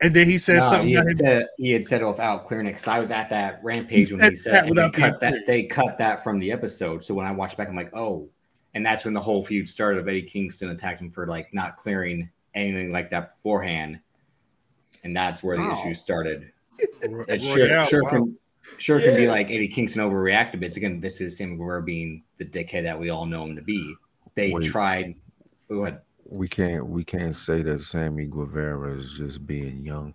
And then he said No, something he, about had him. said, he had said it without clearing it because I was at that rampage He when he said said that and they cut that clear. they cut that from the episode. So when I watched back, I'm like, oh, and that's when the whole feud started. Of Eddie Kingston attacked him for like not clearing anything like that beforehand, and that's where the Wow. issue started. It Royale, sure, sure wow. can sure can be like Eddie Kingston overreacted, but it's again this is Sammy Guevara being the dickhead that we all know him to be. They Wait. tried. Go ahead. We can't we can't say that Sammy Guevara is just being young.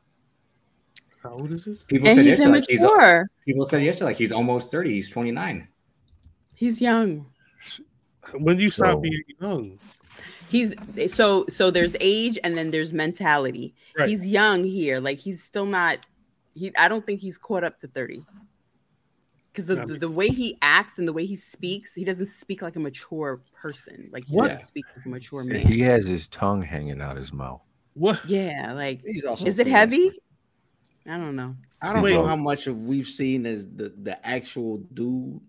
How old is this? People And said he's yesterday like he's immature. people said yesterday like he's almost thirty. He's twenty nine. He's young. When do you stop So- being young? He's so so there's age and then there's mentality. Right. He's young here. Like he's still not he I don't think he's caught up to 30. Because the, the, the way he acts and the way he speaks, he doesn't speak like a mature person. Like he What? doesn't speak like a mature man. He has his tongue hanging out his mouth. What? yeah, like He's also is it pretty- heavy? I don't know. I don't Wait. know how much of we've seen as the the actual dude.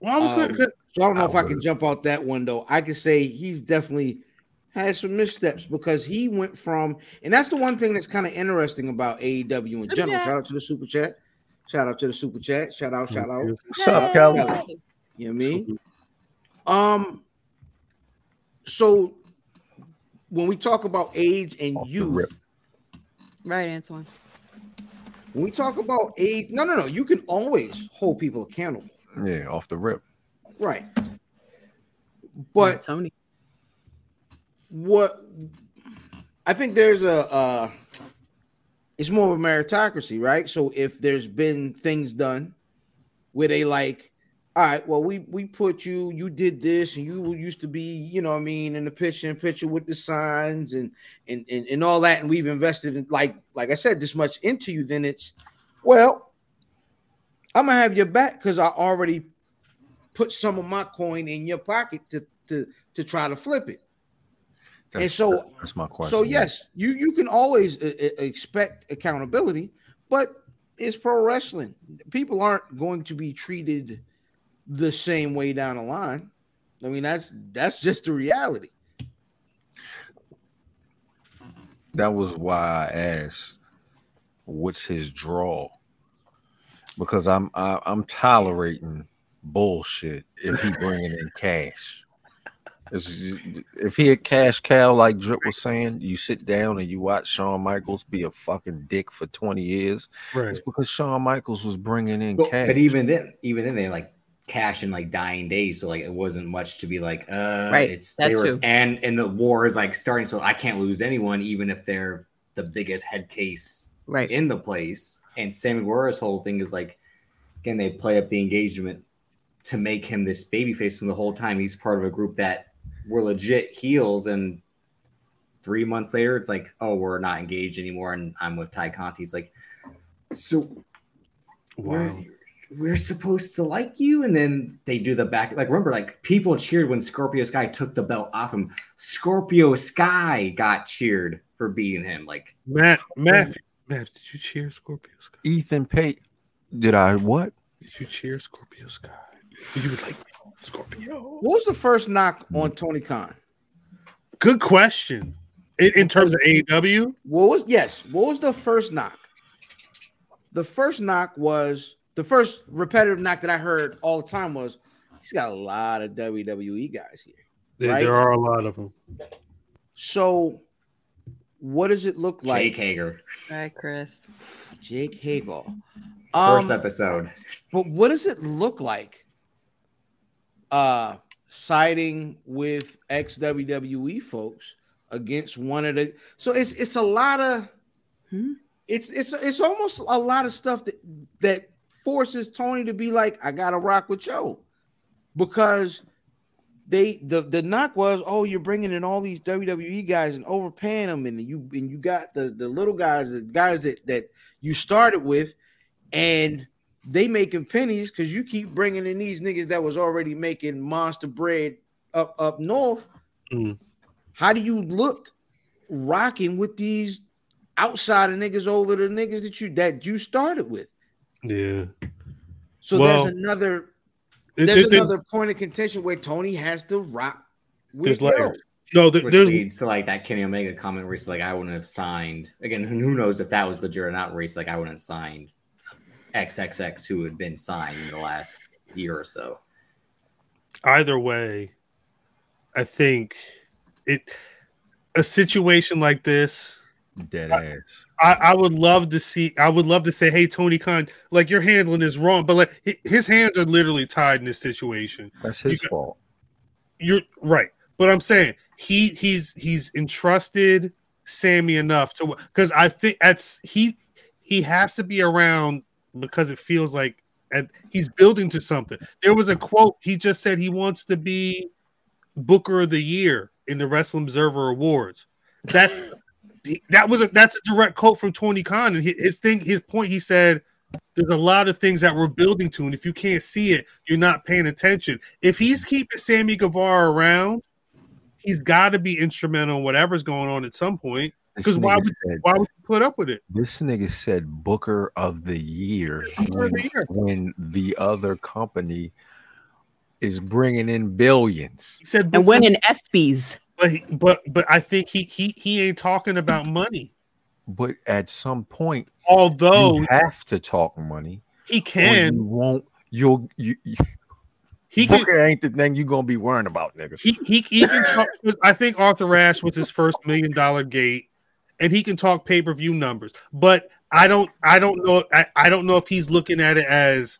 Well, I was Um, good. So I don't know I if I can jump out that window. I can say he's definitely had some missteps because he went from, and that's the one thing that's kind of interesting about AEW in general. Yeah. Shout out to the super chat. Shout out to the super chat. Shout out, shout out. What's up, Kelly? Kelly. You know what I mean? Um, so when we talk about age and Off youth, rip. Right, Antoine. when we talk about age, no, no, no, you can always hold people accountable, Yeah, off the rip. right? But Tony. what I think there's a uh it's more of a meritocracy, right? So if there's been things done where they like, all right, well, we we put you, you did this, and you used to be, you know, I mean, in the picture and picture with the signs and and and, and all that, and we've invested in like like I said, this much into you, then it's well, I'm gonna have your back because I already put some of my coin in your pocket to to to try to flip it. And so- that's my question. So yes, you you can always uh, uh, expect accountability, but it's pro wrestling. People aren't going to be treated the same way down the line. I mean, that's that's just the reality. that was why I asked, "What's his draw?" Because I'm I, I'm tolerating bullshit if he bringing in cash. It's- if he a cash cow like Drip was saying, you sit down and you watch Shawn Michaels be a fucking dick for 20 years. Right. It's because Shawn Michaels was bringing in But, cash. but even then, even then, they like cash in like dying days, so like it wasn't much to be like, uh, Right, It's that they were, too. and and the war is like starting, so I can't lose anyone, even if they're the biggest head case Right. in the place. And Sammy Guevara's whole thing is like, again, they play up the engagement to make him this babyface from the whole time. He's part of a group that were legit heels, and three months later, it's like, oh, we're not engaged anymore, and I'm with Tay Conti. It's like, so Wow. we're, we're supposed to like you and then they do the back like remember like people cheered when scorpio sky took the belt off him scorpio sky got cheered for beating him like Matt, Matt, Matt, did you cheer Scorpio Sky? Ethan Pate, did I what? Did you cheer Scorpio Sky? You was like Scorpio. What was the first knock on Tony Khan? Good question. In, in terms of AEW, What was yes? What was the first knock? The first knock was the first repetitive knock that I heard all the time was he's got a lot of WWE guys here. there, Right. there are a lot of them. So, what does it look like? jake hager Hi, Chris. Jake Hager. first Um, episode but what does it look like? Uh, siding with ex WWE folks against one of the. So it's it's a lot of. Hmm? It's it's it's almost a lot of stuff that that forces Tony to be like, I gotta rock with Joe, because they the the knock was, oh, you're bringing in all these WWE guys and overpaying them, and you and you got the the little guys, the guys that that you started with, and they making pennies because you keep bringing in these niggas that was already making monster bread up up north. Mm. How do you look rocking with these outsider niggas over the niggas that you that you started with? Yeah. So Well, there's another there's it- it- another point of contention where Tony has to rock with there's layers. No, th- which there's leads to like that Kenny Omega comment where he's like, I wouldn't have signed. Again, who who knows if that was legit or not? Where he's like, I wouldn't have signed XXX who had been signed in the last year or so. either way, I think it a situation like this. Dead ass. I, I would love to see. I would love to say, "Hey, Tony Khan, like you're handling is wrong," but like his hands are literally tied in this situation. That's his got- fault. You're right, but I'm saying he he's he's entrusted Sammy enough to because I think that's he he has to be around because it feels like and he's building to something. There was a quote he just said he wants to be Booker of the Year in the Wrestling Observer Awards. That's that was a that's a direct quote from Tony Khan and his, thing his point he said there's a lot of things that we're building to and if you can't see it you're not paying attention if he's keeping Sammy Guevara around he's got to be instrumental in whatever's going on at some point because why would said- why would you put up with it This nigga said Booker of the Year Booker of when, the Year. when the other company is bringing in billions. he said And Booker- winning ESPYS. but he, but but I think he he he ain't talking about money But at some point, although you have to talk money. he or you won't. You'll. You, you, he can Booker ain't the thing you're gonna be worrying about, nigga. He he, he can talk. I think Arthur Ashe was his first million dollar gate, and he can talk pay per view numbers. But I don't I don't know I, I don't know if he's looking at it as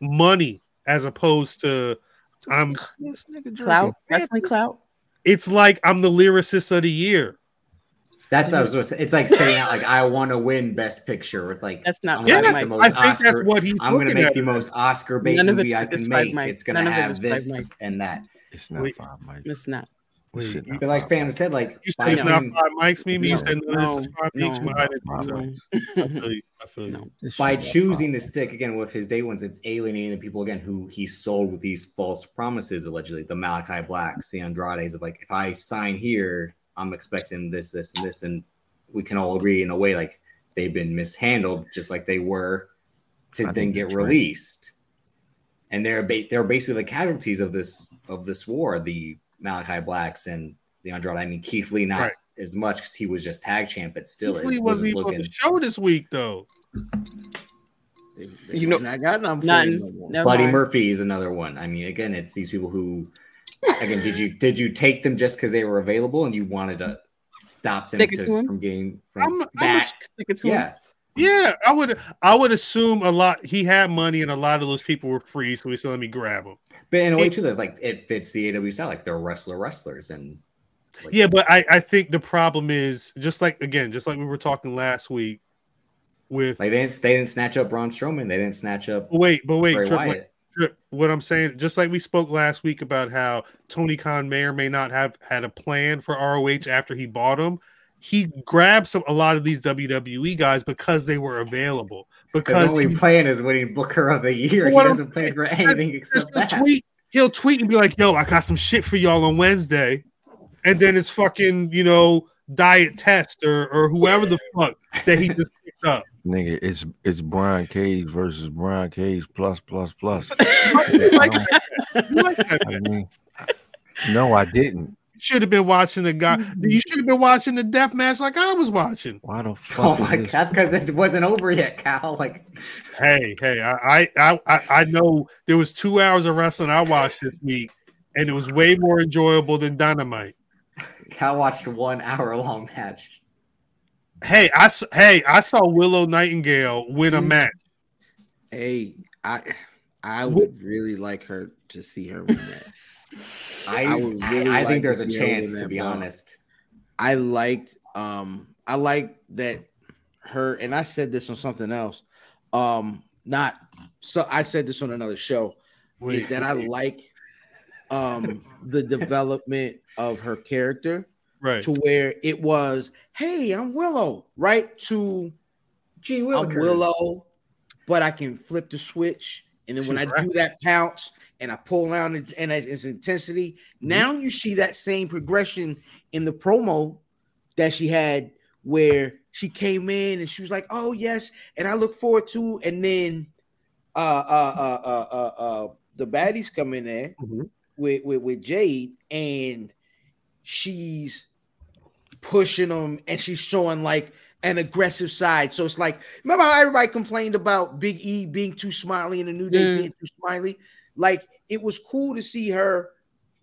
money as opposed to I'm. This nigga Clout, Pepsi. wrestling clout. It's like I'm the lyricist of the year. That's what I was going to say. It's like saying like I want to win Best Picture. It's like That's not I'm Yeah, gonna make the most I think Oscar. that's what he's I'm going to make at. the most Oscar bait movie I can make. Mics. It's going to None of it have this Mics. and that. It's not Wait. five, Mike. It's not. This Wait, shit you But like five. Fam said, like You said by it's not choosing, five mics, Mimi. You said no, no, it's five no. each. I No. No. I feel you. I feel you. No. This by choosing to stick again with his day ones, it's alienating the people again who he sold with these false promises, allegedly. The Malakai Blacks, the Andrades of like, if I sign here, I'm expecting this, this, and this, and we can all agree in a way like they've been mishandled, just like they were to I then get that's right. released. And they're ba- they're basically the casualties of this of this war, the Malakai Blacks and the Andrade. I mean, Keith Lee not Right. as much because he was just tag champ, but still, Keith Lee wasn't wasn't even on the show this week though. They, they You know- I got nothing None. no Buddy mind. Murphy is another one. I mean, again, it's these people who, again, did you did you take them just because they were available and you wanted to stop them Stick it to, to 'em? from getting I'm- from I'm a back? Stick it to him. yeah, Yeah, I would. I would assume a lot. He had money, and a lot of those people were free, so he said, "Let me grab them." But in a way It- too, that like it fits the AEW style. Like they're wrestler wrestlers, and like, Yeah, but I, I think the problem is just like again, just like we were talking last week with. like they didn't they didn't snatch up Braun Strowman. They didn't snatch up wait, but wait, Trip, like, Trip, what I'm saying, just like we spoke last week about how Tony Khan may or may not have had a plan for ROH after he bought him. He grabbed some a lot of these WWE guys because they were available. Because Because the only he, plan is winning Booker of the Year. Well, He what I'm- doesn't plan for anything except he'll that. tweet, he'll tweet and be like, "Yo, I got some shit for y'all on Wednesday," and then it's fucking you know diet test or or whoever the fuck that he just picked up. Nigga, it's it's Brian Cage versus Brian Cage plus plus plus. You like that? You like that? I mean, no, I didn't. You should have been watching the guy. Mm-hmm. You should have been watching the death match like I was watching. Why the Oh fuck? my god, that's because it wasn't over yet, Cal. Like Hey, hey, I, I, I, I know there was two hours of wrestling I watched this week, and it was way more enjoyable than Dynamite. Cal watched one hour long match. Hey, I, s- hey, I saw Willow Nightingale win a mm. match. Hey, I I would really like her to see her win that. I I I, would really think like there's a see her win chance to be belt. honest. I liked um I liked that her and I said this on something else. Um not so I said this on another show is that I like um the development of her character right. to where it was, hey, I'm Willow, right? To Gee, I'm Willow, but I can flip the switch. And then when I right. do that pounce and I pull down and and its intensity, Mm-hmm. now you see that same progression in the promo that she had where she came in and she was like, "Oh yes," and I look forward to. And then, uh, uh, uh, uh, uh, uh the baddies come in there Mhm. with, with with Jade, and she's pushing them, and she's showing like an aggressive side. So it's like, remember how everybody complained about Big E being too smiley and the New Day Mm. being too smiley? Like it was cool to see her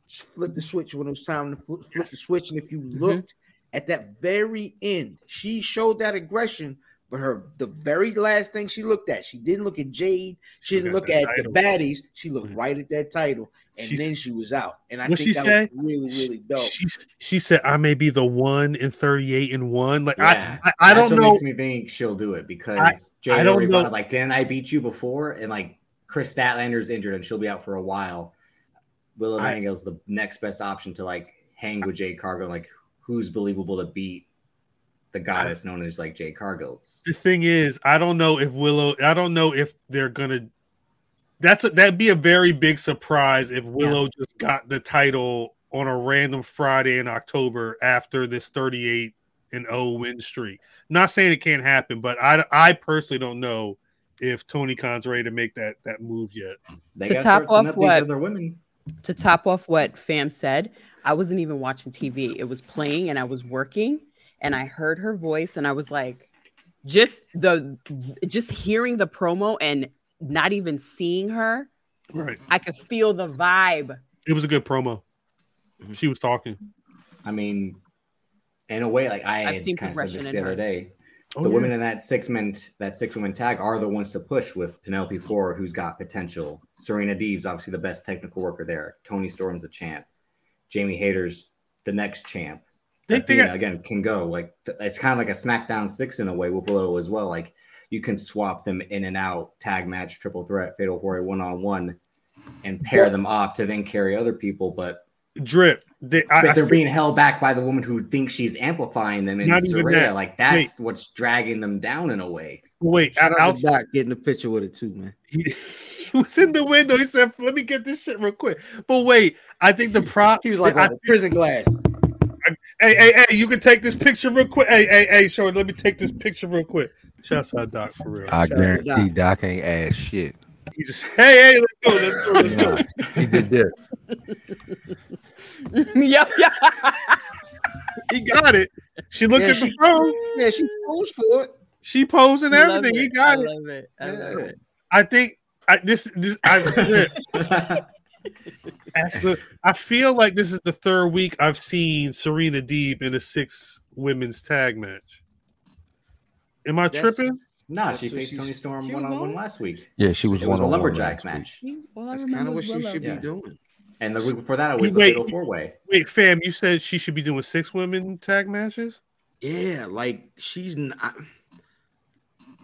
flip the switch when it was time to flip, flip the switch. And if you looked at that very end, she showed that aggression. But her the very last thing she looked at, she didn't look at Jade. She didn't look that at the baddies. She looked Mhm. right at that title, and She's- then she was out. And I think she that say? was really, really dope. She she said I may be the one in 38 and one. Like Yeah. I, I I don't know. makes me think she'll do it because I- Jay I don't already know- like, didn't I beat you before? And like Kris Statlander is injured and she'll be out for a while. Willow Nightingale's the next best option to like hang with Jade Cargill. Like, who's believable to beat the goddess known as like Jade Cargill? The thing is, I don't know if Willow. I don't know if they're gonna. That's a, that'd be a very big surprise if Willow just got the title on a random Friday in October after this 38 and 0 win streak. Not saying it can't happen, but I I personally don't know if Tony Khan's ready to make that that move yet. They To top off up these what- other women. to top off what fam said i wasn't even watching tv it was playing and i was working and i heard her voice and i was like just the just hearing the promo and not even seeing her Right. i could feel the vibe It was a good promo. Mm-hmm. She was talking. I mean, in a way, like I I've had seen kind of said this in the other her. day. Oh, the yeah. women in that six men that six women tag are the ones to push with Penelope Ford, who's got potential. Serena Deeb's obviously the best technical worker there. Toni Storm's a champ. Jamie Hayter's the next champ. They Athena, I- again can go like it's kind of like a SmackDown six in a way with Willow as well. Like you can swap them in and out, tag match, triple threat, fatal four one on one, and pair them off to then carry other people. But Drip. They, I, but they're feel- being held back by the woman who thinks she's amplifying them in Not even Saraya. that. Like that's what's dragging them down in a way. wait. Shout out Out, to Doc getting a picture with it too, man. he, he was in the window. He said, "Let me get this shit real quick." But wait, I think the prop. He was like I on the prison glass. Hey, hey, hey, you can take this picture real quick. Hey, hey, hey, Shorty, let me take this picture real quick. Shouts out Doc for real. I Shout guarantee Doc. Doc ain't ass shit. He just, hey, hey, let's go, let's go, let's go. Nah, he did this. yeah yeah He got it. She looked Yeah, at the she- phone. Yeah, she posed for it. She posed and I love everything. He got I it. love it i love Yeah. it I think I, this, this, I, actually, I feel like this is the third week I've seen Serena Deeb in a six women's tag match. Am I That's- tripping? Nah, she faced Toni Storm one on one last week. Yeah, she was It was a one-on-one lumberjack last week. match. well, I That's remember kind of what she Willow. should Yeah. be doing. And the week before that, it was the Wait. fatal four way. Wait, fam, you said she should be doing six women tag matches? Yeah, like she's not.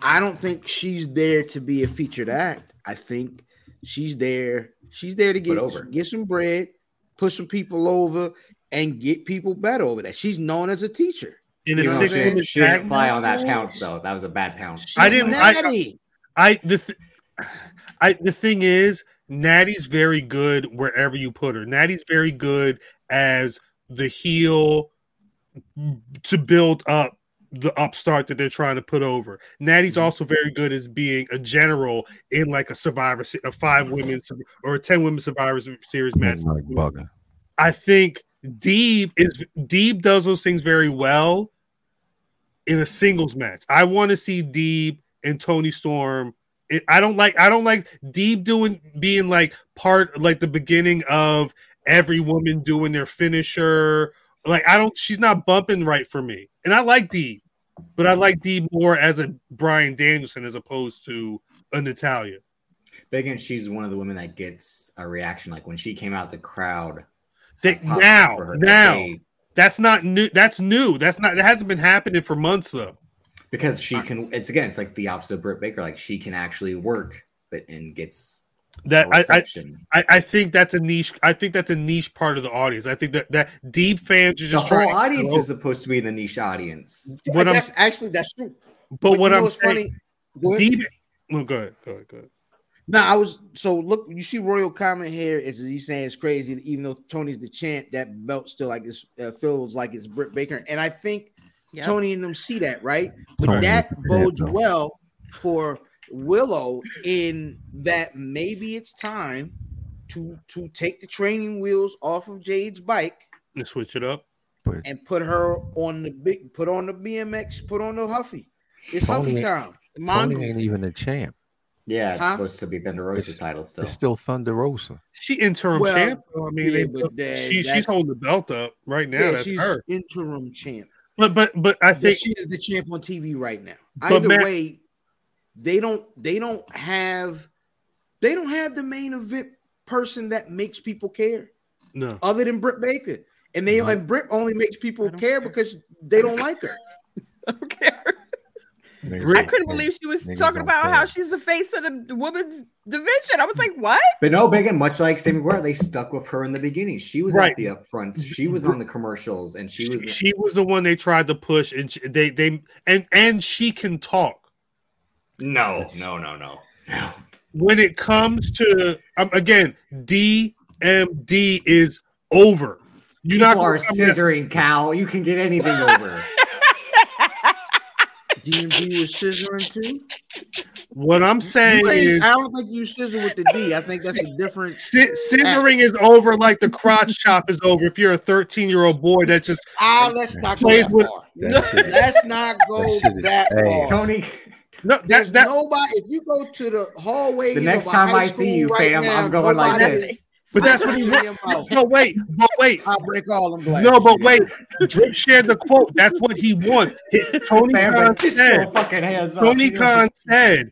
I don't think she's there to be a featured act. I think she's there. She's there to get over. get some bread, put some people over, and get people better over that. She's known as a teacher. In a You know what six I'm saying? women She didn't fly on that pounce though. That was a bad pounce. She's I didn't- I- I the th- I the thing is, Natty's very good wherever you put her. Natty's very good as the heel to build up the upstart that they're trying to put over. Natty's Mm-hmm. also very good as being a general in like a survivor a five women or a 10 women survivor series match. Niggas like. I think Deeb is Deeb does those things very well in a singles match. I want to see Deeb and Toni Storm. It, I don't like I don't like Deeb doing being like part like the beginning of every woman doing their finisher. Like I don't she's not bumping right for me. And I like Deeb, but I like Deeb more as a Bryan Danielson as opposed to a Natalya. But again, she's one of the women that gets a reaction. Like when she came out, the crowd They, now, now They- that's not new. That's new. That's not that hasn't been happening for months though. because she can. It's again, it's like the opposite of Britt Baker. Like she can actually work, but and gets That a I, I reception. I I think that's a niche. I think that's a niche part of the audience. I think that that Deeb fans are just the whole audience is supposed to be the niche audience. What I'm- that's actually that's true. but what you know I'm what's saying, Go ahead. deep. No, go ahead. Go ahead. Go ahead. No, I was so look. You see, Royal comment here is he's saying it's crazy. Even though Toni's the champ, that belt still like it's uh, feels like it's Britt Baker, and I think Yep. Tony and them see that right. But Toni that is the bodes champ, well for Willow in that maybe it's time to to take the training wheels off of Jade's bike Let's switch it up. and put her on the big, put on the BMX, put on the Huffy. It's Toni- Huffy time. Toni ain't even a champ. Yeah, it's Huh? supposed to be Thunder Rosa's It's- title still. It's still Thunder Rosa. She interim Well, champ. though. I mean, yeah, they, that- she, she's holding the belt up right now. Yeah, that's she's her. interim champ. But but but I But think she is the champ on TV right now. Either Matt- way, they don't they don't have they don't have the main event person that makes people care no. other than Britt Baker. And they No. and Britt only makes people care care. because they don't like her. I don't care. Niggas I couldn't believe she was Niggas talking about care. how she's the face of the women's division. I was like, what? But no, Big and much like Sammy Guevara, they stuck with her in the beginning. She was Right. at the upfronts. She was on the commercials, and she was. She, she was the one they tried to push, and she, they they and and she can talk. no, no, no, no, no. When it comes to um, again, DMD is over. You're not are gonna come back- scissoring, Cal. You can get anything over. DMD was scissoring too. What I'm saying is, I don't think you scissor with the D. I think that's a different. sci- scissoring is over like the crotch chop is over. If you're a 13 year old boy that just Ah, let's not go Plays that with- far. That Let's not go That shit is that ass. far. Tony, no, There's that, that nobody. If you go to the hallway, the next time I see you, fam, I'm going like this. But that's what he wants. no wait, but wait, I'll break all them glass. no, but wait. Drip shared the quote. That's what he wants. Tony Fam, Khan said. your fucking hands up. Tony Khan said,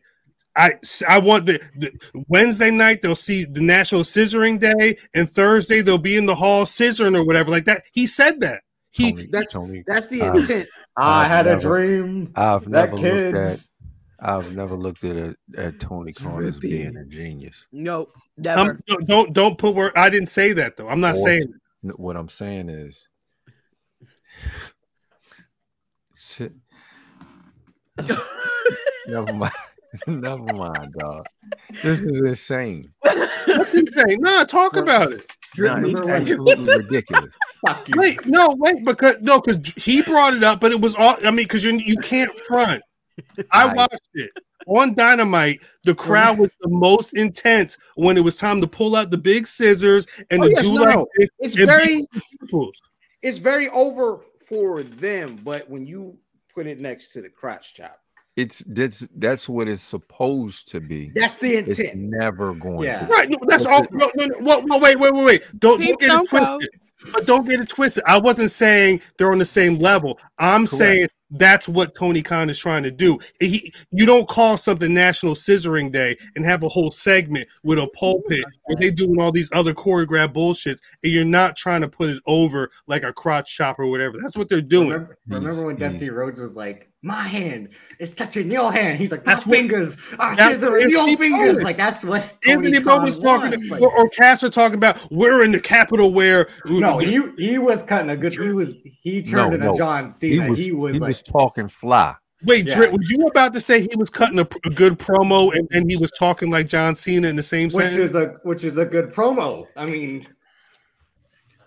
I, I want the, the Wednesday night they'll see the National Scissoring Day, and Thursday they'll be in the hall scissoring or whatever like that. He said that. He Tony, that's- Tony, That's the intent. I I've had a dream I've that never looked at kids. I've never looked at a, at Tony Khan as being a genius. Nope, never. um, don't- don't don't put word. I didn't say that though. I'm not Or- saying N- What I'm saying is, sit. never mind. never mind, dog. This is insane. what you saying. No, talk about it. Nah, Remember it's absolutely ridiculous. Fuck you. Wait, no, wait, because no, because he brought it up, but it was all. I mean, because you you can't front. I I- watched it on Dynamite. The crowd was the most intense when it was time to pull out the big scissors and Oh, to yes, do no, like this. It's very, it's very over for them. But when you put it next to the crotch chop, It's that's that's what it's supposed to be. that's the It's intent. never going Yeah. to. Right. No, that's all. No, no, no, well, well, wait, wait, wait, wait. Don't, don't get it don't go. twisted. But don't get it twisted. I wasn't saying they're on the same level. I'm Correct. saying that's what Tony Khan is trying to do. He, you don't call something National Scissoring Day and have a whole segment with a pulpit where they doing all these other choreographed bullshits, and you're not trying to put it over like a crotch chop or whatever. That's what they're doing. Remember, remember when Dusty Rhodes was like, "My hand is touching your hand." He's like, "My That's what- fingers are that's scissoring your fingers." Bowens- Like that's what Anthony Khan Bowens talking, wants. Like, or, or Caster talking about we're in the capital where no, he he was cutting a good. He was he turned No, into no. John He Cena. was He was, he like, was talking fly. Wait, Yeah. Drip, was you about to say he was cutting a, a good promo and, and he was talking like John Cena in the same which sentence? is a which is a good promo. I mean,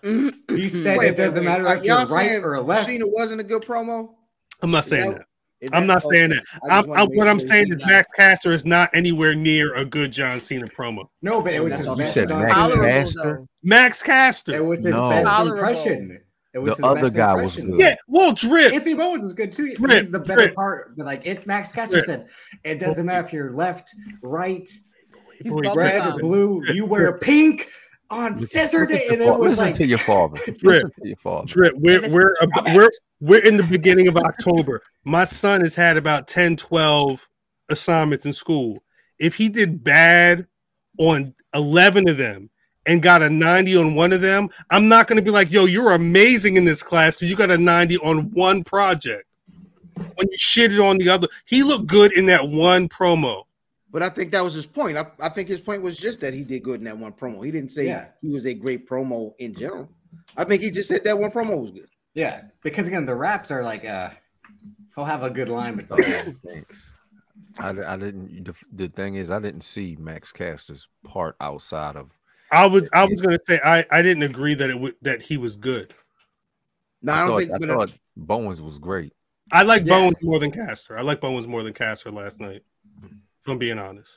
mm-hmm. he said Wait, it doesn't wait, matter wait. if you're Y'all right saying or left. Cena wasn't a good promo. I'm not saying that- that. is I'm not okay. saying that. I just I'm, I'm, make what I'm sure saying is Max Caster is not anywhere near a good John Cena promo. No, but it was You his said best. Max John Tolerable, Cena. Caster? It was his No. best Tolerable. impression. It was The other best guy was good. Yeah, well, Drip. Anthony Bowens is good too. Drip, He's the better drip. part. But like it, Max Caster Drip. said, it doesn't matter if you're left, right, He's red, or blue. You wear pink on scissor day, Listen and to it your was listen like to your father. Listen to your father. Drip. We're And it's we're we're we're in the beginning of October. My son has had about 10, 12 assignments in school. If he did bad on 11 of them and got a 90 on one of them, I'm not going to be like, "Yo, you're amazing in this class because you got a 90 on one project." When you shitted on the other, he looked good in that one promo. But I think that was his point. I, I think his point was just that he did good in that one promo. He didn't say Yeah. he was a great promo in general. I think he just said that one promo was good. Yeah, because again, the raps are like uh, he'll have a good line, but it's like, Thanks. I, I didn't. The, the thing is, I didn't see Max Caster's part outside of. I was I was going to say I I didn't agree that it would that he was good. No, I, I, don't thought, think. I but thought Bowens was great. I like Yeah. Bowens more than Caster. I like Bowens more than Caster last night. If I'm being honest,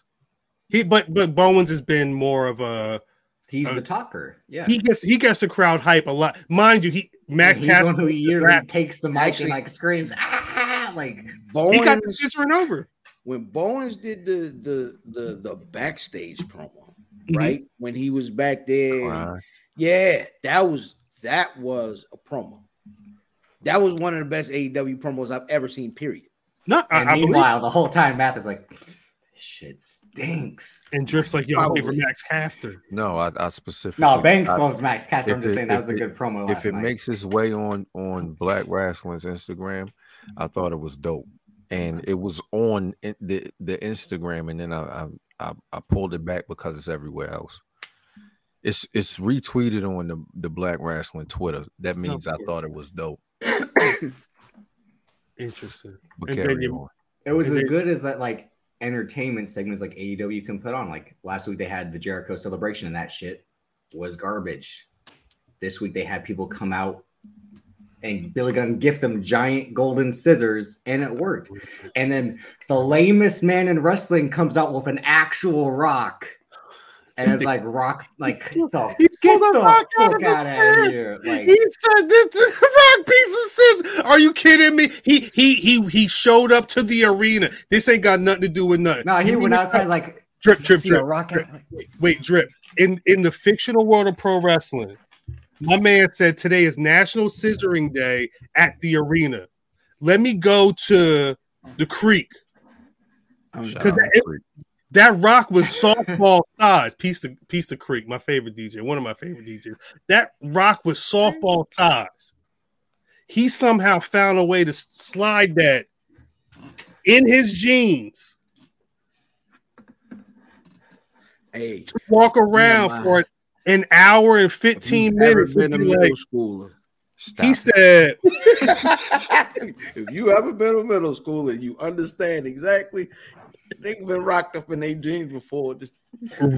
he but but Bowens has been more of a He's Uh, the talker. Yeah. He gets he gets the crowd hype a lot. Mind you, he Max he's the one who yearly rap. takes the mic Actually- and like screams, ah, like he got Bowens, this run over. when Bowens did the the the the backstage promo, Mhm. right? When he was back there, Right. yeah, that was that was a promo. That was one of the best AEW promos I've ever seen. Period. No, I, and I believe. meanwhile, the whole time Math is like, this shit stinks. And Drip's like, yo, I'm Probably. favorite Max Caster. No, I, I specifically. No, Banks I- loves Max Caster. I'm just it- saying that was a it- good promo last if it night. makes its way on on Black Rasslin's Instagram, I thought it was dope, and it was on the the Instagram, and then I I, I, I pulled it back because it's everywhere else. It's it's retweeted on the, the Black Rasslin' Twitter. That means I thought it was dope. Interesting. But And carry you- on. It was And as they- good as that like entertainment segments like AEW can put on. Like last week they had the Jericho celebration and that shit was garbage. This week they had people come out and Billy Gunn gift them giant golden scissors and it worked. And then the lamest man in wrestling comes out with an actual rock. And it's like rock, like the, He get pulled the a rock out fuck of his out of here. Like He said this, this rock piece of scissors. Are you kidding me? He he he he showed up to the arena. This ain't got nothing to do with nothing. no, he You went outside like drip drip drip. rock drip. Wait, wait, drip. In in the fictional world of pro wrestling, my man said today is National Scissoring Day at the arena. Let me go to the creek. Shout 'Cause out that- to Freak. That rock was softball size. Piece of piece of creek, my favorite DJ, one of my favorite DJs. That rock was softball size. He somehow found a way to slide that in his jeans, Hey, to walk around for an hour and 15 minutes. been a middle like- schooler. Stop he it. said, if you ever been a middle schooler, you understand exactly. They've been rocked up in their jeans before.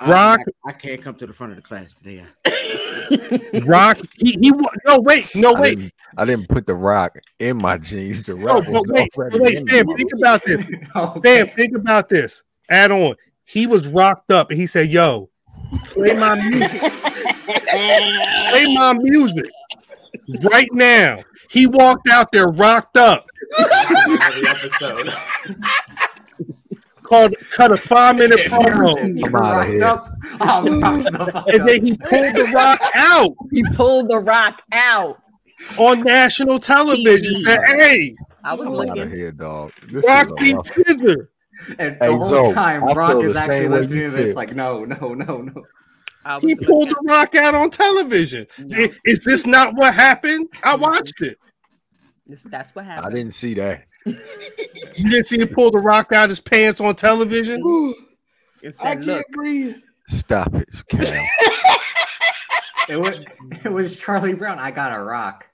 "Rock, I, I can't come to the front of the class today. Rock." He, he no wait, no I wait, didn't, I didn't put the rock in my jeans. The no, rock but was wait, wait, in Sam, think about this. Okay. Sam, think about this. Add on. He was rocked up, and he said, "Yo, play my music. play my music right now." He walked out there rocked up. Every episode. Called cut a five minute promo, You're outta rocked here. up. I'm oh, rocked the fuck and up. then he pulled the rock out He pulled the rock out. on national television. Said, "Hey, I was I'm out of looking. here, dog. This rock is beat scissor." And the Hey, whole Zoe, time, I Rock is actually listening you to this, feel. like, no, no, no, no. I He pulled the rock out on television. I- Is this not what happened? I watched it. This- That's what happened. I didn't see that. You didn't see him pull the rock out his pants on television? It I said, look, can't breathe. Stop it, Cal. It was, it was Charlie Brown. I got a rock.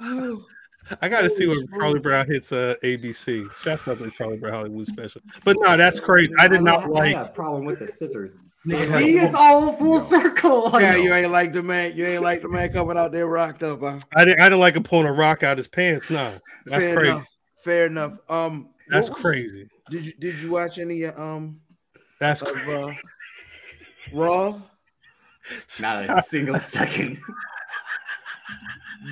I got to see when Charlie Brown hits uh, ABC. Shouts out to Charlie Brown Hollywood special. But no, that's crazy. I did not I like. got a problem with the scissors. Yeah. See, it's all full circle. Yeah, you ain't like the man. You ain't like the man coming out there rocked up. Huh? I didn't. I didn't like him pulling a rock out his pants. No, that's Fair crazy. enough. Fair enough. Um, That's what crazy. Did you did you watch any uh, um That's of crazy. uh, Raw? Not a single second.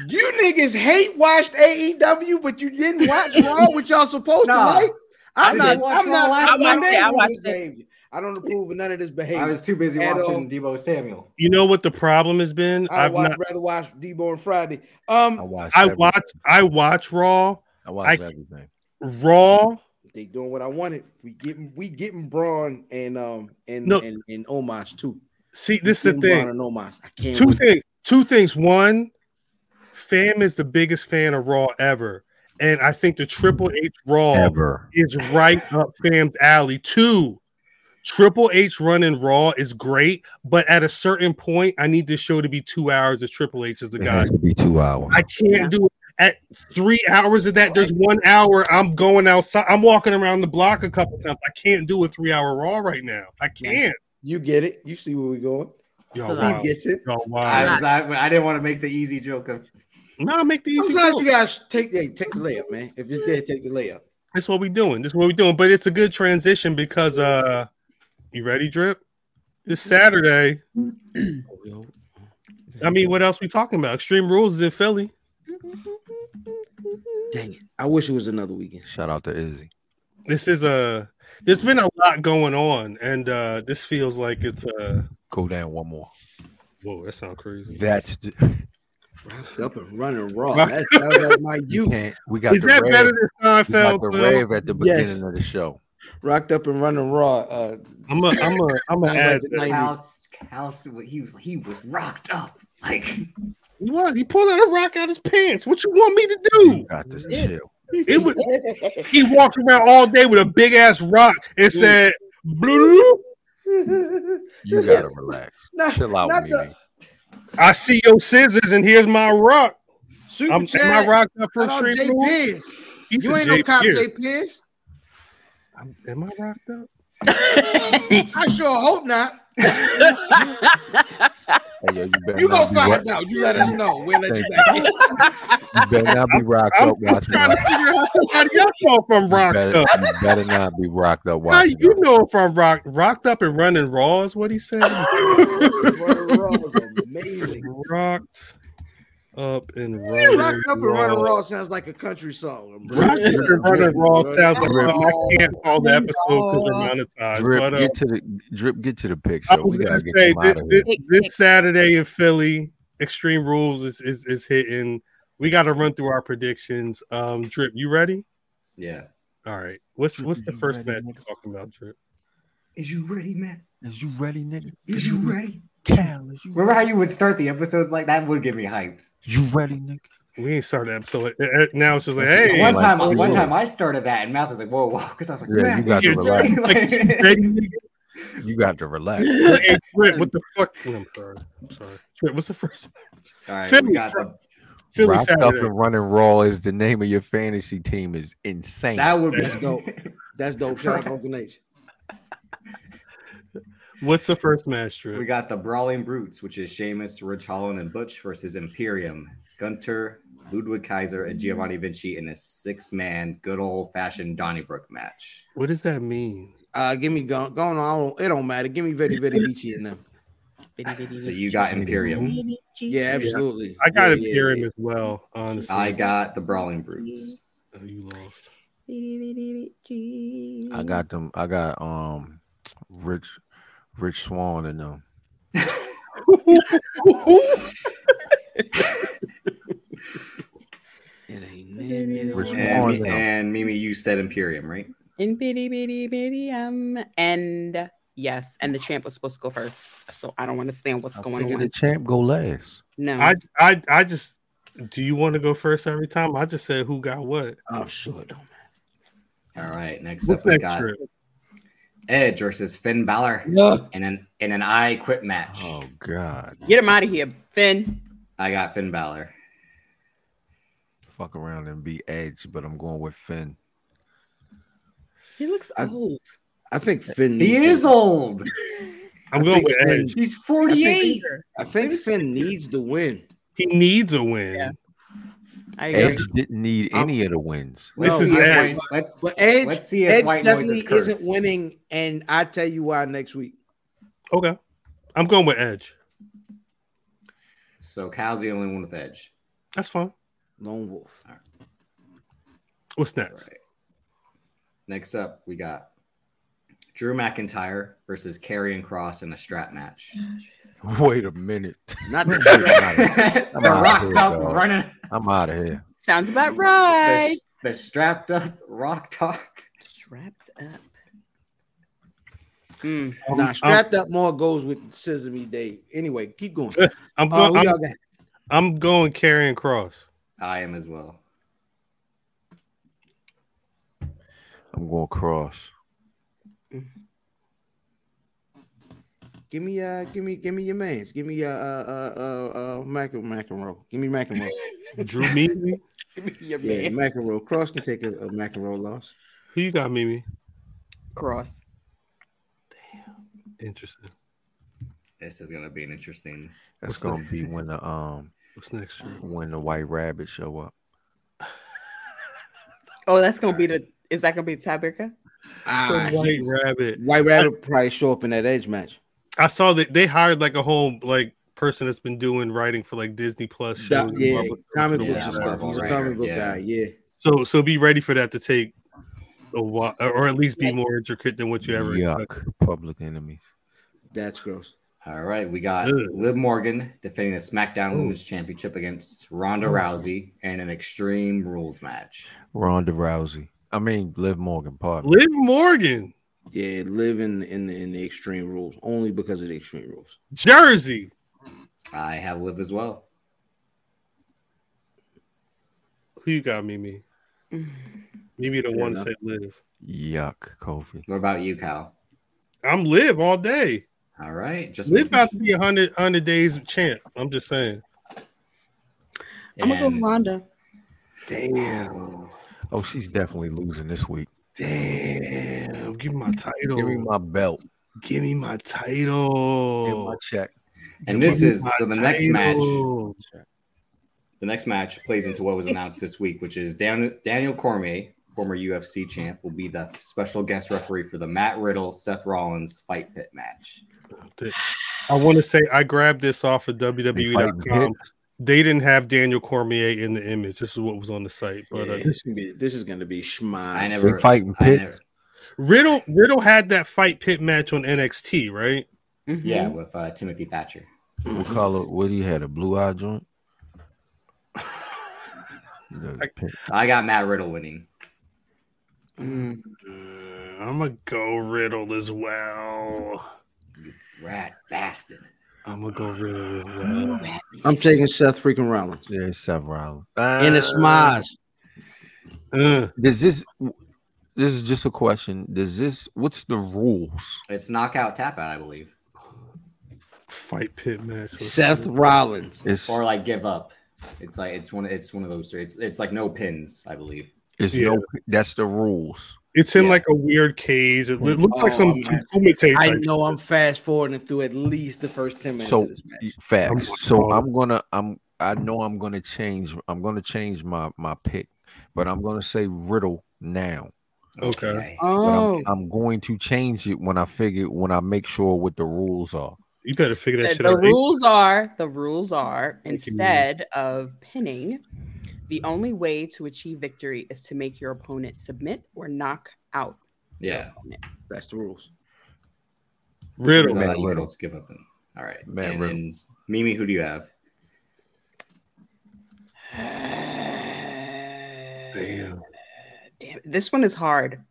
You niggas hate watched AEW, but you didn't watch Raw, which y'all supposed Nah. to like. I'm I not. did I'm not. Raw last I'm not Monday. I watched this it. Behavior. I don't approve of none of this behavior. I was too busy At all. watching Deebo Samuel. You know what the problem has been? I I've would not. rather watch Deebo and Friday. I Um, watched. I everything. watch. I watch Raw. I watch I- everything. Raw. they doing what I wanted. We getting we getting Braun and um and No. and, and Omos too. See, this is the thing. Braun and Omos. I can't. two wait. things two things one fam is the biggest fan of raw ever and i think the triple h raw Ever. is right up fam's alley two triple h running raw is great but at a certain point i need this show to be two hours if triple h is the It guy has to be two hours. i can't do it at three hours of that there's one hour i'm going outside i'm walking around the block a couple times i can't do a three hour raw right now i can't You get it. You see where we going. Yo, So Steve wow. gets it. Yo, I, was, I, I didn't want to make the easy joke of no make the easy Sometimes go. you guys take hey, take the layup, man. If it's there, take the layup. That's what we doing. This is what we doing. But it's a good transition because uh you ready, Drip? This Saturday. I mean, what else we talking about? Extreme Rules is in Philly. Dang it! I wish it was another weekend. Shout out to Izzy. This is a. There's been a lot going on, and uh this feels like it's a. Go down one more. Whoa, that sounds crazy. That's the, Rocked up and running raw. That sounds like my you youth. can't. We got Is the that rave, better than we got Seinfeld? the though? rave at the Yes. beginning of the show. Rocked up and running raw. Uh, I'm a, I'm a, I'm a Sounds add like the 90s. House, house, he was he was rocked up. Like What? He pulled out a rock out of his pants. What you want me to You do? got this chill. It was. He walked around all day with a big ass rock and said, "Blue." You gotta relax. Not- Chill out, not Mimi. the- I see your scissors, and here's my rock. Super I'm am my rock rocked up for Shout out extreme Jay rules? Pierce. He You said ain't no cop, Pierce. Jay Pierce. I'm- Am I rocked up? I sure hope not. Hey, yo, you better You not gonna find rock- out. You let us know. We'll let you Thank back. You better not be rocked I'm, up I'm watching. trying to figure out how somebody else know if I'm You rocked better, up. you better not be rocked up How watching. you us. know if I'm rock, rocked up and running raw is what he said? Running Raw was amazing. rocked up and running Rocked up and running raw. raw sounds like a country song. Rocked up and running raw sounds like Drip. I can't call the episode because we're monetized. Drip, but uh, get to the drip. Get to the I picture. was We gonna gotta get say this, out of this, here. this Saturday in Philly, Extreme Rules is is, is hitting. We got to run through our predictions. Um, Drip, you ready? yeah. All right. What's what's the first ready, match you're talking about, Drip? Is you ready, man? Is you ready, nigga? Is you ready? Cal, is you, Remember how you would start the episodes like that? Would get me hyped. you ready, nigga? We ain't started the episode. Like, uh, uh, now it's just like, hey, one time, oh, one yeah. time I started that, and Math was like, "Whoa, whoa," because I was like, Yeah, "Man, you got to you're relax. like, ready, nigga? You got to relax. hey, Drip, what the fuck? I'm sorry. I'm sorry. Drip, what's the first match? All right, Philly we got fr- the, Philly Rocked up and running raw is the name of your fantasy team. Is insane. that would be That's dope. That's dope. Shout out to Uncle Nate. What's the first match, Drip? We got the Brawling Brutes, which is Sheamus, Ridge Holland, and Butch versus Imperium, Gunther, Ludwig Kaiser, and Giovanni Vinci in a six-man, good old-fashioned Donnybrook match. what does that mean? Uh, give me going going on. It don't matter. Give me Very Very Beachy in them. So you got Imperium. Yeah, absolutely. I got yeah, Imperium yeah, as well, honestly. I got the Brawling Brutes. Oh, you lost. I got them. I got um, Rich, Rich Swan and them. It ain't nothing Which on one? And, and Mimi, you said Imperium, right? In bitty bitty bitty um and yes, and the champ was supposed to go first, so I don't understand what's I going figured on. the champ go last. No, I, I, I just. Do you want to go first every time? I just said who got what. Oh, sure, don't matter. All right. Next What's up, we next, got Drip? Edge versus Finn Balor matter. in an in an I Quit match. Oh God! get him out of here, Finn. I got Finn Balor. Fuck around and be Edge, but I'm going with Finn. He looks I- old. I think Finn. He needs is to- old. I'm I going with Finn- Edge. He's 48. I think Finn needs the win. He needs a win. Yeah. I Edge didn't need I'm- any of the wins. This is Let's see if Edge. Let's But Edge, let's see if Edge White Noise definitely is isn't winning, and I tell you why next week. Okay. I'm going with Edge. So Cal's the only one with Edge. That's fine. Lone Wolf. What's next? right. Next up, we got Drew McIntyre versus Karrion Kross in a strap match. Wait a minute. Not the I'm the outta rocked here, up dog. running. I'm out of here. Sounds about right. the strapped up rock talk. Strapped up. Mm. Um, Nah, I'm- strapped up more goes with Sesame Dave. Anyway, keep going. I'm, Uh, going. who I'm, y'all got? I'm going Karrion Kross. I am as well. I'm going cross. Give me, uh, give me, give me your man's. Give me, uh, uh, uh, uh, uh Mac McEnroe. Give me McEnroe. Drew Mimi. Your yeah, man. McEnroe. Kross can take a, a McEnroe loss. Who you got, Mimi? Kross. Damn. Interesting. This is gonna be an interesting. That's What's gonna that? be when the um What's next, Drew? when the white rabbit show up. Oh, that's gonna be the. Is that gonna be the tiebreaker? Ah, White Rabbit. White Rabbit probably show up in that Edge match. I saw that they hired like a whole like person that's been doing writing for like Disney Plus shows. Doc- and yeah, Marvel comic shows books Yeah, stuff. He's a comic book yeah. guy. Yeah. So so be ready for that to take a while, or at least be more intricate than what you ever. Yuck. expected. Public enemies. That's gross. All right, we got Ugh. Liv Morgan defending the SmackDown Ooh. Women's Championship against Ronda Rousey in an Extreme Rules match. Ronda Rousey. I mean, Liv Morgan. Pardon. Liv Morgan, Yeah, live in in the in the extreme rules only because of the extreme rules. Jersey. I have Liv as well. Who you got, Mimi? Mimi the Fair one to enough. say Liv. Yuck, Kofi. What about you, Cal? I'm Liv all day. All right, just Liv about to be a hundred hundred days champ. I'm just saying. I'm gonna go with And- Damn. Oh, she's definitely losing this week. Damn. Give me my title. Give me my belt. Give me my title. Give title. my check. And Give this is so the next match. The next match plays into what was announced this week, which is Dan- Daniel Cormier, former UFC champ, will be the special guest referee for the Matt Riddle Seth Rollins fight pit match. I want to say I grabbed this off of They WWE.com. pits. They didn't have Daniel Cormier in the image. This is what was on the site. But yeah, uh, this, is gonna be, this is going to be schmaz. I never fighting I pits. never- Riddle Riddle had that fight pit match on NXT, right? Mhm. yeah, with uh, Timothy Thatcher. What color? What he had? A blue eye joint. The pit. I got Matt Riddle winning. Mm. Uh, I'm gonna go Riddle as well. You rat bastard. I'm gonna go Riddle as well. I'm taking Seth freaking Rollins Yeah, it's Seth Rollins. in a Uh, schmaz. Uh, Does this? This is just a question. Does this? What's the rules? It's knockout tap out, I believe. fight pit match. Seth Rollins. It's Or like give up. It's like it's one it's one of those three. It's it's like no pins, I believe. it's Yeah. no. That's the rules. It's in Yeah. like a weird cage. It loo- looks like Oh, some, man. some I type know I'm fast forwarding through at least the first 10 minutes So of this match. facts. So I'm gonna. I'm. I know I'm gonna change. I'm gonna change my my pick, but I'm gonna say Riddle now. Okay. But Oh, I'm, I'm going to change it when I figure when I make sure what the rules are. You better figure that the, shit the out. The rules are the rules are instead of pinning, the only way to achieve victory is to make your opponent submit or knock out. Yeah. opponent. That's the rules. Riddle. man, Matt that Riddle. Riddle's give up then. All right. Matt and Riddle. Mimi, who do you have? Damn. Damn, this one is hard.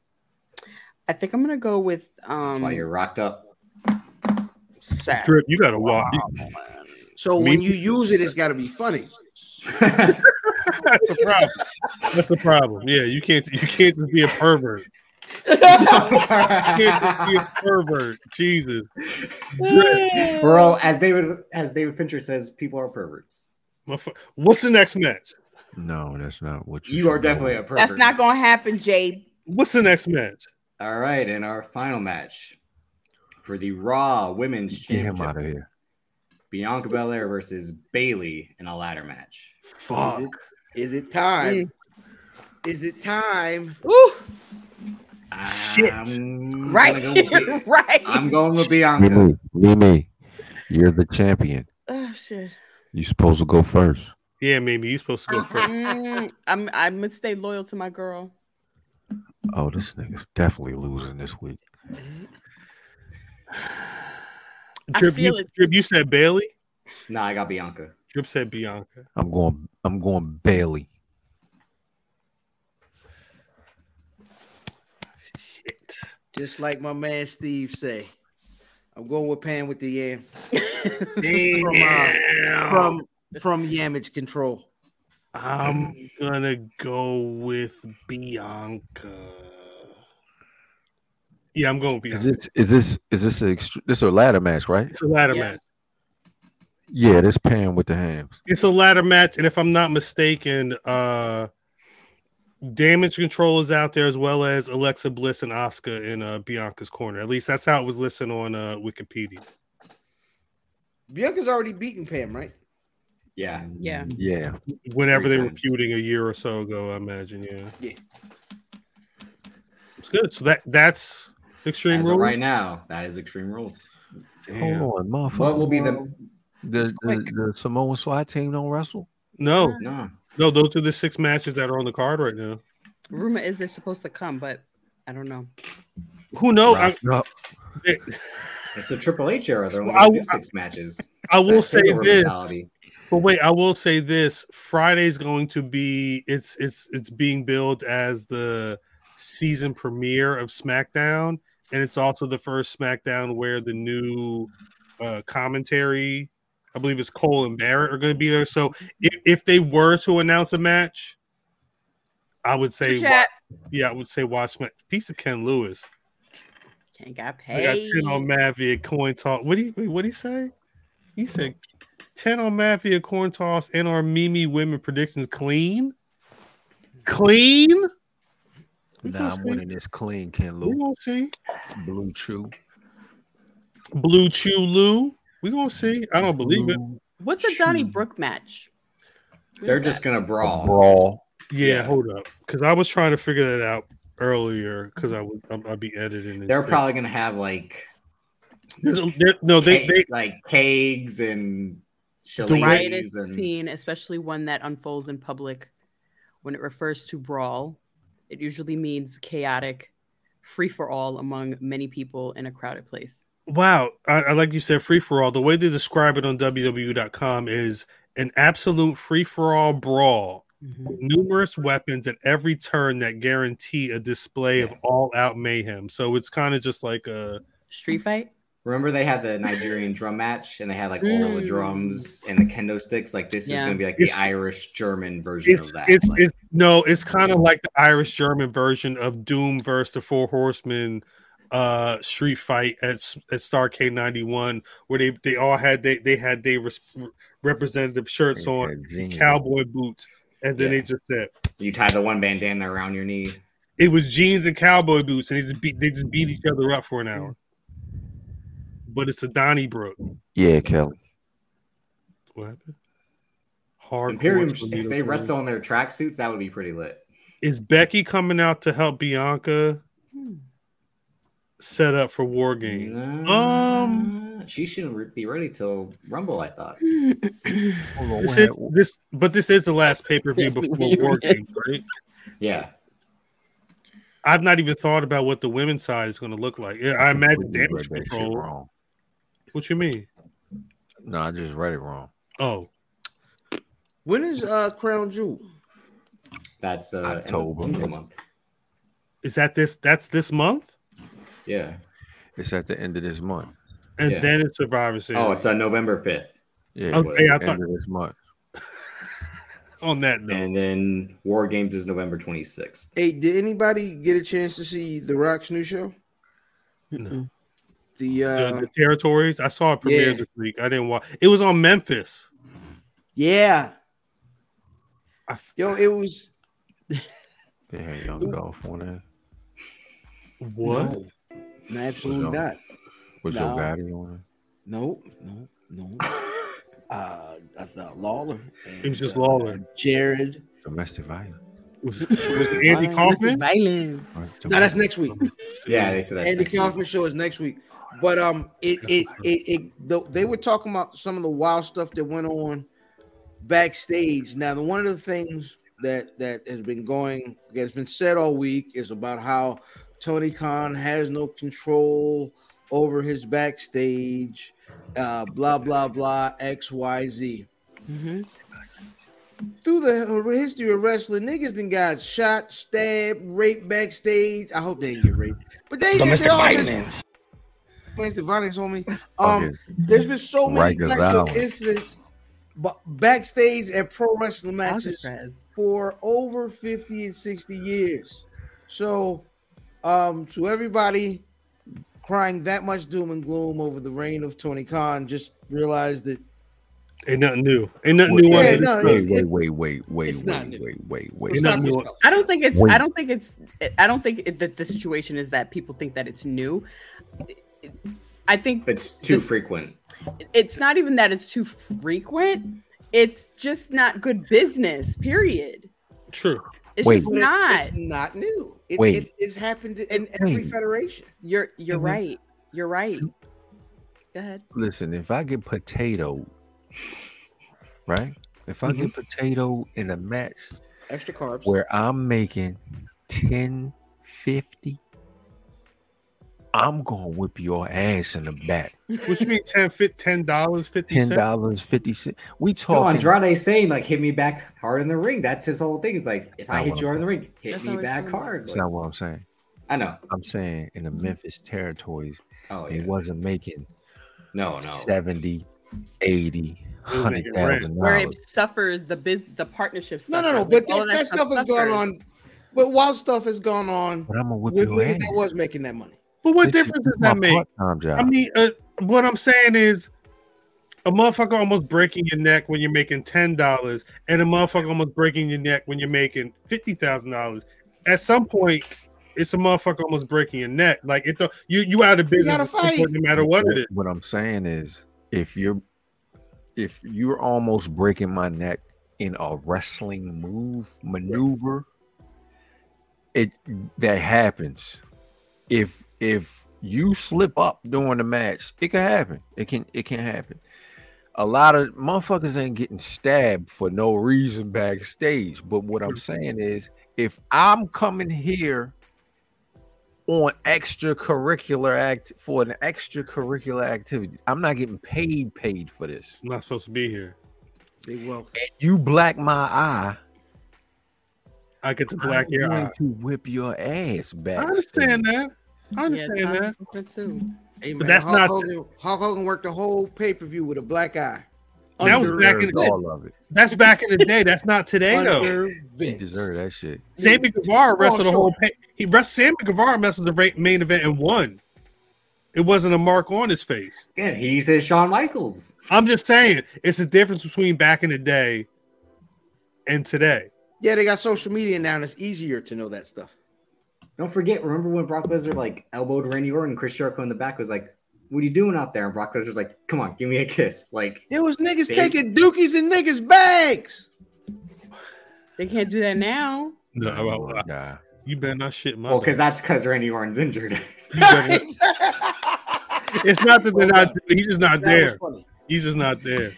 I think I'm gonna go with That's um why you're rocked up. Seth. Drip, you gotta walk. So Me- when you use it, it's got to be funny. That's a problem. That's a problem. Yeah, you can't. You can't just be a pervert. You can't just be a pervert. Jesus. Bro, as David as David Fincher says, people are perverts. What's the next match? No, that's not what you. You are should know. definitely a pervert. That's not gonna happen, Jade. What's the next match? All right, and our final match for the Raw Women's Get him Championship, out of here. Bianca Belair versus Bayley in a ladder match. Fuck. Is it time? Is it time? Ooh, Shit. I'm right, gonna go with right. I'm going with Bianca. Mimi, Mimi, you're the champion. Oh shit. You're supposed to go first. Yeah, Mimi, you're supposed to go first. Mm, I'm I'm gonna stay loyal to my girl. Oh, this nigga's definitely losing this week. I Drip, you, feel. Drip, you said Bayley. No, I got Bianca. Drip said Bianca. I'm going. I'm going Bayley. Shit. Just like my man Steve say. I'm going with Pan with the yams Damn. from from Yamage Control. I'm gonna go with Bianca. Yeah, I'm going with Is this? Is this? Is this a? extr- This a ladder match, right? It's a ladder Yes. match. Yeah, this pan with the hams. It's a ladder match, and if I'm not mistaken, uh Damage Control is out there as well as Alexa Bliss and Asuka in uh, Bianca's corner. At least that's how it was listed on uh, Wikipedia. Bianca's already beaten Pam, right? Yeah. Yeah. Yeah, Whenever Three they were times. feuding a year or so ago, I imagine. Yeah, Yeah. it's good. So that that's Extreme Rules. right now, that is Extreme Rules. Damn. Hold on, motherfucker. What will be the the, the, quick. the Samoan SWAT team don't wrestle? No, no? no, those are the six matches that are on the card right now. Rumor is they're supposed to come, but I don't know. Who knows? I, Rock it- It's a Triple H era. They're only I- gonna do six matches. I will say this. mentality. But wait, I will say this: Friday's going to be it's it's it's being billed as the season premiere of SmackDown, and it's also the first SmackDown where the new uh, commentary, I believe it's Cole and Barrett, are going to be there. So if, if they were to announce a match, I would say, Chat. wa- yeah, I would say watch my Piece of Ken Lewis. Can't got I got paid. ten on Matt via coin toss. What do you what do you say? He said ten on Matt via coin toss and our Mimi women predictions clean. Clean? We Nah, I'm see. winning this clean, Ken We gonna see. Blue Chew. Blue Chew Lou. We gonna see. I don't believe it. What's a Donnybrook match? What They're just that? gonna brawl. Brawl. Yeah, Yeah. hold up. Because I was trying to figure that out earlier because I would I'm- I'd be editing it. They're probably gonna have like There's a- there- no they ke- they like kegs and the way- riotous shillelaghs and scene, especially one that unfolds in public, when it refers to brawl, it usually means chaotic, free for all among many people in a crowded place. Wow, I, I like you said, free for all. The way they describe it on WWE.com is an absolute free for all brawl mm-hmm. with numerous weapons at every turn that guarantee a display of all out mayhem. So it's kind of just like a Street fight. Remember they had the Nigerian drum match and they had like all the Mm. drums and the kendo sticks. Like this is gonna be like It's- the Irish German version it's of that. it's, Like, it's no, it's kind of like the Irish German version of Doom versus the Four Horsemen uh street fight at S- at Starcade 91 where they they all had they they had their res- representative shirts They on cowboy boots and then Yeah. they just said you tie the one bandana around your knee. It was jeans and cowboy boots, and they just beat they just beat each other up for an hour. But it's a Donnybrook. Yeah, Kelly. What happened? Hardcore. Imperium, if they wrestle in their tracksuits, that would be pretty lit. Is Becky coming out to help Bianca set up for War Game? No, Um, she shouldn't be ready till Rumble. I thought. This what is hap- this, but this is the last pay per view before we- War Games, right? Yeah, I've not even thought about what the women's side is going to look like. I imagine damage that shit control. Wrong. What you mean? No, I just read it wrong. Oh, When is uh Crown Jewel? that's uh, October. end of month. is that this? That's this month, Yeah. It's at the end of this month. and Yeah. then it's Survivor Series. Oh, it's uh, November fifth, Yeah, Okay, I end thought- of this month. on that note. and then War Games is November twenty sixth. Hey, did anybody get a chance to see The Rock's new show? No. The the, uh the territories. I saw it premiere yeah. this week. I didn't watch. It was on Memphis. yeah, I f- yo, it was They had Young Dolph on it. what? No, absolutely Was Joe- not. Was No. Joe Gotti on there? No, no, no. uh, I thought Lawler. And, It was just uh, Lawler. Jared. Domestic violence. Was, was it Andy Mr. Kaufman? Violent. Right, No, that's next week. Yeah, they said that. Andy Kaufman show is next week. But um, it it it, it the, they were talking about some of the wild stuff that went on backstage. Now, the one of the things that that has been going has been said all week is about how Tony Khan has no control over his backstage. Uh, blah blah blah. X Y Z. Mhm. Through the history of wrestling, niggas then got shot, stabbed, raped backstage. I hope they didn't get raped, but they Domestic they all been- violence. domestic violence on me. Um, Okay. there's been so many Rikers types Island. of incidents but backstage at pro wrestling matches for over 50 and 60 years. So, um, to everybody crying that much doom and gloom over the reign of Tony Khan, just realize that Ain't nothing new. Ain't nothing Wait, new Yeah, under no, sun. Wait, wait, wait, wait, wait, it's not wait, new. wait, wait, wait. You're not new. I don't think it's. Wait. I don't think it's. I don't think it, that the situation is that people think that it's new. I think It's too This- frequent. it's not even that it's too frequent. It's just not good business. Period. True. It's Wait. just But it's- not. It's, not new. It, Wait. it- it's happened in every Wait. federation. You're you're Wait. right. You're right. Go ahead. Listen, if I get potato, right? If I get mm-hmm. potato in a match Extra carbs. where I'm making 10 50, I'm gonna whip your ass in the back. What you mean 10 fit ten dollars fifty Ten cents? dollars fifty cents. We No, talking. Andrade's saying like hit me back hard in the ring. That's his whole thing. He's like, if I hit you I'm hard in the ring, hit That's me back he's hard. That's Like, not what I'm saying. I know. I'm saying in the mm-hmm. Memphis territories, Oh he yeah. wasn't making No, no. 70, 80, was making rent. 100,000 Where it suffers the biz, the partnership. No, no, no. But All that, that stuff has gone on. But while stuff has gone on But I'm gonna whip with your niggas ass. that was making that money. But what This difference does that make? I mean, uh, what I'm saying is, a motherfucker almost breaking your neck when you're making ten dollars, and a motherfucker almost breaking your neck when you're making fifty thousand dollars. At some point, it's a motherfucker almost breaking your neck. Like it, don't- you you out of business gotta fight. no matter what it is. What I'm saying is, if you're if you're almost breaking my neck in a wrestling move maneuver, it that happens. If if you slip up during the match, it can happen. It can it can happen. A lot of motherfuckers ain't getting stabbed for no reason backstage. But what I'm saying is, if I'm coming here on extracurricular act for an extracurricular activity. I'm not getting paid paid for this. I'm not supposed to be here. Big wealth. You black my eye, I get to black I'm your going eye. to whip your ass back. I understand that. I understand yeah, that. that. Too. Hey, But that's Hulk not- Hogan, Hulk Hogan worked the whole pay per view with a black eye. That was back in the day. all of it. That's back in the day. That's not today though. He deserved that shit. Sammy Guevara wrestled the sure. whole. Pay- he wrestled Sammy Guevara wrestled the main event and won. It wasn't a mark on his face. Again, he says Shawn Michaels. I'm just saying it's a difference between back in the day and today. Yeah, they got social media now, and it's easier to know that stuff. Don't forget, remember when Brock Lesnar like elbowed Randy Orton? Chris Jericho in the back was like, "What are you doing out there?" And Brock Lesnar's like, "Come on, give me a kiss." Like, It was niggas They- taking dookies in niggas' bags. They can't do that now. No, well, I- Yeah. you better not shit my. well, because that's because Randy Orton's injured. It's not that they're not. He's just not That there. He's just not there.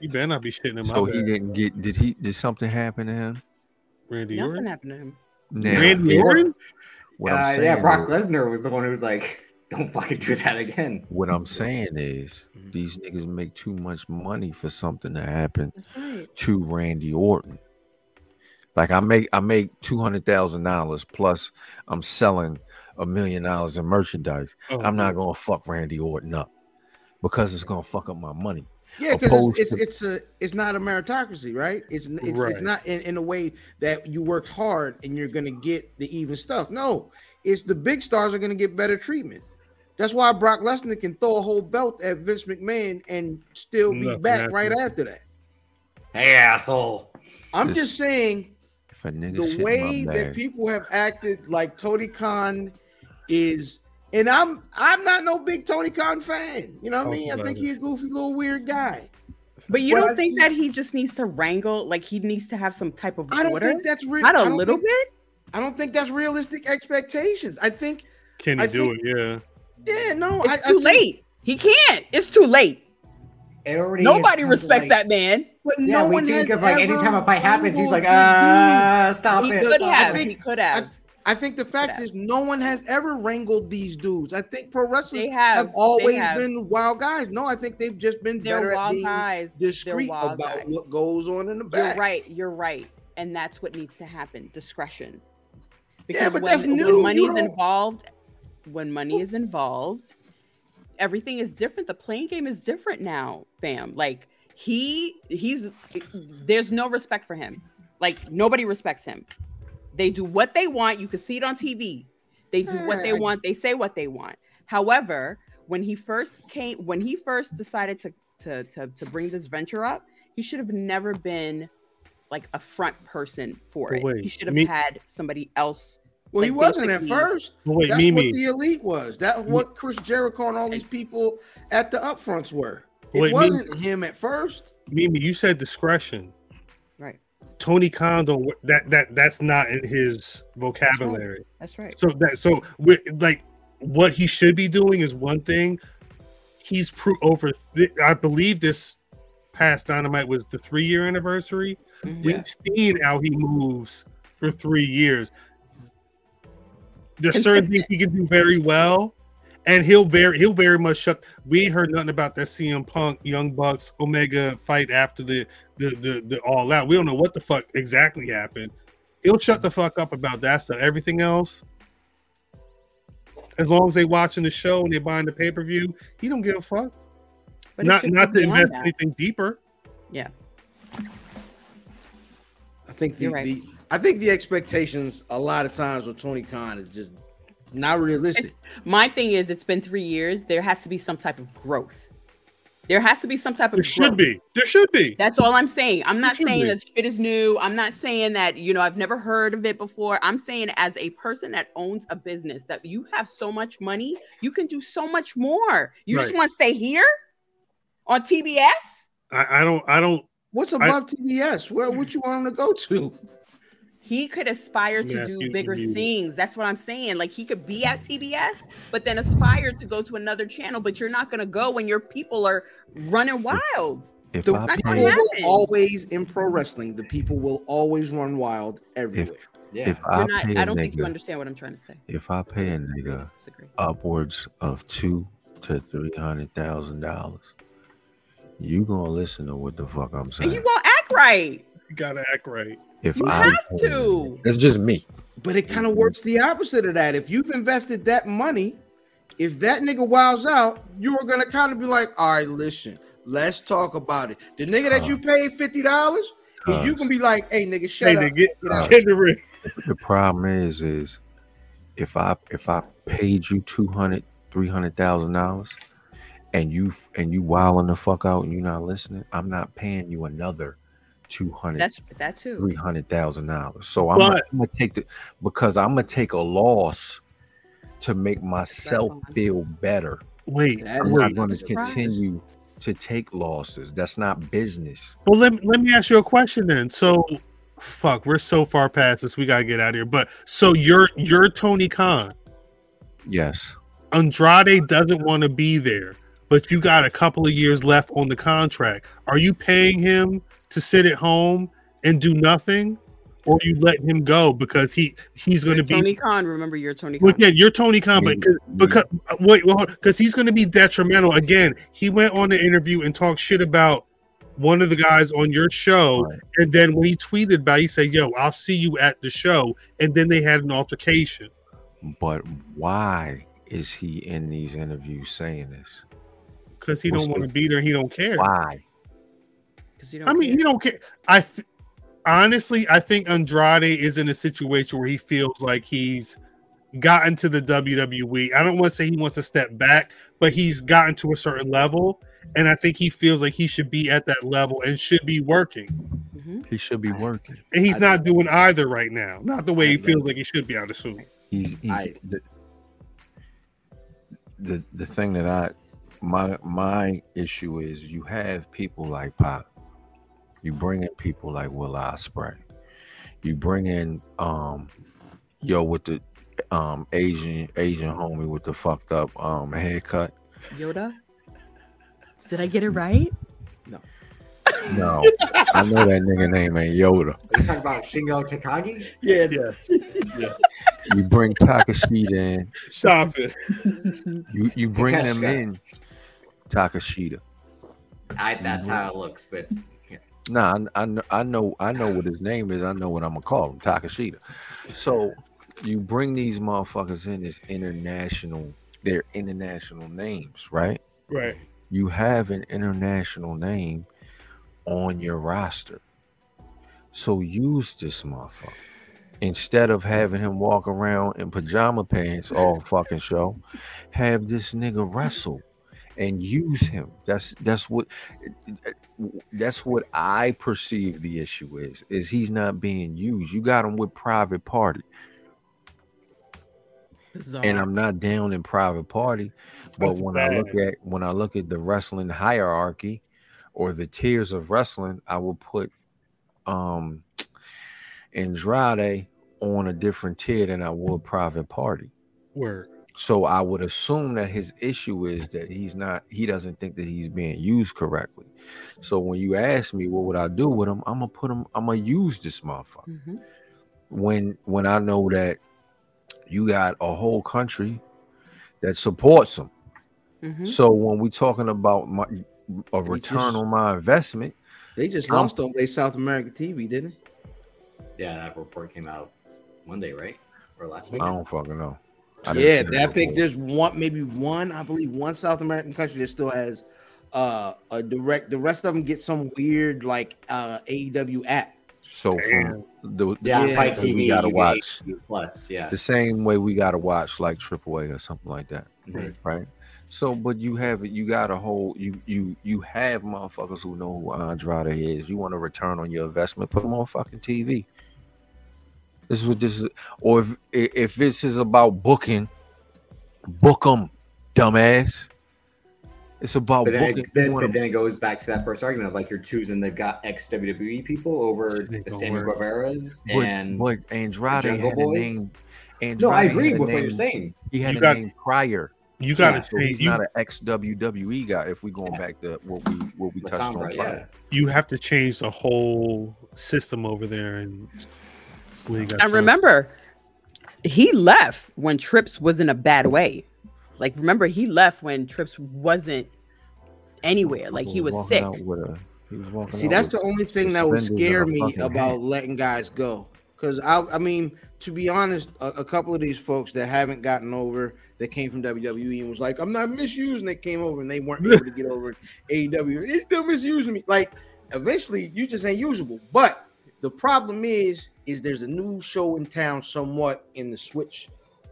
You better not be shitting in my So he bag. didn't get. Did he? Did something happen to him? Randy Nothing Orton. happened to him. Now, Randy it- Orton. What I'm Uh, saying yeah, Brock is- Lesnar was the one who was like, "Don't fucking do that again." What I'm saying is, Mhm. these niggas make too much money for something to happen right. to Randy Orton. Like I make I make two hundred thousand dollars plus I'm selling a million dollars in merchandise. Oh, I'm not gonna fuck Randy Orton up because it's gonna fuck up my money. Yeah, because Opposed it's, to- it's it's a it's not a meritocracy, right? It's it's, Right. it's not in, in a way that you worked hard and you're gonna get the even stuff. No, it's the big stars are gonna get better treatment. That's why Brock Lesnar can throw a whole belt at Vince McMahon and still be Nothing back right happens. after that. Hey, asshole! I'm This- just saying If a nigga the way that people have acted like Tony Khan is and I'm I'm not no big Tony Khan fan. You know what I Oh, mean? I think he's a goofy little weird guy. But you Well, don't I think think- that he just needs to wrangle? Like he needs to have some type of I don't order? think that's real. Not I a don't little think- bit. I don't think that's realistic expectations. I think, Can he I do think- it? Yeah. yeah, no, It's I, too I think, late. He can't. It's too late. It already Nobody respects like- that man. But Yeah, no we one think has of like ever anytime a fight happens, he's like, wrangled these "Ah, stop He it." Because could I have. think- he could dudes. have. I, think the fact is, no one has ever wrangled these dudes. I think pro wrestlers have. have always have. been wild guys. No, I think they've just been They're better at being guys. Discreet about guys. what goes on in the back. You're right. You're right. And that's what needs to happen. Discretion. Yeah, Because but when, that's when new. You money's involved, when money is involved, everything is different. The playing game is different now, fam. Like he he's there's no respect for him. Like nobody respects him. They do what they want. You can see it on TV. They do what they want. They say what they want. However, when he first came, when he first decided to to to, to bring this venture up, he should have never been like a front person for But it. wait, he should have me- had somebody else. Well, he wasn't at basically- first. But wait, That's Mimi. what the elite was. That's what Chris Jericho and all these people at the upfronts were. It Wait, wasn't him at first. Mimi, you said discretion. Right. Tony don't that that that's not in his vocabulary. That's right. So that so with like what he should be doing is one thing. he's pro- over. Th- I believe this past Dynamite was the three year anniversary. Mhm. We've seen how he moves for three years. There's certain things he can do very well, and he'll very he'll very much shut. We ain't heard nothing about that CM Punk Young Bucks Omega fight after the the the, the All Out. We don't know what the fuck exactly happened. He'll shut the fuck up about that stuff. Everything else, as long as they watching the show and they buying the pay per view, he don't give a fuck. But not not to invest that. anything deeper. Yeah. I think the, right. the I think the expectations a lot of times with Tony Khan is just not realistic. It's, my thing is, it's been three years. There has to be some type of growth. There has to be some type of There growth. should be. There should be. That's all I'm saying. I'm not saying be. that shit is new. I'm not saying that, you know, I've never heard of it before. I'm saying as a person that owns a business that you have so much money, you can do so much more. You just want to stay here on TBS? I, I don't. I don't. What's above TBS? Where would you want him to go to? He could aspire to Matthew, do bigger muted. things. That's what I'm saying. Like he could be at TBS, but then aspire to go to another channel. But you're not going to go when your people are running wild. If The people happen. will always in pro wrestling. The people will always run wild everywhere. Yeah. if I You're not, pay I a don't think you understand what I'm trying to say. if I pay a nigga upwards of two to three hundred thousand dollars, you gonna listen to what the fuck I'm And saying? you gonna act right. You gotta act right. If you I have pay to. nigga- it's just me. But it kind of mm-hmm. works the opposite of that. If you've invested that money, if that nigga wows out, you are gonna kind of be like, all right, listen, let's talk about it. The nigga that you uh-huh. paid fifty dollars, Cuz. you uh-huh. can be like, hey nigga, shut Hey, up. they get, Get get the ring. The problem is, is if I if I paid you two hundred, three hundred thousand dollars, and you and you wilding the fuck out and you're not listening, I'm not paying you another two hundred, That's that too. three hundred thousand dollars. So I'm, gonna, But- I'm gonna take the because I'm gonna take a loss to make myself feel better. Wait, That I'm is- not going to that's a process. continue to take losses. That's not business. well let, let me ask you a question then. So fuck, we're so far past this. We gotta get out of here. But so you're you're Tony Khan. Yes. Andrade doesn't want to be there, but you got a couple of years left on the contract. Are you paying him to sit at home and do nothing? Or you letting him go because he he's going to be Tony Khan. Remember, you're Tony Well, Khan. again, you're Tony Khan, but You- because wait, well, because he's going to be detrimental. Again, he went on the interview and talked shit about one of the guys on your show, Right. and then when he tweeted about, it, he said, "Yo, I'll see you at the show," and then they had an altercation. But why is he in these interviews saying this? Because he What's don't want to be there, he don't care. Why? 'Cause you don't I mean, care. he don't care. I th- honestly, I think Andrade is in a situation where he feels like he's gotten to the WWE. I don't want to say he wants to step back, but he's gotten to a certain level, and I think he feels like he should be at that level and should be working. Mhm. He should be working. And he's I- not doing either right now. Not the way he feels like he should be. I'd assume. He's, he's I- the, the the thing that I my my issue is you have people like Pop. You bring in people like Will Ospreay. You bring in um yo with the um Asian Asian homie with the fucked up um haircut. Yoda. Did I get it right? No, No, I know that nigga name ain't Yoda. You talking about Shingo Takagi? Yeah, Yes. You bring Takashi in. Stop it. You you bring them in. Takashita. I, that's mm-hmm. how it looks, but it's, Nah, I, I, I know I know what his name is. I know what I'm gonna call him, Takashita. So you bring these motherfuckers in as international, they're international names, right? Right. You have an international name on your roster. So use this motherfucker. Instead of having him walk around in pajama pants all fucking show, have this nigga wrestle and use him. That's that's what that's what I perceive the issue is. Is he's not being used. You got him with private party. Bizarre. And I'm not down in private party, but That's when I look at when I look at the wrestling hierarchy or the tiers of wrestling, I will put um Andrade on a different tier than I would private party. Word. So I would assume that his issue is that he's not, he doesn't think that he's being used correctly. So when you ask me what would I do with him, I'm gonna put him, I'm gonna use this motherfucker. Mhm. When when I know that you got a whole country that supports him. Mhm. So when we talking about my a return just- on my investment, They just Um, lost on their South American TV, didn't Yeah, that report came out Monday, right? Or last week? I don't fucking know. I Yeah, I think report. there's one, maybe one, I believe one South American country that still has uh a direct. The rest of them get some weird like uh AEW app. so from the, the Yeah, Yeah, Fight that we gotta you watch HBO Plus. Yeah. the same way we gotta watch like AAA or something like that. Mhm. right? So, but you have it. You got a whole. You you you have motherfuckers who know who Andrade is. You want a return on your investment? Put them on fucking TV. This is what this is. Or if if this is about booking, book them, dumbass. It's about But then, booking. it, then, but then it goes back to that first argument of like you're choosing they've got ex WWE people over the gonna Sammy work. Guevara's but, and but Andrade Jungle had a name. Andrade no, I agree a with what you're saying. He had You a got- name prior. You got to so change. he's You, not an ex WWE guy. If we going back to what we what we touched on Masamba, prior. yeah. you have to change the whole system over there, and we ain't got And time. remember, he left when Trips was in a bad way. Like, remember, he left when Trips wasn't anywhere. Like, he was sick. a- he was See, that's the only thing that would scare me about hat. letting guys go. Because I, I mean, to be honest, a, a couple of these folks that haven't gotten over that came from WWE and was like, "I'm not misusing," they came over and they weren't able to get over it. AEW, it's still misusing me. Like, eventually, you just ain't usable. But the problem is, is there's a new show in town, somewhat in the switch,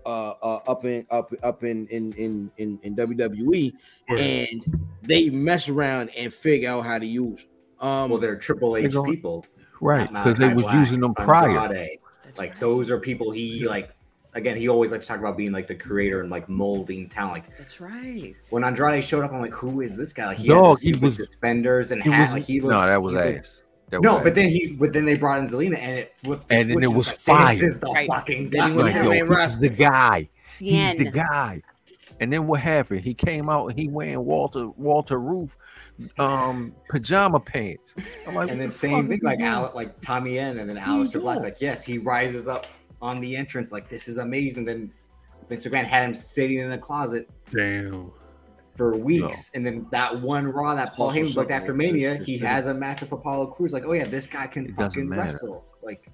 uh, uh up in up up in in in in, in WWE, Word. and they mess around and figure out how to use. Um, Well, they're Triple H going- people. right because they was Black, using them prior. Andrade. Like those are people he like. Again, he always likes to talk about being like the creator and like molding talent. Like That's right. when Andrade showed up, I'm like, who is this guy? Like he Dog, had the he was- suspenders and It hat. was, like he no, that was he looked- ass. That No, was but then he, but then they brought in Zelina and it flipped. the And then it was like, fire. This is the Right. fucking Then he guy. like, the yo, he's the guy. He's the guy. And then what happened? He came out and he wearing Walter Walter Roof um pajama pants. I'm like, and then the same thing like he Al, like Tommy N and then What are Black. Like yes, he rises up on the entrance like this is amazing. Then Vince McMahon had him sitting in a closet Damn. For weeks, and then that one Raw that It's Paul also Heyman booked after like Mania, this- he this has a match with Apollo Crews. Like oh yeah, this guy can It fucking wrestle. Like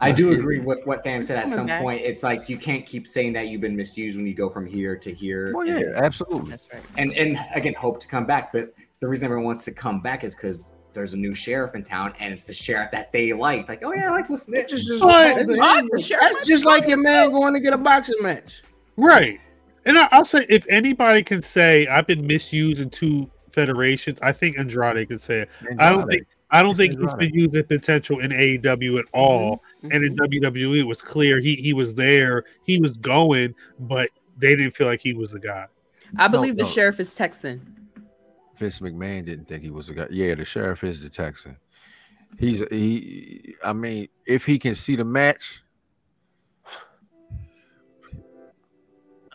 I do agree with what Fam said. At some back. point, it's like you can't keep saying that you've been misused when you go from here to here. Well, and- yeah, absolutely. That's right. and and again hope to come back but the reason everyone wants to come back is because there's a new sheriff in town and it's the sheriff that they like like oh yeah i like listen to It's just, But- that's, What? The sheriff that's just like your man going to get a boxing match. Right. And I, I'll say, if anybody can say I've been misused in two federations, I think Andrade can say it. I don't think I don't It's think he's Andrade. been using potential in AEW at mm-hmm. all. Mm-hmm. And in. WWE, it was clear he he was there, he was going, but they didn't feel like he was the guy. I believe the no. sheriff is Texan. Vince McMahon didn't think he was a guy. Yeah, the sheriff is the Texan. He's he. I mean, if he can see the match,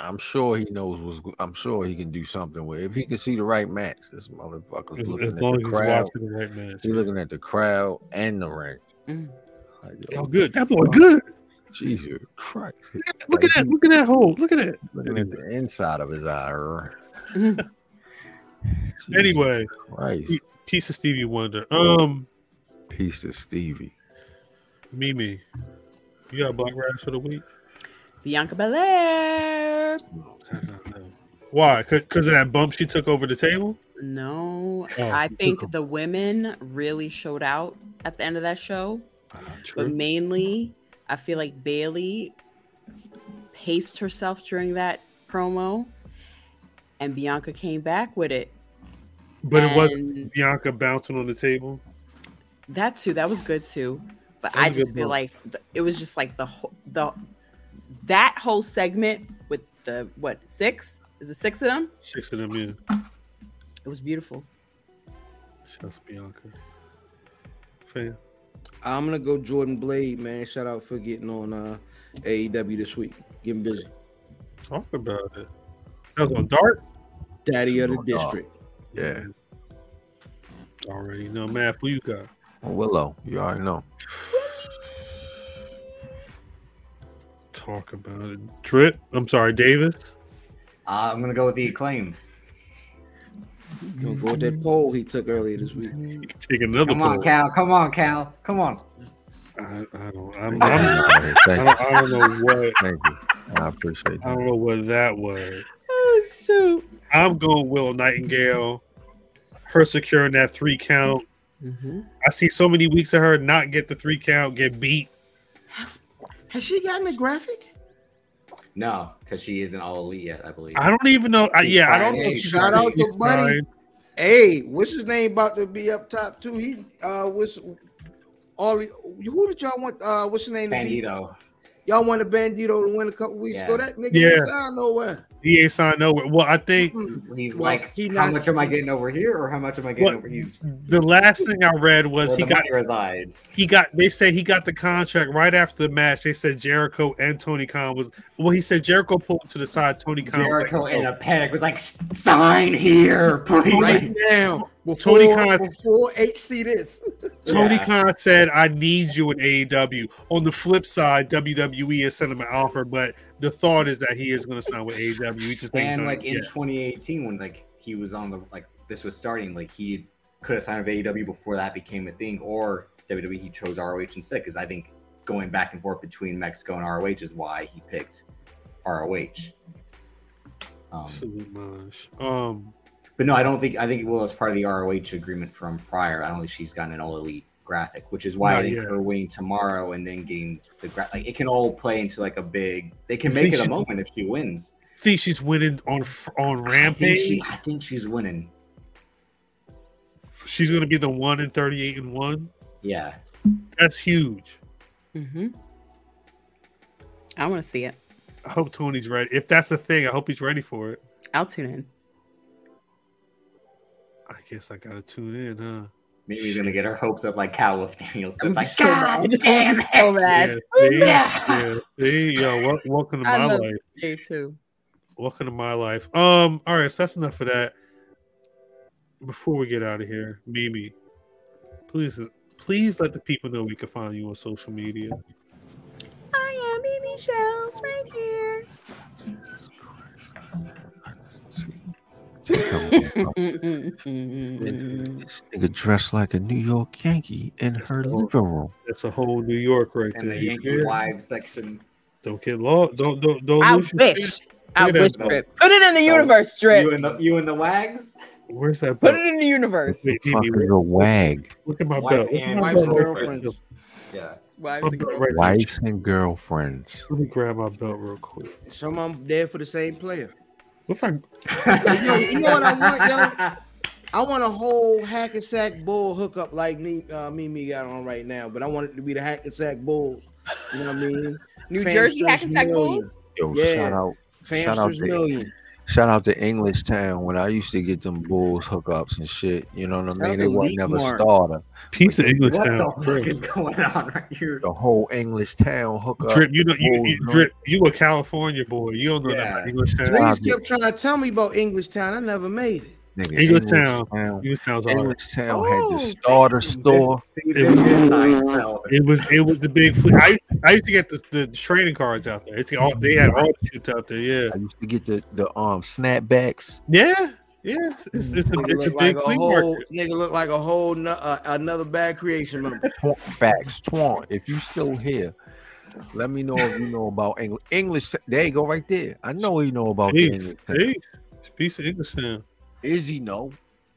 I'm sure he knows what's. go- I'm sure he can do something with. If he can see the right match, this motherfucker's As, looking as at long the as he's crowd. watching the right match. He's looking at the crowd and the ring. Mm. Like, yo, Oh, good. That boy good. Jesus Christ! Look Like, at that. he- Look at that hole. Look at that. Looking at the inside of his eye. Anyway, right. piece of Stevie Wonder. Um, Piece of Stevie. Mimi, you got a black rash for the week? Bianca Belair. Why? Because of that bump she took over the table? No, Oh, I think the women really showed out at the end of that show. Ah, But mainly, I feel like Bayley paced herself during that promo, and Bianca came back with it. But it wasn't Bianca bouncing on the table. that too. That was good too. But I just feel like it was just like the whole the that whole segment with the what six is it six of them? Six of them yeah. It was beautiful. Shouts Bianca. Fan. I'm gonna go Jordan Blade, man. Shout out for getting on uh AEW this week. Getting busy. Talk about it. That was on Dark. Daddy of the dog. district. Yeah. Already know, Math. Who you got? Willow, you already know. Talk about it. Drip. I'm sorry, Davis. Uh, I'm gonna go with the acclaimed. Gonna go with that poll he took earlier this week. Take another Come on, poll. Cal. Come on, Cal. Come on. I, I don't. I'm, I'm, I, don't, I don't know what. Thank you. I appreciate I don't know what that was. Oh shoot. I'm going Willow Nightingale. Her securing that three count. Mm-hmm. I see so many weeks of her not get the three count, get beat. Has she gotten a graphic? No, because she isn't all elite yet, I believe. I don't even know. I, yeah, I don't know. Hey, if shout out to Buddy. signed. Hey, what's his name about to be up top too? He uh what's all who did y'all want uh what's his name to be? Bandito. Y'all want a Bandito to win a couple weeks ago. Yeah. That nigga Yeah. ain't signed nowhere. He ain't signed nowhere. Well, I think He's, he's Well, like, he how much am I getting over here, or how much am I getting What? over? He's the last thing I read was he got money resides. he got they said he got the contract right after the match. They said Jericho and Tony Khan was well, he said Jericho pulled to the side, Tony Khan Jericho in oh. a panic was like, "Sign here, please." Right now, before, Tony Khan- before HC this. Tony Yeah. Khan said, I need you in AEW. On the flip side, WWE has sent him an offer, but the thought is that he is going to sign with AEW. He just And like in yet. 2018, when like he was on the like this was starting, like he could have signed with AEW before that became a thing, or WWE he chose ROH instead. Because I think going back and forth between Mexico and ROH is why he picked ROH. Um, Absolute mush. Um, but no, I don't think I think Willow's part of the ROH agreement from prior. I don't think she's gotten an all elite graphic, which is why Not I think yet. her winning tomorrow and then getting the gra- like it can all play into like a big. They can make it a she- moment if she wins. think she's winning on on I think, she, I think she's winning. she's going to be the one in 38 and 1. Yeah. That's huge. Mm-hmm. I want to see it. I hope Tony's ready. If that's the thing, I hope he's ready for it. I'll tune in. I guess I got to tune in, huh? Maybe he's gonna get her hopes up like Cal with Danielson. I'm Like, so God bad. damn I'm so it! bad. Yeah, see? Yeah. yeah, see? Yo, wel- welcome to I my love life. Jay too. Welcome to my life. Um, all right, so that's enough of that. Before we get out of here, Mimi, please, please let the people know we can find you on social media. I am Mimi Shells right here. This nigga dressed like a New York Yankee in her living room. That's a whole New York right And there. the You Yankee? Wives section. Don't get lost. Don't don't don't I lose your wish. I wish. Drip. Put it in the universe, You Drip. and the you and the Wags. Where's that Put it in the universe. Wait, Fuck is a wag. look at my Wife belt. And- my Wives belt and girlfriends. Yeah. Wives and belt right. Wives and girlfriends. Let me grab my belt real quick. Some of them there for the same player. What if I Yo, you know what I want, yo? I want a whole Hackensack Bull hookup like me, uh, Mimi got on right now, but I want it to be the Hackensack Bulls. You know what I mean? New Jersey Famsters Hackensack Bulls. Yo, Yeah. shout out, Shout out Famsters to- million. Shout out to English Town when I used to get them Bulls hookups and shit. You know what I mean? out They to wasn't never Leakmart. starter. piece of English what town? the fuck is going on right here? The whole English Town hookup. Drip, you know, you, you drip, you a California boy. You don't know Yeah. that about English town. They Niggas kept trying to tell me about English Town. I never made it. Nigga, English Town. English town's all right. English Town had Oh, the starter store. It was- is science relevant. It was it was the big. fle- I I used to get the, the trading cards out there. It's all they had all the shit out there. Yeah, I used to get the the um snapbacks. yeah, yeah. It's it's a it's a big like a whole market. nigga look like a whole no, uh, another bad creation member. Tw- Facts, Twan. If you still here, let me know if you know about English. English. There you go, right there. I know you know about the Peace, English. Town. peace. It's a piece of English town. Izzy know.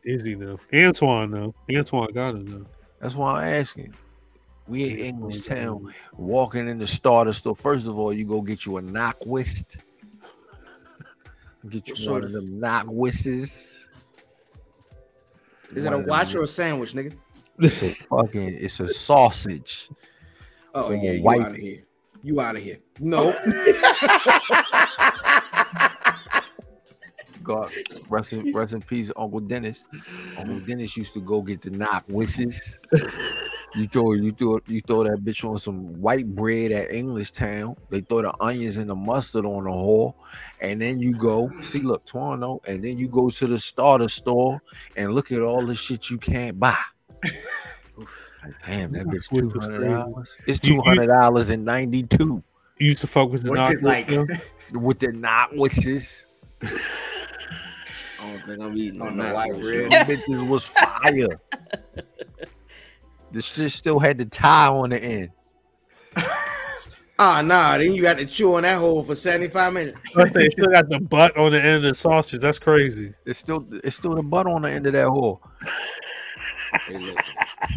Izzy though. Antoine though. Antoine got it though. That's why I'm asking. We in English Town, walking in the starter store. First of all, you go get you a knockwist. Get you What one of of- them knockwists. Is it a watch or a sandwich, nigga? It's a fucking. It's a sausage. Oh yeah, you white- out of here. You out of here. No. God, rest in, rest in peace, Uncle Dennis. Uncle Dennis used to go get the knockwisses. You throw you throw you throw that bitch on some white bread at English Town. They throw the onions and the mustard on the whole, and then you go see look Toronto, and then you go to the starter store and look at all the shit you can't buy. Like, Damn, that bitch two hundred dollars. It's two you- hundred dollars and ninety two You used to fuck with the Which is like with the not wishes. I don't think I'm eating On on the that. white bullshit. bread. Bitches was fire. the shit still had the tie on the end. Ah, nah. Then you got to chew on that hole for 75 minutes. I say, still got the butt on the end of the sausage. That's crazy. It's still it's still the butt on the end of that hole. Hey, listen.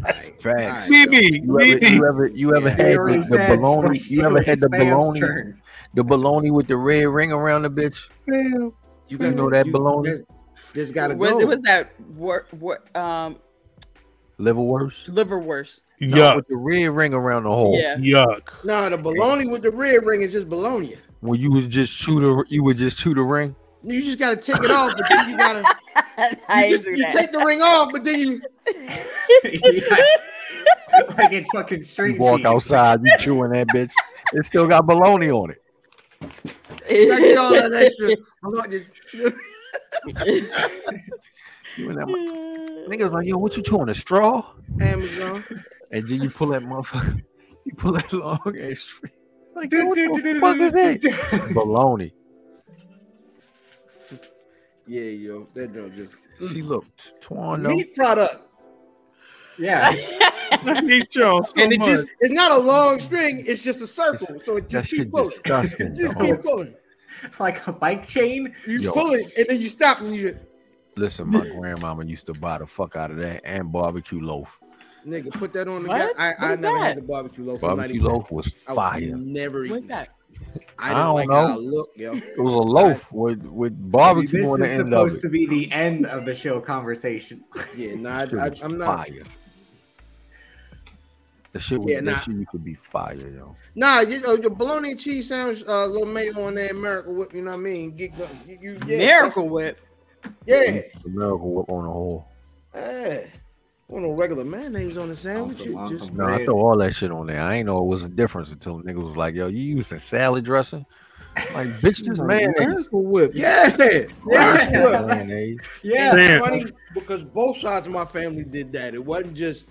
Alright, Facts. alright, BB, You ever, you ever, you ever Yeah. had the, already the said bologna? You ever had the it's Sam's bologna? turn. The bologna with the red ring around the bitch. You, You got know that you- bologna? there's- There's got to was go. it was that wor- wor- um Liverwurst. liverwurst? No, Yuck. with the red ring around the hole. Yeah. Yuck. no, the bologna with the red ring is just bologna. When you would just chew the, you would just chew the ring. You just got to take it off, but then you got to I you, just- you take the ring off, but then you like it's fucking You walk cheese. outside, you chewing that bitch. It still got bologna on it. I get all that extra. I'm not just You and that mu- niggas like, yo, what you chewing a straw? Amazon. And then you pull that motherfucker, you pull that long ass string. Like, yo, what the fuck is that? Baloney. Yeah, yo, that joint just She mm. looked Twan, no. meat product, Yeah, I hate so and it much. just it's not a long string. It's just a circle, so it That just shit keep pulling. disgusting. Just dog. keep pulling. like a bike chain. You Yo. pull it, and then you stop, and you Listen, my grandmama used to buy the fuck out of that and barbecue loaf. nigga put that on the What? guy. I, What I never that? had the barbecue loaf. I'm Barbecue even- loaf was I fire. Never eat What's that? I I don't, don't like know. look, yo. It was a loaf with with barbecue this on the end of it. This is supposed to be the end of the show conversation. Yeah, nah, I, I, I'm not. fire. The shit was Yeah, that nah. shit used to be fire, yo. Nah, you know your bologna and cheese sandwich, uh, little mayo on there, Miracle Whip. You know what I mean? Get go, you, you, yeah, Miracle Whip. Yeah, The miracle whip on the whole. yeah. Want no regular mayonnaise on the sandwich? some- just- some- No, I throw all that shit on there. I ain't know it was a difference until niggas was like, yo, you using salad dressing? Like, bitch, this mayonnaise. Miracle Whip. Yeah, Yeah. Miracle Whip. Yeah, funny because both sides of my family did that. It wasn't just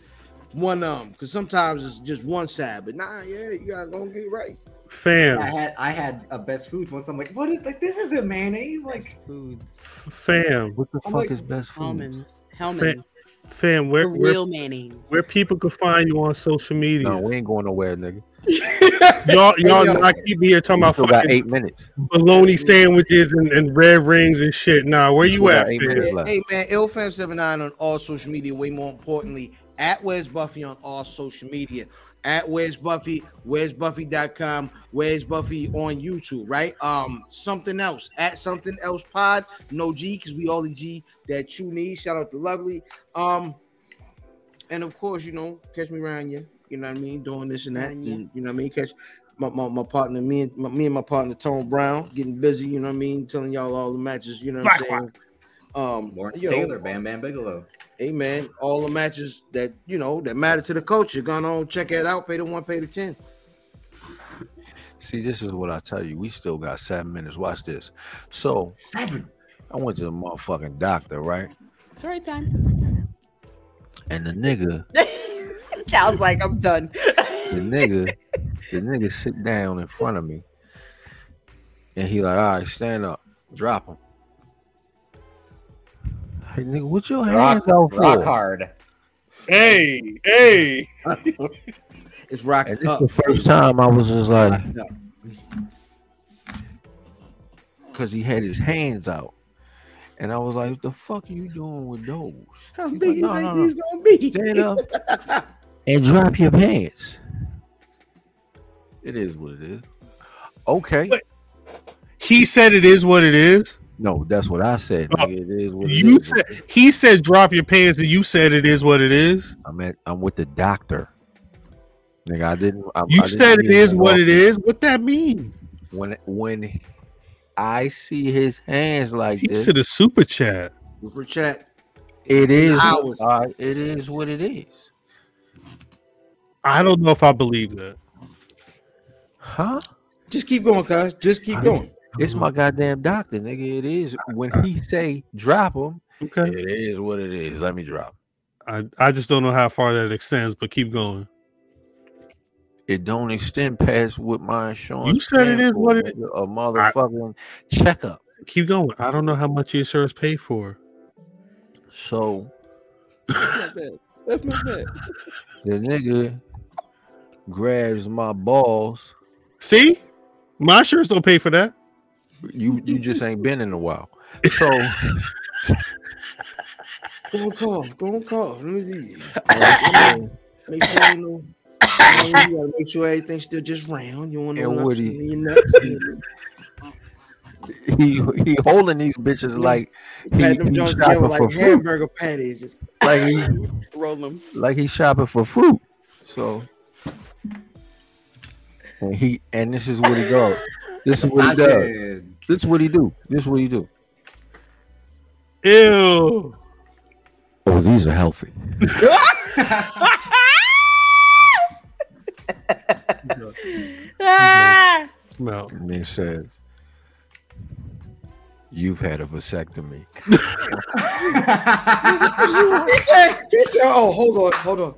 one um because sometimes it's just one side, but nah, yeah, you gotta go and get right. Fam, I had I had a best foods once. I'm like, what is like? This isn't mayonnaise. Like, Foods. fam, What the I'm fuck like, is best foods? Hellmann's. Hellmann's. fam. The Where where, real mayonnaise. where people can find you on social media? No, we ain't going nowhere, nigga. y'all y'all yo. not keep me here talking about still fucking eight minutes. bologna sandwiches and, and red rings and shit. Nah, where We you still at? got eight fam? minutes Yeah, hey man, ilfam79 on all social media. Way more importantly, at Where's Buffy on all social media. At Where's Buffy, Where's Buffy.com, Where's Buffy on YouTube, right? Um, something else at something else pod. No G, because we all the G that you need. Shout out to Lovely. Um, and of course, you know, catch me around you. You know what I mean? Doing this and that. And, you know what I mean? Catch my, my, my partner, me and my, me and my partner Tone Brown getting busy, you know what I mean? Telling y'all all the matches, you know what I'm saying? Um Lawrence you know, Taylor, Bam Bam Bigelow. Hey man, all the matches that you know that matter to the culture. Gone on, check it out. Pay the one, pay the ten. See, this is what I tell you. We still got seven minutes. Watch this. So Seven. I went to the motherfucking doctor, right? Story time. And the nigga, Sounds like, I'm done. the nigga, the nigga sit down in front of me. And he like, all right, stand up, drop him. Hey nigga, what your hands out for? Rock hard. Hey, hey. It's rock And this up. the first time I was just like, because he had his hands out. And I was like, what the fuck are you doing with those? How big you like, think no, no, no. these gonna be? Stand up and drop your pants. It is what it is. Okay. Wait. He said it is what it is. No, that's what I said. Oh, nigga. It is what it You is. said he said drop your pants, and you said it is what it is. I'm at I'm with the doctor. Nigga, I didn't I, You I didn't said it mean is to what it is. What that mean? When when I see his hands like He this, said a super chat. Super chat. it is Hours. all right, it is what it is. I don't know if I believe that. Huh? Just keep going, cuz. Just keep I- going. It's my goddamn doctor, nigga. It is when he say drop him. Okay. It is what it is. Let me drop. I, I just don't know how far that extends, but keep going. It don't extend past what my insurance. You said it stand is for, what it is. A motherfucking checkup. Keep going. I don't know how much your insurance pay for. So That's not bad. That's not bad. the nigga grabs my balls. See, my insurance don't pay for that. You you just ain't been in a while. So Go on, call. Go on, call. Let me see. Make sure you know. You, know, you gotta make sure everything's still just round. You want to And know Woody- in your nuts. he he holding these bitches like he, Pat them he joints shopping together for like fruit. hamburger patties. Just Like he Roll them. like he's shopping for fruit. So and he and this is what he does. This is what he does. Sanchez. This is what he do. This is what he do. Ew. Oh, these are healthy. Ah! No. And then says, "You've had a vasectomy." he said, he said, "Oh, hold on, hold on."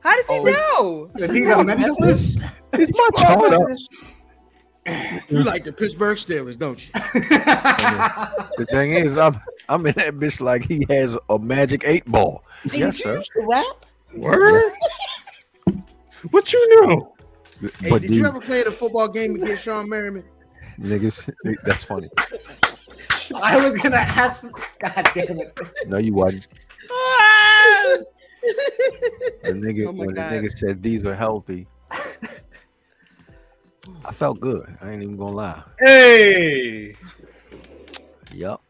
How does he Oh. know? Is he the mentalist? It's my chart up. You like the Pittsburgh Steelers, don't you? The thing is, I'm I'm in that bitch like he has a magic eight ball. Yes, did sir. you used to rap? Word? What you know? Hey, but did you these ever play the football game against Shawne Merriman? niggas, that's funny. I was gonna ask. God damn it! No, you wasn't. Ah! The nigga, Oh when God. the nigga said these are healthy, I felt good. I ain't even gonna lie. Hey. Yup,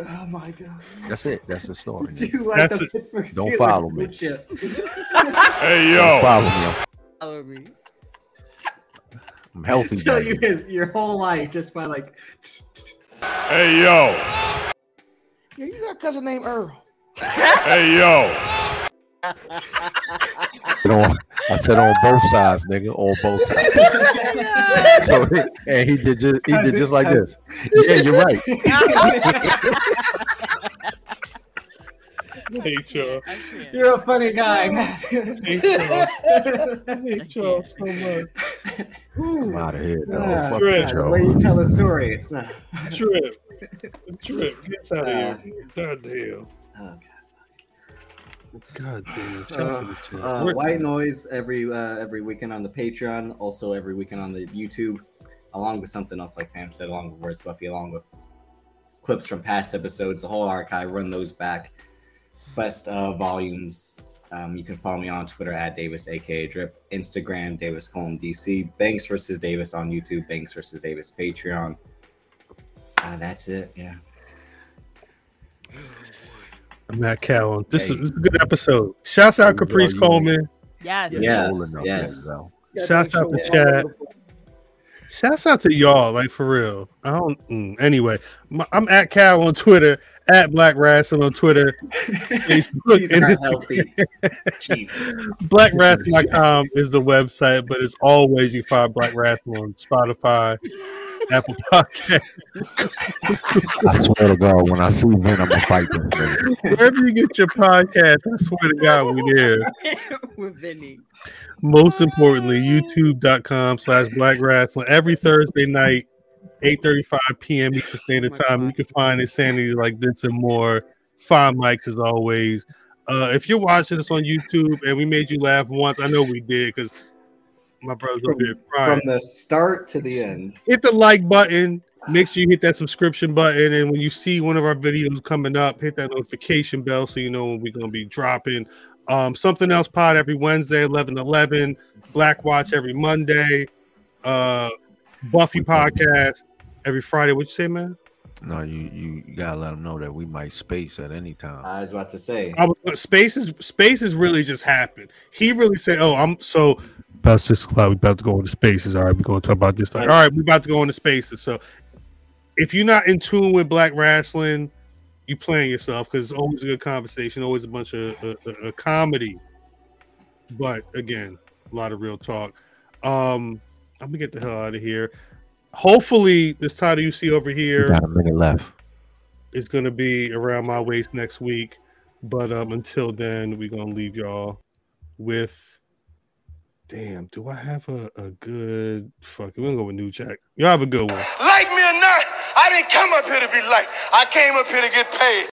Oh my god! that's it. That's the story. Do you like That's the it. Don't follow me. Good shit. Hey Don't yo, follow me. I'm, Follow me. I'm healthy. Tell you his your whole life just by like. hey yo, Yeah, you got a cousin named Earl. hey yo, said on, I said on both sides, nigga, on both sides. So, and he did just he did just like this. Yeah, you're right. hate y'all. You're a funny guy, Matthew. Hate y'all. Hate y'all so much. I'm out of here, dog. Ah, Fuck Right. the way y'all. tell a story, it's uh, Trip. Trip. Get out Uh, of here. God damn. oh, God damn. Uh, out to the chat. uh, white noise every uh, every weekend on the Patreon, also every weekend on the YouTube, along with something else like Fam said, along with Where's Buffy, along with clips from past episodes, the whole archive. Run those back. Best uh, volumes. Um, you can follow me on Twitter at Davis, aka Drip, Instagram Davis Colon DC, Banks versus Davis on YouTube, Banks versus Davis Patreon. Uh, that's it. Yeah. I'm Matt Callan. This, Hey. is, this is a good episode. Shouts out Caprice you- Coleman. Yes. You're Yes, yes. Shouts out to chat. Shouts out to y'all, like for real. I don't. Mm, anyway, my, I'm at Cal on Twitter, at Black Rasslin' on Twitter, Facebook, These and are it's- healthy. Jeez. blackrasslin.com is the website, but as always, you find Black Rasslin' on Spotify, Apple Podcast, I swear to God, when I see Vin, I'm gonna fight this nigga. wherever you get your podcast. I swear to God, we there. With Vinny. Most importantly, youtube.com slash black rasslin every Thursday night, 8:35 p.m. Eastern Standard Oh my Time. God. You can find insanity like this and more. Five mics as always. Uh, if you're watching this on YouTube and we made you laugh once, I know we did because my brother's over here crying. From the start to the end. hit the like button. Make sure you hit that subscription button, and when you see one of our videos coming up, hit that notification bell so you know when we're gonna be dropping. Um, something else pod every Wednesday, 11 11. Black Watch every Monday. Uh, Buffy podcast every Friday. What you say, man? No, you, you you gotta let them know that we might space at any time. I was about to say. I was, space is space is really just happened. He really said, "Oh, I'm so." About six o'clock, we about to go into spaces. All right, we're going to talk about this. Like, all right, we're about to go into spaces. So, if you're not in tune with Black Rasslin', you playing yourself because it's always a good conversation, always a bunch of uh, uh, uh, comedy. But again, a lot of real talk. Um, I'm gonna get the hell out of here. Hopefully, this title you see over here got a minute left. is gonna be around my waist next week. But um, until then, we're gonna leave y'all with. Damn, do I have a, a good fuck? We're gonna go with New Jack. Y'all have a good one. Like me or not, I didn't come up here to be liked. I came up here to get paid.